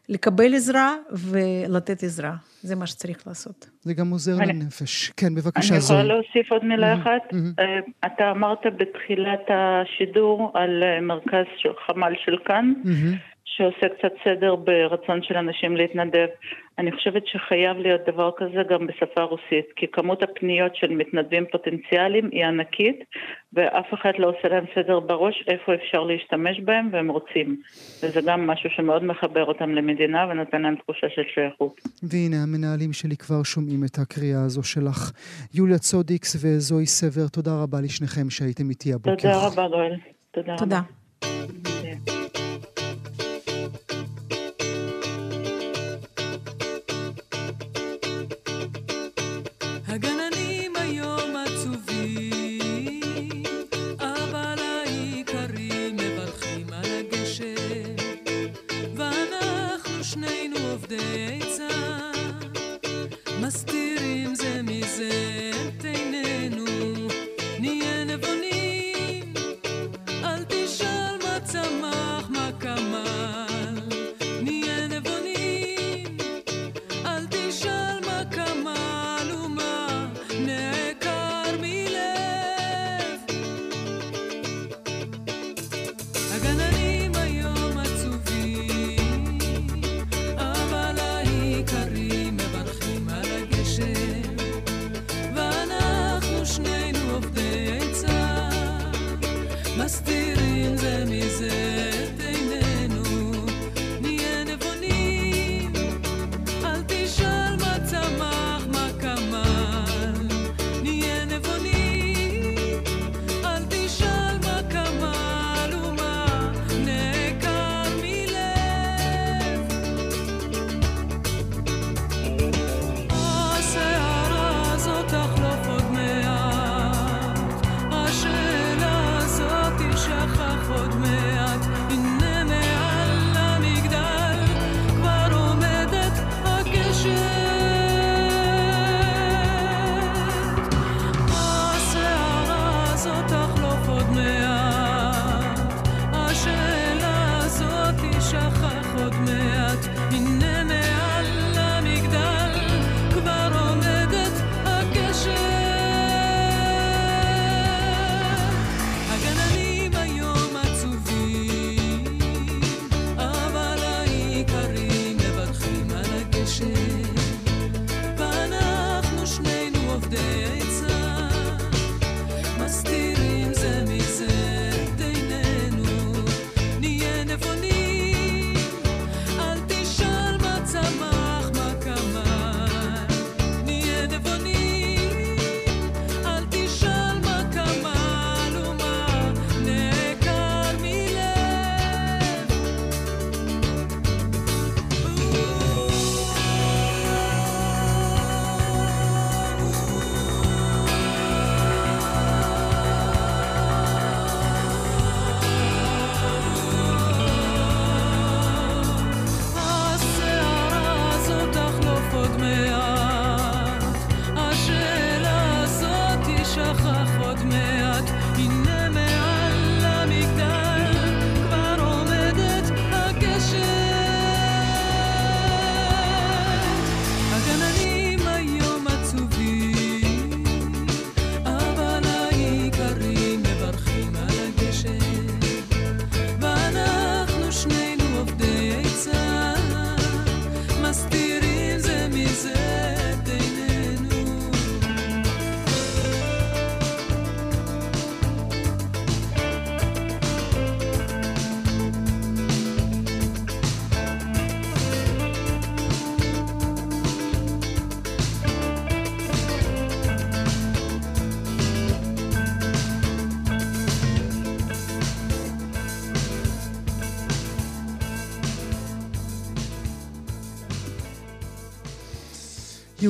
Speaker 12: לקבל עזרה ולתת עזרה. זה מה שצריך לעשות.
Speaker 2: זה גם עוזר אני, לנפש. כן, בבקשה,
Speaker 13: זוהי. אני יכולה להוסיף עוד מילה אחת? Mm-hmm. אתה אמרת בתחילת השידור על אה, מרכז חמ"ל של כאן, mm-hmm. שעושה קצת סדר ברצון של אנשים להתנדב. אני חושבת שחייב להיות דבר כזה גם בשפה רוסית, כי כמות הפניות של מתנדבים פוטנציאליים היא ענקית, ואף אחד לא עושה להם סדר בראש איפה אפשר להשתמש בהם, והם רוצים. וזה גם משהו שמאוד מחבר אותם למדינה ונותן להם תחושה של שייכות.
Speaker 2: והנה, המנהלים שלי כבר שומעים את הקריאה הזו שלך. יוליה צודיקס וזוהי סבר, תודה רבה לשניכם שהייתם איתי הבוקר.
Speaker 13: תודה רבה, גואל. תודה,
Speaker 12: תודה.
Speaker 13: רבה.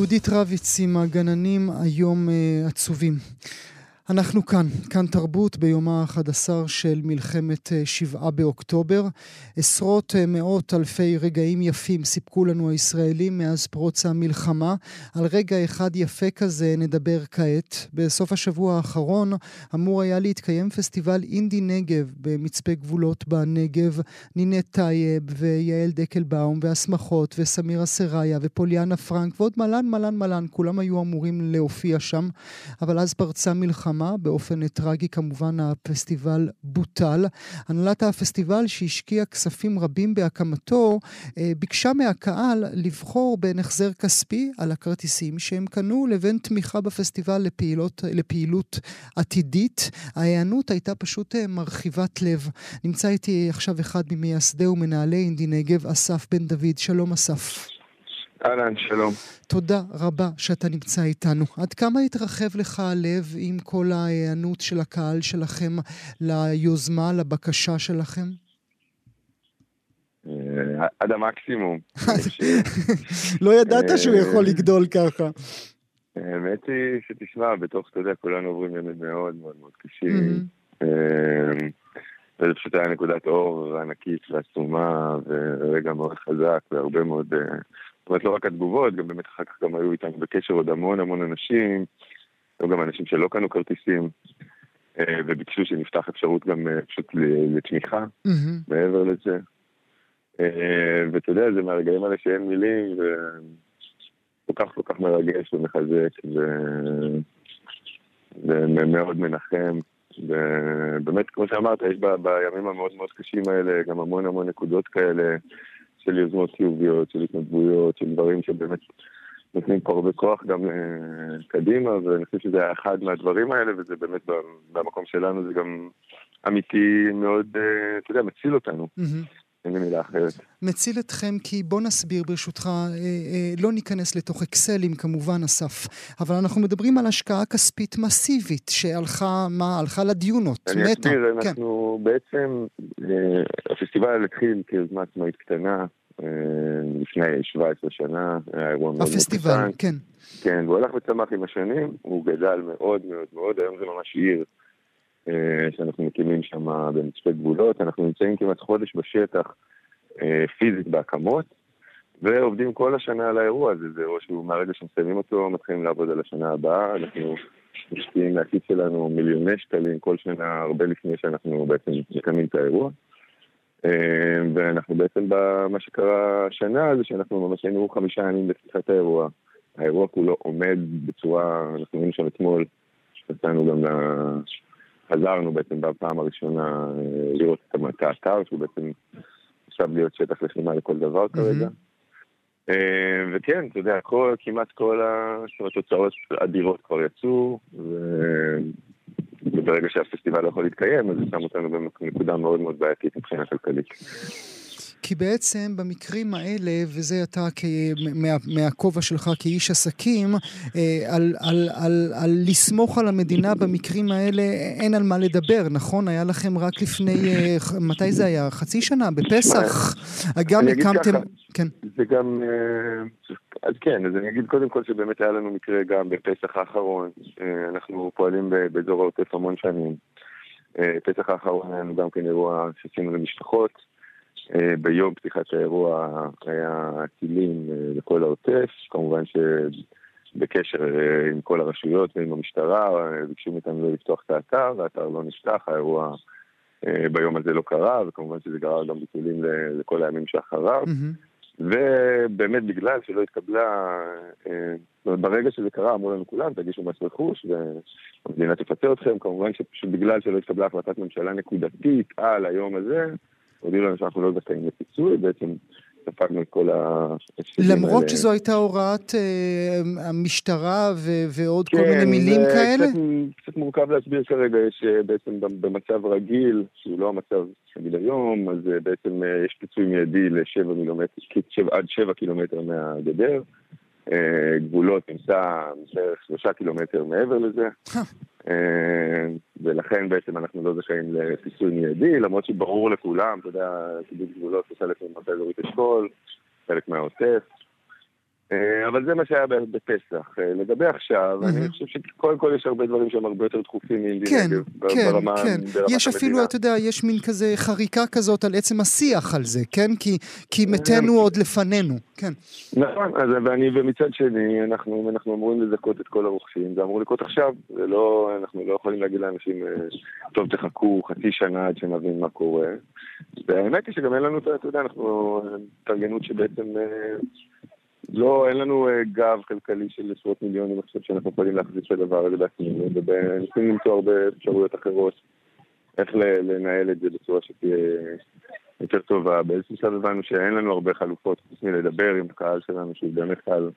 Speaker 2: יהודית רביץ עם הגננים היום אה, עצובים. אנחנו כאן, כאן תרבות ביומה ה-11 של מלחמת אה, שבעה באוקטובר. עשרות אה, מאות אלפי רגעים יפים סיפקו לנו הישראלים מאז פרוץ המלחמה. על רגע אחד יפה כזה נדבר כעת. בסוף השבוע האחרון אמור היה להתקיים פסטיבל אינדי נגב במצפה גבולות בנגב. נינט טייב ויעל דקלבאום והסמכות וסמירה סריה ופוליאנה פרנק ועוד מלן מלן מלן, כולם היו אמורים להופיע שם. אבל אז פרצה מלחמה. באופן טרגי כמובן הפסטיבל בוטל. הנהלת הפסטיבל שהשקיעה כספים רבים בהקמתו אה, ביקשה מהקהל לבחור בין החזר כספי על הכרטיסים שהם קנו לבין תמיכה בפסטיבל לפעילות, לפעילות עתידית. ההיענות הייתה פשוט אה, מרחיבת לב. נמצא איתי עכשיו אחד ממייסדי ומנהלי אינדי נגב, אסף בן דוד. שלום אסף.
Speaker 14: אהלן, שלום.
Speaker 2: תודה רבה שאתה נמצא איתנו. עד כמה התרחב לך הלב עם כל ההיענות של הקהל שלכם ליוזמה, לבקשה שלכם?
Speaker 14: אה, עד המקסימום.
Speaker 2: לא ידעת שהוא יכול לגדול ככה.
Speaker 14: האמת היא שתשמע, בתוך, אתה יודע, כולנו עוברים ימים מאוד מאוד מאוד קשים. אה, וזה פשוט היה נקודת אור ענקית ועצומה, ורגע מאוד חזק, והרבה מאוד... אה, זאת אומרת, לא רק התגובות, גם באמת אחר כך גם היו איתנו בקשר עוד המון המון אנשים, היו גם אנשים שלא קנו כרטיסים, וביקשו שנפתח אפשרות גם פשוט לתמיכה. מעבר לזה. ואתה יודע, זה מהרגעים האלה שאין מילים, וכל כך כל כך מרגש ומחזק, ומאוד מנחם. ובאמת, כמו שאמרת, יש ב, בימים המאוד מאוד קשים האלה גם המון המון נקודות כאלה של יוזמות חיוביות, של התנדבויות, של דברים שבאמת נותנים פה הרבה כוח גם קדימה, ואני חושב שזה היה אחד מהדברים האלה, וזה באמת במקום שלנו, זה גם אמיתי, מאוד, אה, אתה יודע, מציל אותנו.
Speaker 2: מהמם.
Speaker 14: אין לי מילה אחרת.
Speaker 2: מציל אתכם כי בוא נסביר ברשותך, אה, אה, לא ניכנס לתוך אקסלים כמובן אסף, אבל אנחנו מדברים על השקעה כספית מסיבית שהלכה, מה, הלכה לדיונות,
Speaker 14: אני
Speaker 2: מתה.
Speaker 14: אסביר,
Speaker 2: כן.
Speaker 14: אנחנו בעצם, אה, הפסטיבל התחיל כיוזמה עצמאית קטנה, אה, לפני 17 שנה, היה אירוע מאוד.
Speaker 2: הפסטיבל, כן.
Speaker 14: כן, והוא הלך וצמח עם השנים, הוא גדל מאוד מאוד מאוד, היום זה ממש עיר שאנחנו מקימים שם במצפה גבולות, אנחנו נמצאים כמעט חודש בשטח אה, פיזית בהקמות, ועובדים כל השנה על האירוע הזה, זה אירוע שהוא מהרגע שמסיימים אותו, מתחילים לעבוד על השנה הבאה, אנחנו משקיעים מהכיס שלנו מיליוני שקלים כל שנה, הרבה לפני שאנחנו בעצם מקיימים את האירוע. אה, ואנחנו בעצם, במה שקרה השנה זה שאנחנו ממש היינו חמישה ימים בפתיחת האירוע. האירוע כולו עומד בצורה, אנחנו היינו שם אתמול, יצאנו גם. חזרנו בעצם בפעם הראשונה אה, לראות את האתר, שהוא בעצם עכשיו להיות שטח לחימה לכל דבר כרגע. אה, וכן, אתה יודע, כל, כמעט כל התוצאות אדירות כבר יצאו, ו- וברגע שהפסטיבל לא יכול להתקיים, אז זה שם אותנו בנקודה מאוד מאוד בעייתית מבחינה כלכלית.
Speaker 2: כי בעצם במקרים האלה, וזה אתה כ... מה... מהכובע שלך כאיש עסקים, אה, על, על, על, על לסמוך על המדינה במקרים האלה אין על מה לדבר, נכון? היה לכם רק לפני, אה, מתי זה היה? חצי שנה? בפסח? גם
Speaker 14: אני אגיד
Speaker 2: הקמתם... כן.
Speaker 14: זה גם, אה, אז כן, אז אני אגיד קודם כל שבאמת היה לנו מקרה גם בפסח האחרון, אה, אנחנו פועלים באזור העוטף המון שנים. אה, פסח האחרון היה לנו גם כן אירוע שעשינו למשפחות. אה, ביום פתיחת האירוע היה טילים אה, לכל העוטף, כמובן שבקשר אה, עם כל הרשויות ועם המשטרה, ביקשו מאיתנו לא לפתוח את האתר, והאתר לא נפתח, האירוע ביום הזה לא קרה, וכמובן שזה גרר גם ביטולים לכל הימים שאחריו. ובאמת בגלל שלא התקבלה, ברגע שזה קרה אמרו לנו כולם, תגישו מס רכוש והמדינה תפצה אתכם, כמובן שפשוט בגלל שלא התקבלה החלטת ממשלה נקודתית על היום הזה, הודיעו לנו שאנחנו לא זכאים לפיצוי, בעצם ספגנו את כל ה...
Speaker 2: למרות שזו הייתה הוראת אה, המשטרה ו- ועוד כל
Speaker 14: כן,
Speaker 2: מיני מילים
Speaker 14: זה
Speaker 2: כאלה?
Speaker 14: קצת, קצת מורכב להסביר כרגע, יש אה, בעצם גם במצב רגיל, שהוא לא המצב נגיד היום, אז אה, בעצם אה, יש פיצוי מיידי לשבע קילומטר, שבע- עד שבע קילומטר מהגדר. אה, גבולות נמצא בערך שלושה קילומטר מעבר לזה. אה, ולכן בעצם אנחנו לא זכאים לפיצוי מיידי, למרות שברור לכולם, אתה יודע, קיבוץ גבולות הוא חלק ממועצה אזורית אשכול, חלק מהעוטף. אה, אבל זה מה שהיה בפסח. אה, לגבי עכשיו, אני חושב שקודם כל יש הרבה דברים שהם הרבה יותר דחופים מאינדי
Speaker 2: כן,
Speaker 14: נגב,
Speaker 2: כן,
Speaker 14: ברמה,
Speaker 2: כן.
Speaker 14: ברמת
Speaker 2: יש אפילו,
Speaker 14: המדינה.
Speaker 2: אתה יודע, יש מין כזה חריקה כזאת על עצם השיח על זה, כן? כי, כי מתינו עוד לפנינו, כן.
Speaker 14: נכון, אז ואני, ומצד שני, אנחנו, אנחנו אמורים לזכות את כל הרוכשים, זה אמור לקרות עכשיו, זה לא, אנחנו לא יכולים להגיד לאנשים, אה, טוב, תחכו חצי שנה עד שנבין מה קורה. והאמת היא שגם אין לנו, אתה יודע, אנחנו, התארגנות שבעצם, לא, אין לנו אה, גב כלכלי של עשרות מיליונים עכשיו שאנחנו יכולים להחזיק את הדבר הזה בעצמנו, ומנסים למצוא הרבה אפשרויות אחרות, איך לנהל את זה בצורה שתהיה יותר טובה. באיזשהו שלב הבנו שאין לנו הרבה חלופות חוץ מלדבר עם הקהל שלנו, שהוא באמת קהל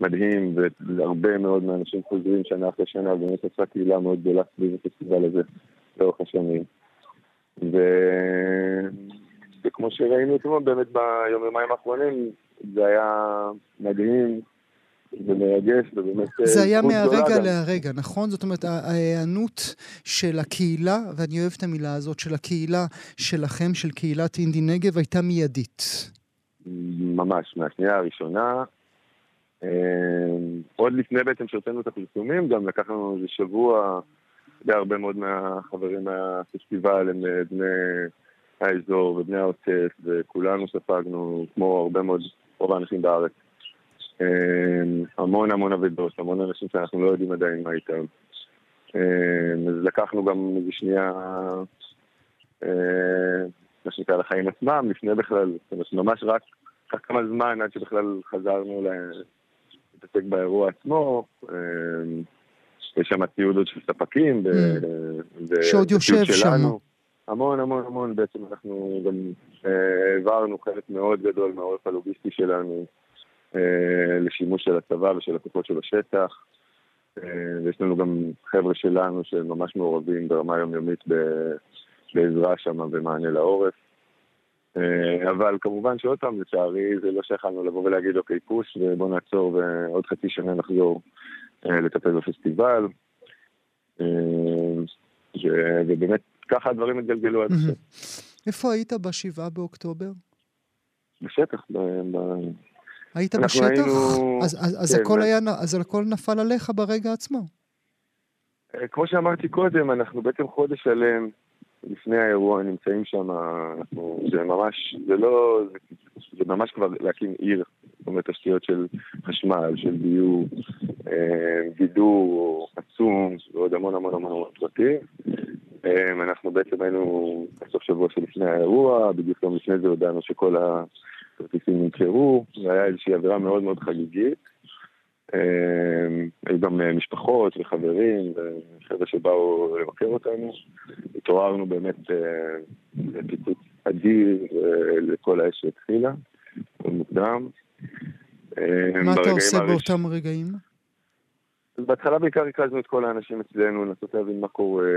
Speaker 14: מדהים, והרבה מאוד מהאנשים חוזרים שנה אחרי שנה, ובאמת עושה קהילה מאוד גדולה סביב הפסטיבל הזה לאורך השנים. ו... וכמו שראינו אתמול, באמת ביום יומיים האחרונים, זה היה מדהים ומרגש, ובאמת אה,
Speaker 2: זה היה מהרגע. להרגע, נכון? זאת אומרת, ההיענות של הקהילה, ואני אוהב את המילה הזאת, של הקהילה שלכם, של קהילת אינדי נגב, הייתה מיידית.
Speaker 14: ממש, מהשנייה הראשונה. אה, עוד לפני בעצם שהוצאנו את הפרסומים, גם לקח לנו איזה שבוע, הרבה מאוד מהחברים מהפסטיבל הם אה, בני האזור ובני העוטף, וכולנו ספגנו, כמו הרבה מאוד, רוב האנשים בארץ. אה, המון המון אבדות, המון אנשים שאנחנו לא יודעים עדיין מה איתם. אה, אז לקחנו גם איזה שנייה, אה, מה שנקרא, לחיים עצמם, לפני בכלל, זאת אומרת, ממש רק לקח כמה זמן עד שבכלל חזרנו להתעסק באירוע עצמו. אה, יש שם ציוד עוד של ספקים. ו-
Speaker 2: שעוד יושב. שם.
Speaker 14: המון המון המון, בעצם אנחנו גם העברנו חלק מאוד גדול מהעורף הלוגיסטי שלנו אה, לשימוש של הצבא ושל הכוחות של השטח. אה, ויש לנו גם חבר'ה שלנו שממש מעורבים ברמה יומיומית ב- לעזרה שם ומענה לעורף. אה, אבל כמובן שעוד פעם, לצערי, זה לא שיכלנו לבוא ולהגיד, אוקיי, פוש, ובוא נעצור ועוד חצי שנה נחזור לטפל בפסטיבל. ובאמת, ככה הדברים התגלגלו עד עכשיו.
Speaker 2: איפה היית בשבעה באוקטובר?
Speaker 14: בשטח, ב- ב-
Speaker 2: היית בשטח?
Speaker 14: היינו-
Speaker 2: אז, אז, אז,
Speaker 14: כן,
Speaker 2: הכל
Speaker 14: מה-
Speaker 2: היה, אז הכל נפל עליך ברגע עצמו.
Speaker 14: אה, כמו שאמרתי קודם, אנחנו בעצם חודש שלם לפני האירוע נמצאים שם, אנחנו, זה ממש, זה לא, זה, זה ממש כבר להקים עיר, זאת אומרת תשתיות של חשמל, של ביוב, אה, גידור עצום, ועוד המון המון המון פרטים. אה, אנחנו בעצם היינו בסוף שבוע שלפני האירוע, בדיוק יום לפני זה הודענו שכל הכרטיסים נמכרו, והיה איזושהי אווירה מאוד מאוד חגיגית. אה, היו גם אה, משפחות וחברים וחבר'ה שבאו לבקר אותנו. התעוררנו באמת אה, לפיצוץ אדיר אה, לכל האש שהתחילה, מוקדם. אה,
Speaker 2: מה אתה עושה באותם רגעים?
Speaker 14: בהתחלה בעיקר ריכזנו את כל האנשים אצלנו, לנסות להבין מה קורה.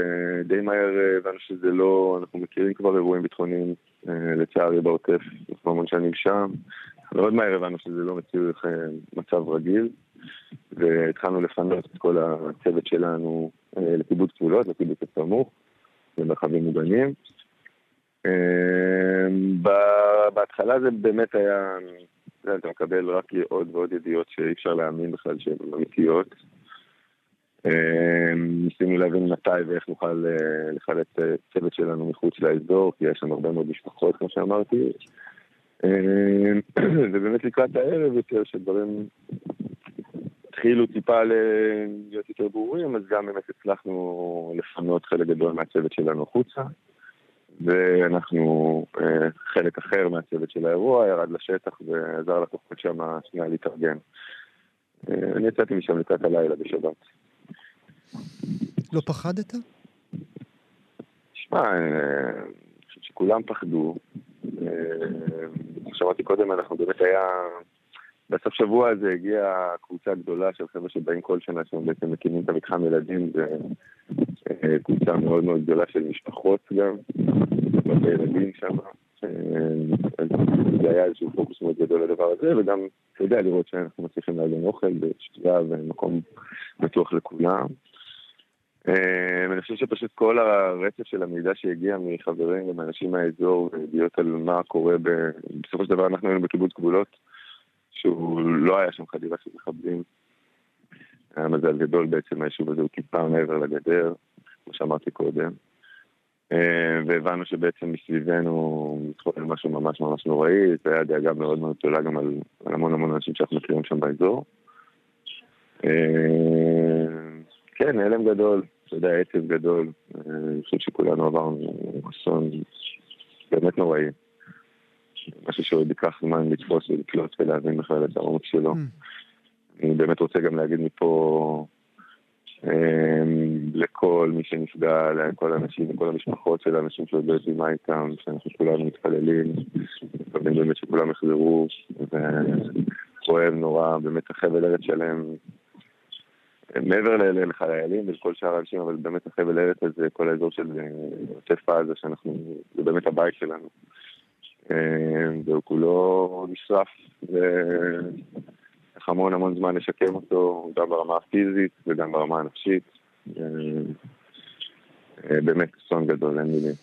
Speaker 14: די מהר אה, הבנו שזה לא, אנחנו מכירים כבר אירועים ביטחוניים, אה, לצערי בעוטף, אנחנו המון שנים שם. מאוד מהר הבנו שזה לא מצריך אה, מצב רגיל, והתחלנו לפנות את כל הצוות שלנו לקיבוץ גבולות, לקיבוץ הסמוך, למרחבים מוגנים. בהתחלה זה באמת היה, אתה מקבל רק עוד ועוד ידיעות שאי אפשר להאמין בכלל שהן אמיתיות. אה, ניסינו להבין מתי ואיך נוכל אה, לחלץ אה, צוות שלנו מחוץ לאזור, כי יש שם הרבה מאוד משפחות, כמו שאמרתי. אה, ובאמת לקראת הערב יותר, שדברים התחילו טיפה להיות יותר ברורים, אז גם באמת הצלחנו לפנות חלק גדול מהצוות שלנו החוצה. ואנחנו, אה, חלק אחר מהצוות של האירוע ירד לשטח ועזר לכוחות שם שנייה להתארגן. אני יצאתי משם לקראת הלילה בשבת.
Speaker 2: לא פחדת?
Speaker 14: שמע, אה, שכולם פחדו. אה, שאמרתי קודם, אנחנו באמת היה... בסוף שבוע הזה הגיעה קבוצה גדולה של חבר'ה שבאים כל שנה, שהם בעצם מקימים את המתחם ילדים, וקבוצה מאוד מאוד גדולה של משפחות גם, הרבה ילדים שם. אה, זה היה איזשהו פוקוס מאוד גדול לדבר הזה, וגם, אתה יודע, לראות שאנחנו מצליחים לארגן אוכל בשתייה ומקום בטוח לכולם. אה, אני חושב שפשוט כל הרצף של המידע שהגיע מחברים ומאנשים מהאזור, וידיעות על מה קורה, ב... בסופו של דבר אנחנו היינו בקיבוץ גבולות, שהוא לא היה שם חדירה של מחבלים. היה מזל גדול בעצם, היישוב הזה הוא טיפה מעבר לגדר, כמו שאמרתי קודם. אה, והבנו שבעצם מסביבנו מתחולל משהו ממש ממש נוראי, זה היה דאגה מאוד מאוד גדולה גם על, על המון המון אנשים שאנחנו מכירים שם באזור. אה, כן, הלם גדול, אתה יודע, עצב גדול. אה, אני חושב שכולנו עברנו אסון באמת נוראי. משהו שעוד ייקח זמן לתפוס ולקלוט ולהבין בכלל את העומק שלו. אני באמת רוצה גם להגיד מפה אה, לכל מי שנפגע, לכל האנשים, לכל המשפחות של האנשים שעוד לא יודעים מה איתם, שאנחנו כולנו מתפללים, מקווים באמת שכולם יחזרו, וכואב נורא, באמת החבל ארץ שלהם מעבר לחיילים ולכל שאר האנשים, אבל באמת החבל ארץ הזה, כל האזור של אה, עוטף עזה, שאנחנו, זה באמת הבית שלנו. אה, והוא כולו נשרף, ולקח המון המון זמן לשקם אותו, גם ברמה הפיזית וגם ברמה הנפשית. אה, באמת אסון גדול, אין מילים.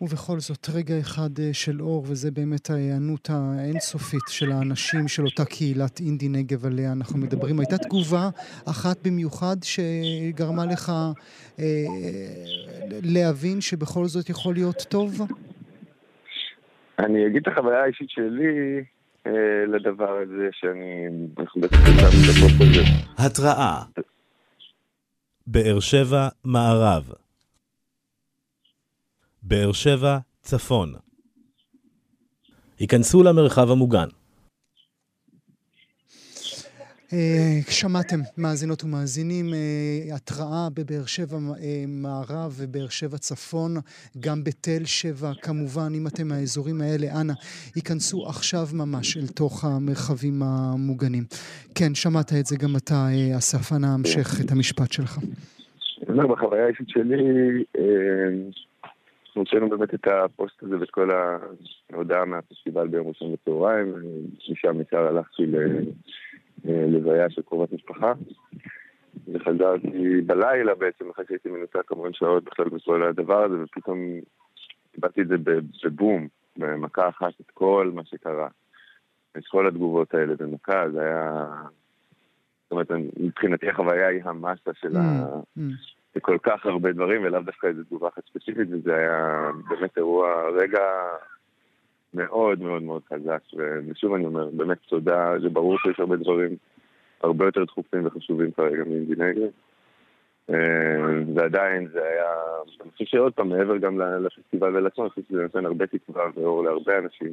Speaker 2: ובכל זאת, רגע אחד אה, של אור, וזה באמת ההיענות האינסופית של האנשים של אותה קהילת אינדי נגב עליה אנחנו מדברים. הייתה תגובה אחת במיוחד שגרמה לך אה, להבין שבכל זאת יכול להיות טוב?
Speaker 14: אני אגיד את החוויה האישית שלי אה, לדבר הזה, שאני... אנחנו.
Speaker 15: התראה באר שבע מערב באר שבע צפון היכנסו למרחב המוגן.
Speaker 2: אה, שמעתם, מאזינות ומאזינים, אה, התראה בבאר שבע אה, מערב ובאר שבע צפון, גם בתל שבע, כמובן, אם אתם מהאזורים האלה, אנא, היכנסו עכשיו ממש אל תוך המרחבים המוגנים. כן, שמעת את זה גם אתה, אסף, אנא המשך את המשפט שלך.
Speaker 14: אני אומר, בחוויה האישית שלי, אנחנו הוצאנו באמת את הפוסט הזה ואת כל ההודעה מהפסטיבל ביום ראשון בצהריים, משם ישר הלכתי ללוויה של קרובת משפחה, וחזרתי בלילה בעצם, אחרי שהייתי מנותק כמובן שעות בכלל בכל הדבר הזה, ופתאום קיבלתי את זה בבום, במכה אחת, את כל מה שקרה. את כל התגובות האלה במכה, זה היה... זאת אומרת, מבחינתי החוויה היא המסה של ה...
Speaker 2: Mm.
Speaker 14: זה כל כך הרבה דברים, ולאו דווקא איזו תגובה אחת ספציפית, וזה היה באמת אירוע, רגע מאוד מאוד מאוד חזק. ושוב אני אומר, באמת תודה, זה ברור שיש הרבה דברים הרבה יותר דחופים וחשובים כרגע מאינדי נגב. אה, ועדיין זה היה, אני חושב שעוד פעם, מעבר גם לפסטיבל ולעצמו, אני חושב שזה נותן הרבה תקווה ואור להרבה אנשים,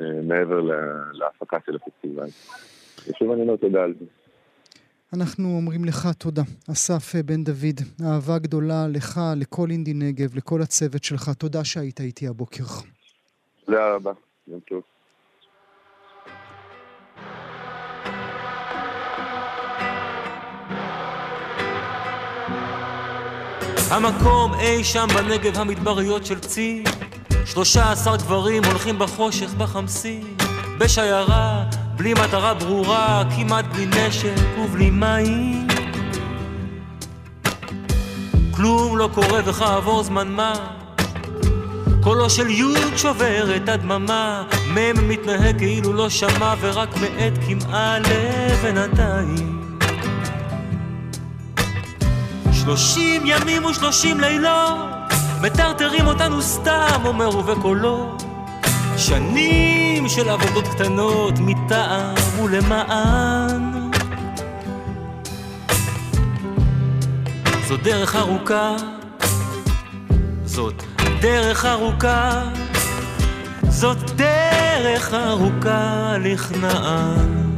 Speaker 14: אה, מעבר להפקה של הפסטיבל. ושוב אני אומר תודה על זה.
Speaker 2: אנחנו אומרים לך תודה, אסף בן דוד. אהבה גדולה לך, לכל אינדי נגב, לכל הצוות שלך. תודה שהיית איתי הבוקר.
Speaker 14: תודה רבה, יום טוב.
Speaker 16: המקום אי שם בנגב המדבריות של צי שלושה עשר גברים הולכים בחושך בחמסי בשיירה, בלי מטרה ברורה, כמעט בלי נשק ובלי מים. כלום לא קורה וכעבור זמן מה. קולו של יוד שובר את הדממה. מ' מתנהג כאילו לא שמע ורק מאט קמעה לבינתיים. שלושים ימים ושלושים לילות מטרטרים אותנו סתם, אומר ובקולו שנים של עבודות קטנות מטעם ולמען. זו דרך ארוכה. זאת דרך ארוכה. זאת דרך ארוכה לכנען.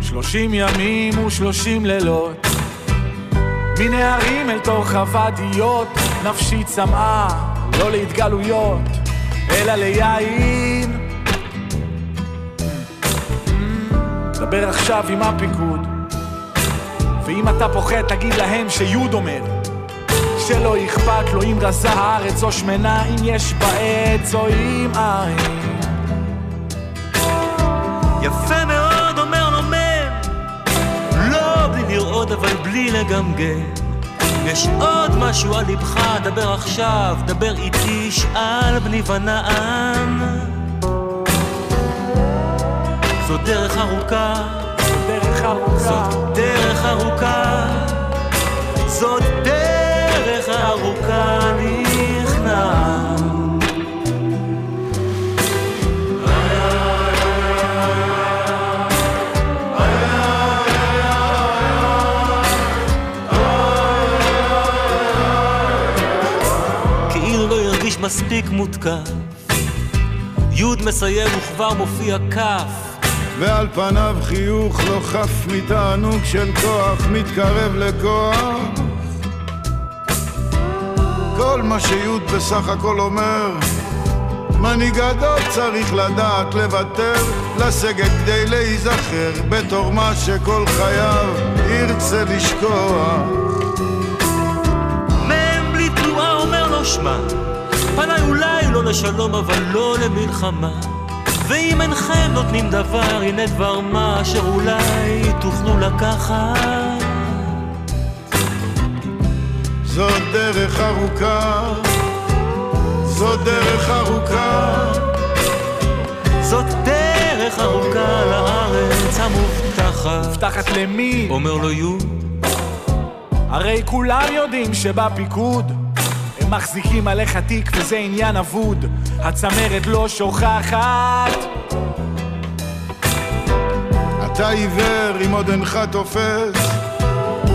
Speaker 17: שלושים ימים ושלושים לילות. מנהרים אל תוך הוואדיות נפשי צמאה לא להתגלויות אלא ליין. דבר עכשיו עם הפיקוד ואם אתה פוחד תגיד להם שיוד אומר שלא אכפת לו אם רזה הארץ או שמנה אם יש בה עץ או אם אין.
Speaker 16: יפה מאוד אומר לו מם לא בלי לראות אבל בלי לגמגם יש עוד משהו על לבך, דבר עכשיו, דבר איתי, שאל בני ונען. זו דרך ארוכה,
Speaker 17: דרך ארוכה,
Speaker 16: זאת דרך ארוכה, זאת דרך ארוכה נכנע. מספיק מותקף. יוד מסיים וכבר מופיע כף.
Speaker 18: ועל פניו חיוך לא חף מתענוג של כוח מתקרב לכוח כל מה שיוד בסך הכל אומר מנהיג גדול צריך לדעת לוותר לסגת כדי להיזכר בתור מה שכל חייו ירצה לשכוח
Speaker 16: מ' בלי תנועה אומר לו שמע פניי אולי לא לשלום אבל לא למלחמה. ואם אינכם נותנים דבר הנה דבר מה אשר אולי תוכלו לקחת.
Speaker 18: זאת דרך ארוכה זאת דרך ארוכה.
Speaker 16: זאת דרך ארוכה לארץ המובטחת.
Speaker 17: מובטחת למי?
Speaker 16: אומר לו יוד
Speaker 17: הרי כולם יודעים שבפיקוד מחזיקים עליך תיק וזה עניין אבוד. הצמרת לא שוכחת.
Speaker 18: אתה עיוור אם עוד אינך תופס.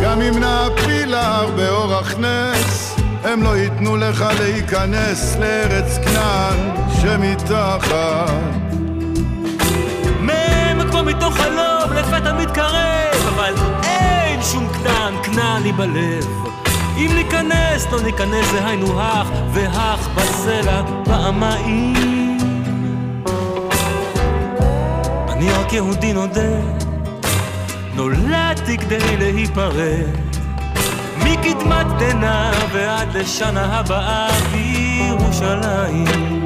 Speaker 18: גם אם נעפיל להר באורח נס הם לא ייתנו לך להיכנס לארץ כנען שמתחת.
Speaker 16: מ' כמו מתוך חלום לפתע מתקרב אבל אין שום כנען, כנען לי בלב אם ניכנס, לא ניכנס זה היינו הך והך בסלע פעמיים אני רק יהודי נודה נולדתי כדי להיפרד מקדמת דנא ועד לשנה הבאה בירושלים.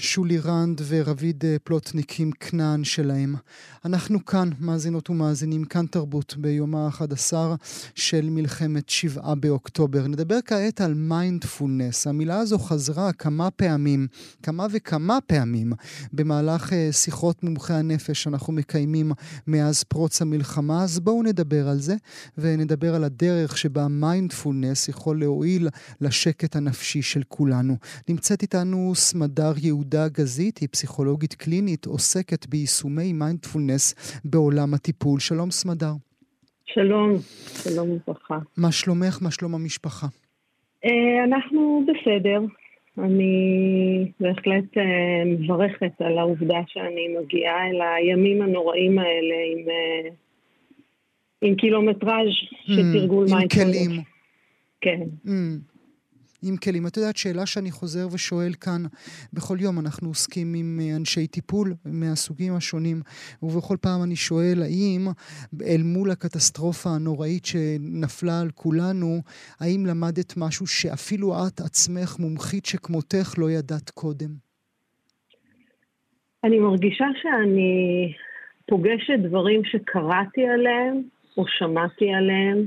Speaker 2: שולי רנד ורביד אה, פלוטניק עם כנען שלהם. אנחנו כאן, מאזינות ומאזינים, כאן תרבות, ביום ה-11 של מלחמת שבעה באוקטובר. נדבר כעת על מיינדפולנס. המילה הזו חזרה כמה פעמים, כמה וכמה פעמים, במהלך אה, שיחות מומחי הנפש שאנחנו מקיימים מאז פרוץ המלחמה. אז בואו נדבר על זה, ונדבר על הדרך שבה מיינדפולנס יכול להועיל לשקט הנפשי של כולנו. נמצאת איתנו סמדר יהודה גזית, היא פסיכולוגית קלינית, עוסקת ביישומי מיינדפולנס בעולם הטיפול. שלום סמדר.
Speaker 19: שלום, שלום וברכה.
Speaker 2: מה שלומך? מה שלום המשפחה?
Speaker 19: אה, אנחנו בסדר. אני בהחלט אה, מברכת על העובדה שאני מגיעה אל הימים הנוראים האלה עם, אה, עם קילומטראז' של
Speaker 2: Mm,
Speaker 19: תרגול
Speaker 2: עם
Speaker 19: מיינדפולנס.
Speaker 2: כלים.
Speaker 19: כן.
Speaker 2: Mm, עם כלים. את יודעת, שאלה שאני חוזר ושואל כאן, בכל יום אנחנו עוסקים עם אה, אנשי טיפול מהסוגים השונים, ובכל פעם אני שואל, האם אל מול הקטסטרופה הנוראית שנפלה על כולנו, האם למדת משהו שאפילו את עצמך, מומחית שכמותך, לא ידעת קודם?
Speaker 19: אני מרגישה שאני פוגשת דברים שקראתי עליהם או שמעתי עליהם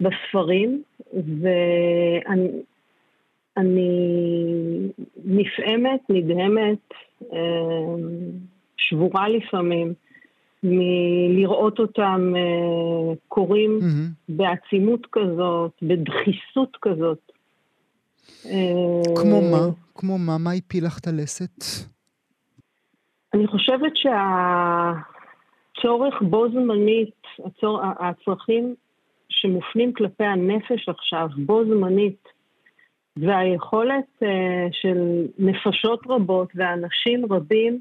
Speaker 19: בספרים, ואני אני נפעמת, נדהמת, אה, שבורה לפעמים, מלראות אותם אה, קורים בעצימות כזאת, בדחיסות כזאת. אה,
Speaker 2: כמו מה? כמו מה? מה הפיל לך את הלסת?
Speaker 19: אני חושבת שהצורך בו זמנית, הצור, הצרכים שמופנים כלפי הנפש עכשיו, בו זמנית, והיכולת uh, של נפשות רבות ואנשים רבים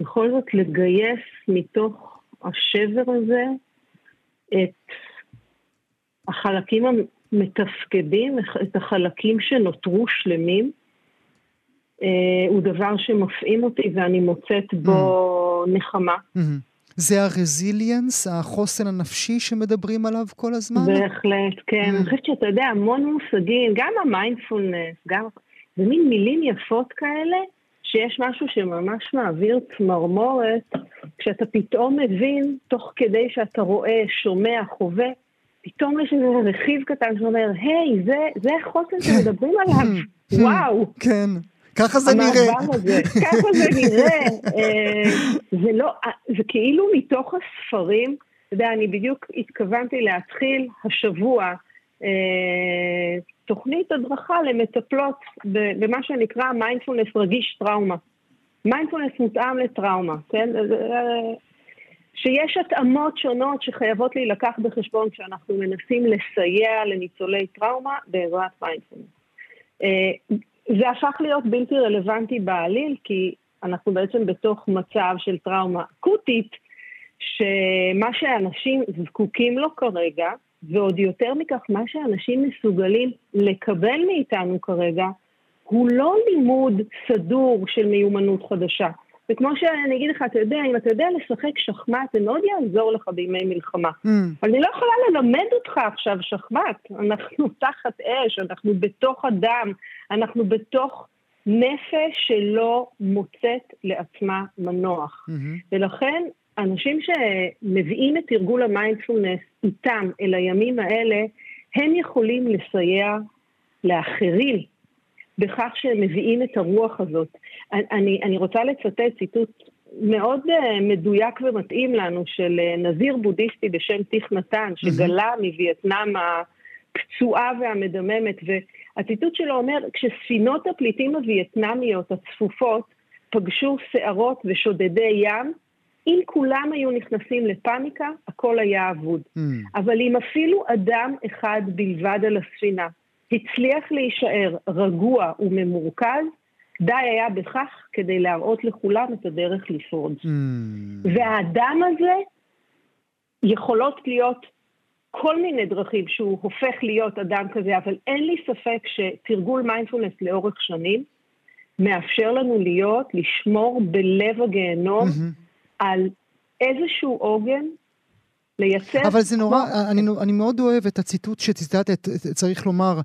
Speaker 19: בכל זאת לגייס מתוך השבר הזה את החלקים המתפקדים, את החלקים שנותרו שלמים, uh, הוא דבר שמפעים אותי ואני מוצאת בו נחמה.
Speaker 2: מהמם. זה הרזיליאנס, החוסן הנפשי שמדברים עליו כל הזמן?
Speaker 19: בהחלט, כן.
Speaker 2: Mm.
Speaker 19: אני חושבת שאתה יודע, המון מושגים, גם המיינדפולנס, גם... זה מין מילים יפות כאלה, שיש משהו שממש מעביר צמרמורת, כשאתה פתאום מבין, תוך כדי שאתה רואה, שומע, חווה, פתאום יש איזה רכיב קטן שאומר, היי, זה, זה החוסן שמדברים עליו, וואו.
Speaker 2: כן. ככה זה נראה.
Speaker 19: הזה, ככה זה נראה. אה, זה לא, אה, זה כאילו מתוך הספרים, אתה יודע, אני בדיוק התכוונתי להתחיל השבוע אה, תוכנית הדרכה למטפלות במה שנקרא מיינדפולנס רגיש טראומה. מיינדפולנס מותאם לטראומה, כן? אה, שיש התאמות שונות שחייבות להילקח בחשבון כשאנחנו מנסים לסייע לניצולי טראומה בעזרת מיינדפולנס. זה הפך להיות בלתי רלוונטי בעליל, כי אנחנו בעצם בתוך מצב של טראומה אקוטית, שמה שאנשים זקוקים לו כרגע, ועוד יותר מכך, מה שאנשים מסוגלים לקבל מאיתנו כרגע, הוא לא לימוד סדור של מיומנות חדשה. וכמו שאני אגיד לך, אתה יודע, אם אתה יודע לשחק שחמט, זה מאוד יעזור לך בימי מלחמה.
Speaker 2: Mm.
Speaker 19: אני לא יכולה ללמד אותך עכשיו שחמט. אנחנו תחת אש, אנחנו בתוך הדם, אנחנו בתוך נפש שלא מוצאת לעצמה מנוח. ולכן אנשים שמביאים את תרגול המיינדפולנס איתם אל הימים האלה, הם יכולים לסייע לאחרים בכך שהם מביאים את הרוח הזאת. אני, אני רוצה לצטט ציטוט מאוד אה, מדויק ומתאים לנו של אה, נזיר בודהיסטי בשם טיך נתן, שגלה מווייטנאם הפצועה והמדממת, והציטוט שלו אומר, כשספינות הפליטים הווייטנמיות הצפופות פגשו שערות ושודדי ים, אם כולם היו נכנסים לפאניקה, הכל היה אבוד. אבל אם אפילו אדם אחד בלבד על הספינה הצליח להישאר רגוע וממורכז, די היה בכך כדי להראות לכולם את הדרך לשרוד. והאדם הזה יכולות להיות כל מיני דרכים שהוא הופך להיות אדם כזה, אבל אין לי ספק שתרגול מיינדפולנס לאורך שנים מאפשר לנו להיות, לשמור בלב הגיהנום על איזשהו עוגן, לייצר...
Speaker 2: אבל זה נורא,
Speaker 19: כמו-
Speaker 2: אני, אני מאוד אוהב את הציטוט שציטטת, צריך לומר,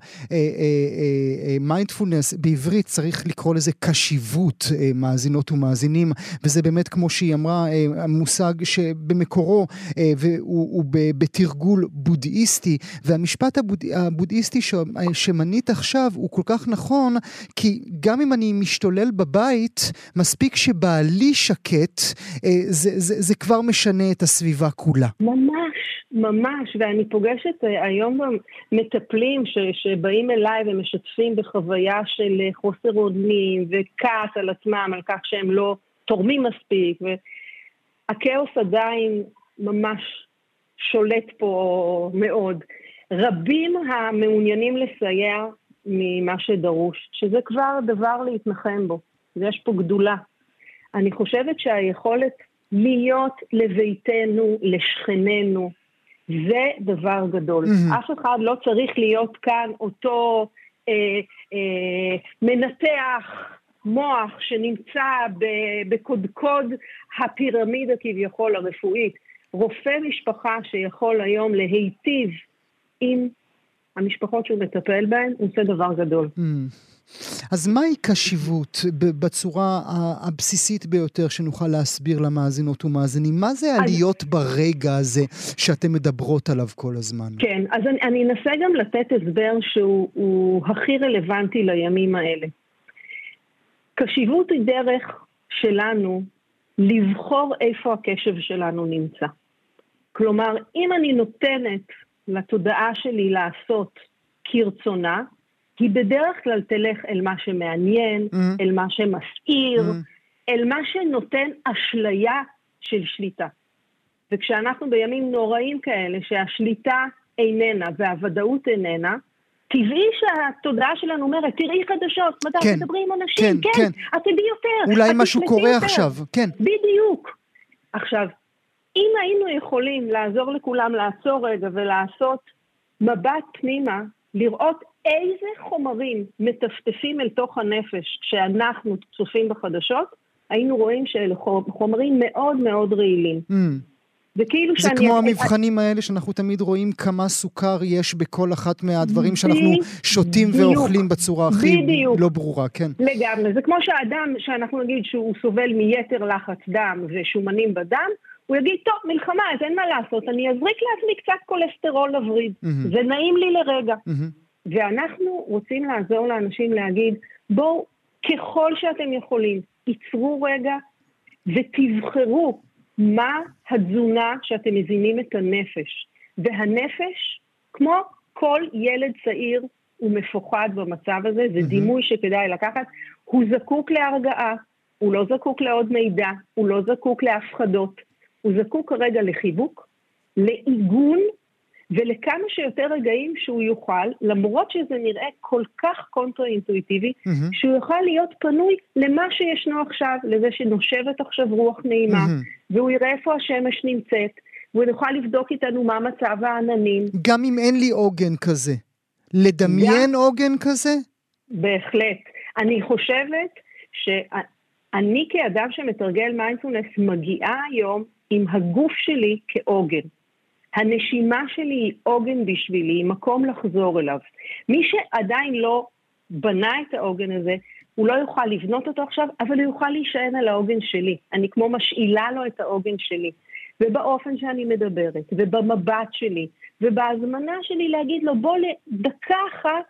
Speaker 2: מיינדפולנס, בעברית צריך לקרוא לזה קשיבות, אה, מאזינות ומאזינים, וזה באמת כמו שהיא אמרה, אה, המושג שבמקורו, אה, והוא הוא ב- בתרגול בודהיסטי, והמשפט הבוד, הבודהיסטי ש, שמנית עכשיו הוא כל כך נכון, כי גם אם אני משתולל בבית, מספיק שבעלי שקט, אה, זה, זה, זה כבר משנה את הסביבה כולה.
Speaker 19: ממש, ממש, ואני פוגשת אה, היום גם מטפלים ש, שבאים אליי ומשתפים בחוויה של אה, חוסר אונים וכעס על עצמם, על כך שהם לא תורמים מספיק, והכאוס עדיין ממש שולט פה מאוד. רבים המעוניינים לסייע ממה שדרוש, שזה כבר דבר להתנחם בו, ויש פה גדולה. אני חושבת שהיכולת להיות לביתנו, לשכננו, זה דבר גדול.
Speaker 20: Mhm.
Speaker 19: אף אחד לא צריך להיות כאן אותו אה, אה, מנתח מוח שנמצא ב- בקודקוד הפירמידה כביכול הרפואית. רופא משפחה שיכול היום להיטיב עם המשפחות שהוא מטפל בהן, הוא עושה דבר גדול.
Speaker 2: Mm. אז מהי קשיבות בצורה הבסיסית ביותר שנוכל להסביר למאזינות ומאזינים? מה זה עליות ברגע הזה שאתן מדברות עליו כל הזמן?
Speaker 19: כן, אז אני, אני אנסה גם לתת הסבר שהוא הוא הכי רלוונטי לימים האלה. קשיבות היא דרך שלנו לבחור איפה הקשב שלנו נמצא. כלומר, אם אני נותנת לתודעה שלי לעשות כרצונה, היא בדרך כלל תלך אל מה שמעניין,
Speaker 20: Mhm.
Speaker 19: אל מה שמסעיר,
Speaker 20: Mhm.
Speaker 19: אל מה שנותן אשליה של שליטה. וכשאנחנו בימים נוראים כאלה, שהשליטה איננה והוודאות איננה, טבעי שהתודעה שלנו אומרת, תראי חדשות, מדע,
Speaker 2: כן,
Speaker 19: תדברי עם אנשים,
Speaker 2: כן,
Speaker 19: כן,
Speaker 2: כן.
Speaker 19: את תדעי יותר.
Speaker 2: אולי משהו קורה
Speaker 19: יותר."
Speaker 2: עכשיו, כן.
Speaker 19: בדיוק. עכשיו, אם היינו יכולים לעזור לכולם לעצור רגע ולעשות מבט פנימה, לראות איזה חומרים מטפטפים אל תוך הנפש כשאנחנו צופים בחדשות, היינו רואים שאלה חומרים מאוד מאוד רעילים.
Speaker 2: Mm.
Speaker 19: וכאילו
Speaker 2: זה
Speaker 19: שאני...
Speaker 2: כמו המבחנים האלה שאנחנו תמיד רואים כמה סוכר יש בכל אחת מהדברים שאנחנו שותים
Speaker 19: בדיוק.
Speaker 2: ואוכלים בצורה הכי
Speaker 19: בדיוק.
Speaker 2: לא ברורה, כן.
Speaker 19: לגמרי. זה כמו שהאדם, שאנחנו נגיד שהוא סובל מיתר לחץ דם ושומנים בדם, הוא יגיד, טוב, מלחמה, אז אין מה לעשות, אני אזריק לעצמי קצת כולסטרול לווריד.
Speaker 20: מהמם.
Speaker 19: זה נעים לי לרגע. ואנחנו רוצים לעזור לאנשים להגיד, בואו, ככל שאתם יכולים, עצרו רגע ותבחרו מה התזונה שאתם מזינים את הנפש. והנפש, כמו כל ילד צעיר, הוא מפוחד במצב הזה, זה דימוי שכדאי לקחת. הוא זקוק להרגעה, הוא לא זקוק לעוד מידע, הוא לא זקוק להפחדות, הוא זקוק כרגע לחיבוק, לעיגון ולכמה שיותר רגעים שהוא יוכל, למרות שזה נראה כל כך קונטרה-אינטואיטיבי,
Speaker 20: מהמם.
Speaker 19: שהוא יוכל להיות פנוי למה שישנו עכשיו, לזה שנושבת עכשיו רוח נעימה,
Speaker 2: מהמם.
Speaker 19: והוא יראה איפה השמש נמצאת, והוא יוכל לבדוק איתנו מה מצב העננים.
Speaker 2: גם אם אין לי עוגן כזה. לדמיין עוגן כזה?
Speaker 19: בהחלט. אני חושבת שאני כאדם שמתרגל מיינדפולנס מגיעה היום עם הגוף שלי כעוגן. הנשימה שלי היא עוגן בשבילי, היא מקום לחזור אליו. מי שעדיין לא בנה את העוגן הזה, הוא לא יוכל לבנות אותו עכשיו, אבל הוא יוכל להישען על העוגן שלי. אני כמו משאילה לו את העוגן שלי. ובאופן שאני מדברת, ובמבט שלי, ובהזמנה שלי להגיד לו, בוא לדקה אחת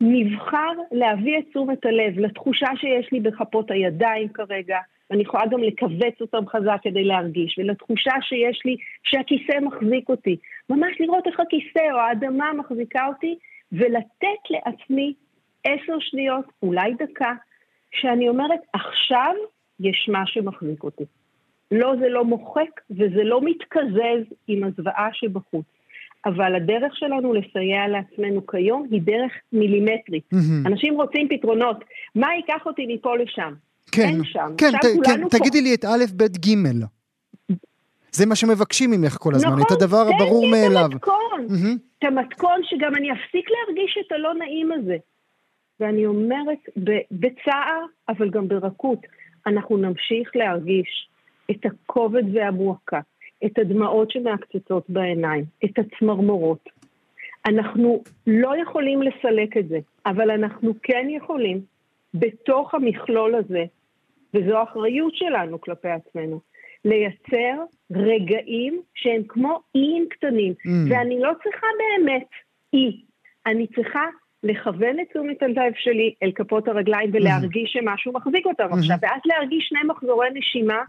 Speaker 19: נבחר להביא את תשומת הלב לתחושה שיש לי בכפות הידיים כרגע, ואני יכולה גם לכווץ אותם חזק כדי להרגיש, ולתחושה שיש לי שהכיסא מחזיק אותי. ממש לראות איך הכיסא או האדמה מחזיקה אותי, ולתת לעצמי עשר שניות, אולי דקה, שאני אומרת, עכשיו יש מה שמחזיק אותי. לא, זה לא מוחק וזה לא מתקזז עם הזוועה שבחוץ. אבל הדרך שלנו לסייע לעצמנו כיום היא דרך מילימטרית.
Speaker 2: מהמם.
Speaker 19: אנשים רוצים פתרונות. מה ייקח אותי מפה לשם?
Speaker 2: כן,
Speaker 19: אין שם.
Speaker 2: כן, ת, כן,
Speaker 19: פה.
Speaker 2: תגידי לי את א', ב', ג'. זה מה שמבקשים ממך כל הזמן,
Speaker 19: נכון,
Speaker 2: את הדבר
Speaker 19: תן
Speaker 2: הברור
Speaker 19: לי
Speaker 2: מאליו.
Speaker 19: את המתכון,
Speaker 2: מהמם.
Speaker 19: את המתכון שגם אני אפסיק להרגיש את הלא נעים הזה. ואני אומרת בצער, אבל גם ברכות, אנחנו נמשיך להרגיש את הכובד והמועקה, את הדמעות שמעקצצות בעיניים, את הצמרמורות. אנחנו לא יכולים לסלק את זה, אבל אנחנו כן יכולים, בתוך המכלול הזה, וזו האחריות שלנו כלפי עצמנו, לייצר רגעים שהם כמו איים קטנים.
Speaker 21: Mm.
Speaker 19: ואני לא צריכה באמת אי, אני צריכה לכוון את תשומת הלב שלי אל כפות הרגליים ולהרגיש שמשהו מחזיק אותם עכשיו, ואז להרגיש שני מחזורי נשימה,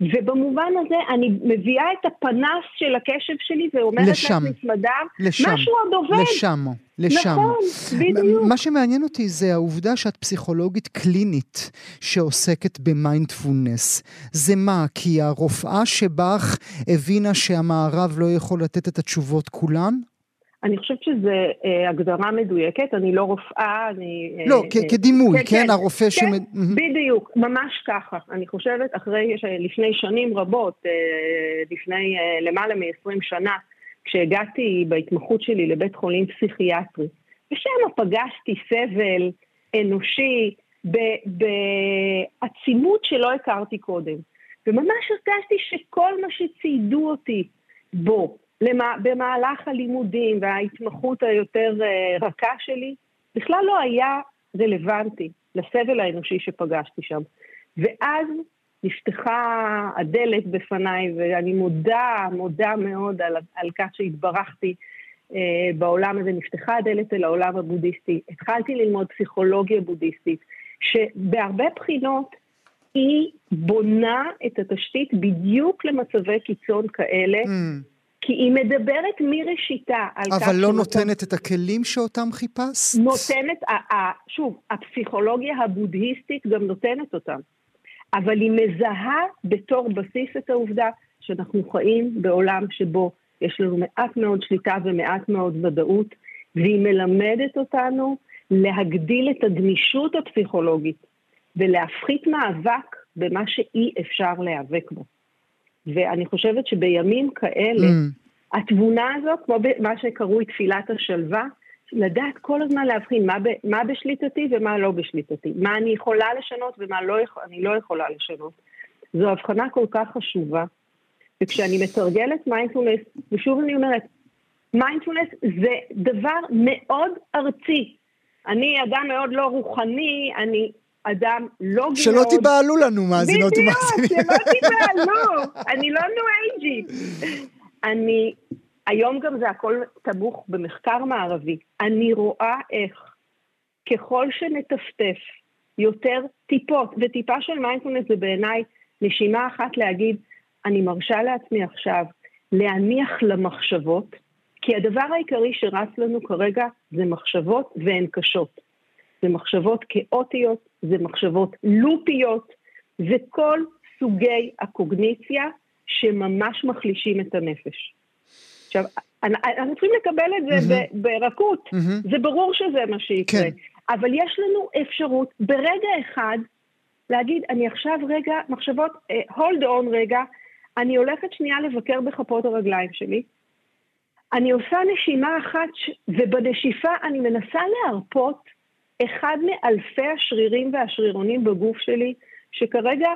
Speaker 19: ובמובן הזה אני מביאה את הפנס של הקשב שלי ואומרת
Speaker 2: לשם.
Speaker 19: סמדר,
Speaker 2: לשם,
Speaker 19: משהו עוד עובד.
Speaker 2: לשם, לשם.
Speaker 19: נכון, בדיוק.
Speaker 2: מה שמעניין אותי זה העובדה שאת פסיכולוגית קלינית שעוסקת במיינדפולנס. זה מה? כי הרופאה שבך הבינה שהמערב לא יכול לתת את התשובות כולן?
Speaker 19: אני חושבת שזו אה, הגדרה מדויקת, אני לא רופאה, אני... אה,
Speaker 2: לא, כ-
Speaker 19: אה,
Speaker 2: כדימוי, כן? הרופא
Speaker 19: כן,
Speaker 2: שמד-.
Speaker 19: בדיוק, ממש ככה. אני חושבת, אחרי, לפני שנים רבות, אה, לפני אה, למעלה מ-20 שנה, כשהגעתי בהתמחות שלי לבית חולים פסיכיאטרי, ושם פגשתי סבל אנושי בעצימות שלא הכרתי קודם. וממש הרגשתי שכל מה שציידו אותי בו, למה, במהלך הלימודים וההתמחות היותר אה, רכה שלי, בכלל לא היה רלוונטי לסבל האנושי שפגשתי שם. ואז נפתחה הדלת בפניי, ואני מודה, מודה מאוד על, על כך שהתברכתי אה, בעולם הזה. נפתחה הדלת אל העולם הבודהיסטי. התחלתי ללמוד פסיכולוגיה בודהיסטית, שבהרבה בחינות היא בונה את התשתית בדיוק למצבי קיצון כאלה. כי היא מדברת מראשיתה על כך...
Speaker 2: אבל לא נותנת את הכלים שאותם חיפשת?
Speaker 19: נותנת, שוב, הפסיכולוגיה הבודהיסטית גם נותנת אותם, אבל היא מזהה בתור בסיס את העובדה שאנחנו חיים בעולם שבו יש לנו מעט מאוד שליטה ומעט מאוד ודאות, והיא מלמדת אותנו להגדיל את הגמישות הפסיכולוגית ולהפחית מאבק במה שאי אפשר להיאבק בו. ואני חושבת שבימים כאלה,
Speaker 2: Mm.
Speaker 19: התבונה הזאת, כמו מה שקרוי תפילת השלווה, לדעת כל הזמן להבחין מה, ב, מה בשליטתי ומה לא בשליטתי, מה אני יכולה לשנות ומה לא, אני לא יכולה לשנות. זו הבחנה כל כך חשובה, וכשאני מתרגלת מיינדפולנס, ושוב אני אומרת, מיינדפולנס זה דבר מאוד ארצי. אני אדם מאוד לא רוחני, אני אדם לא מאוד...
Speaker 2: שלא תיבהלו לנו, מאזינות ומאזינים.
Speaker 19: בדיוק, שלא תיבהלו, אני לא ניו אייג'ית. אני, היום גם זה הכל תמוך במחקר מערבי. אני רואה איך ככל שנטפטף יותר טיפות, וטיפה של מיינדפולנס זה בעיניי נשימה אחת להגיד, אני מרשה לעצמי עכשיו להניח למחשבות, כי הדבר העיקרי שרץ לנו כרגע זה מחשבות והן קשות. זה מחשבות כאוטיות, זה מחשבות לופיות, זה כל סוגי הקוגניציה שממש מחלישים את הנפש. עכשיו, אנ- אנחנו צריכים לקבל את זה. ב- ברכות,
Speaker 21: מהמם.
Speaker 19: זה ברור שזה מה שיקרה.
Speaker 21: כן.
Speaker 19: אבל יש לנו אפשרות ברגע אחד להגיד, אני עכשיו רגע, מחשבות, hold on רגע, אני הולכת שנייה לבקר בכפות הרגליים שלי, אני עושה נשימה אחת, ש- ובנשיפה אני מנסה להרפות אחד מאלפי השרירים והשרירונים בגוף שלי, שכרגע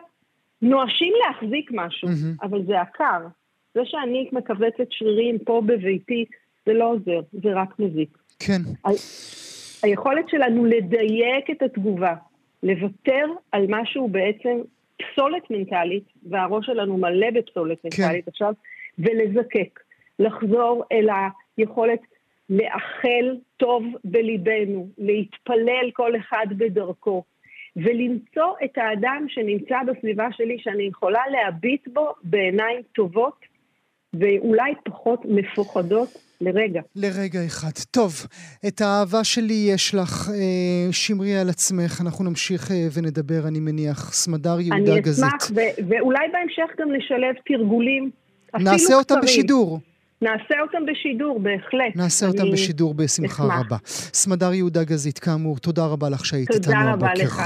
Speaker 19: נואשים להחזיק משהו,
Speaker 2: מהמם.
Speaker 19: אבל זה עקר. זה שאני מכווצת שרירים פה בביתי, זה לא עוזר, זה רק מזיק.
Speaker 2: כן.
Speaker 19: ה- היכולת שלנו לדייק את התגובה, לוותר על משהו בעצם פסולת מנטלית, והראש שלנו מלא בפסולת מנטלית עכשיו, ולזקק, לחזור אל היכולת לאחל טוב בליבנו, להתפלל כל אחד בדרכו,
Speaker 9: ולמצוא את האדם שנמצא בסביבה שלי, שאני יכולה להביט בו בעיניים טובות ואולי פחות מפוחדות לרגע.
Speaker 2: לרגע אחד. טוב, את האהבה שלי יש לך, אה, שמרי על עצמך, אנחנו נמשיך אה, ונדבר, אני מניח. סמדר יהודה
Speaker 9: אני
Speaker 2: גזית.
Speaker 9: אשמח, ו- ואולי בהמשך גם לשלב תרגולים, אפילו
Speaker 2: נעשה אותם
Speaker 9: קצרים.
Speaker 2: בשידור.
Speaker 9: נעשה אותם בשידור, בהחלט.
Speaker 2: נעשה אותם
Speaker 9: אני
Speaker 2: בששידור בשמחה
Speaker 9: אשמח.
Speaker 2: רבה. סמדר יהודה גזית, כאמור, תודה רבה לך שהיית
Speaker 9: תודה
Speaker 2: איתנו
Speaker 9: רבה
Speaker 2: הבוקר.
Speaker 9: לך.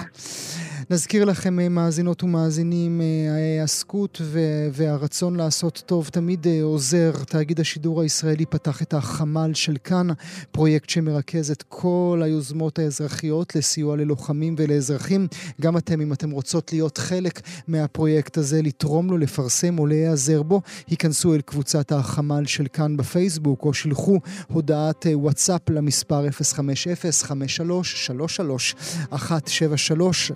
Speaker 2: נזכיר לכם, אה, מאזינות ומאזינים, אה, ההעסקות ו- והרצון לעשות טוב תמיד אה, עוזר. תאגיד השידור הישראלי פתח את החמ"ל של כאן, פרויקט שמרכז את כל היוזמות האזרחיות לסיוע ללוחמים ולאזרחים. גם אתם, אם אתם רוצות להיות חלק מהפרויקט הזה, לתרום לו, לפרסם או להיעזר בו, היכנסו אל קבוצת החמ"ל של כאן בפייסבוק, או שלחו הודעת אה, וואטסאפ למספר 050-5333-173.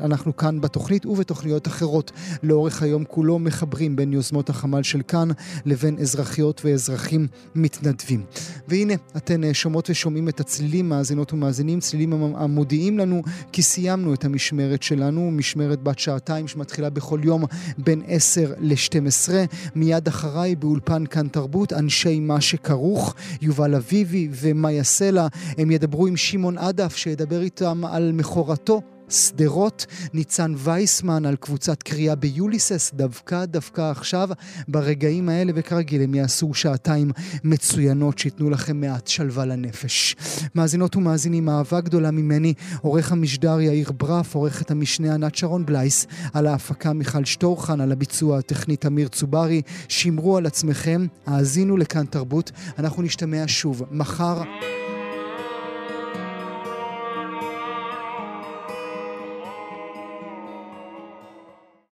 Speaker 2: אנחנו כאן בתוכנית ובתוכניות אחרות לאורך היום כולו מחברים בין יוזמות החמ"ל של כאן לבין אזרחיות ואזרחים מתנדבים. והנה, אתן אה, שומעות ושומעים את הצלילים, מאזינות ומאזינים, צלילים המ- המודיעים לנו כי סיימנו את המשמרת שלנו, משמרת בת שעתיים שמתחילה בכל יום בין 10 ל-12. מיד אחריי באולפן כאן תרבות, אנשי מה שכרוך, יובל אביבי ומאיה סלע, הם ידברו עם שמעון עדף שידבר איתם על מכורתו. שדרות, ניצן וייסמן על קבוצת קריאה ביוליסס, דווקא דווקא עכשיו, ברגעים האלה, וכרגיל הם יעשו שעתיים מצוינות שייתנו לכם מעט שלווה לנפש. מאזינות ומאזינים, אהבה גדולה ממני, עורך המשדר יאיר ברף, עורכת המשנה ענת שרון בלייס, על ההפקה מיכל שטורחן, על הביצוע הטכני תמיר צוברי. שמרו על עצמכם, האזינו לכאן תרבות, אנחנו נשתמע שוב מחר.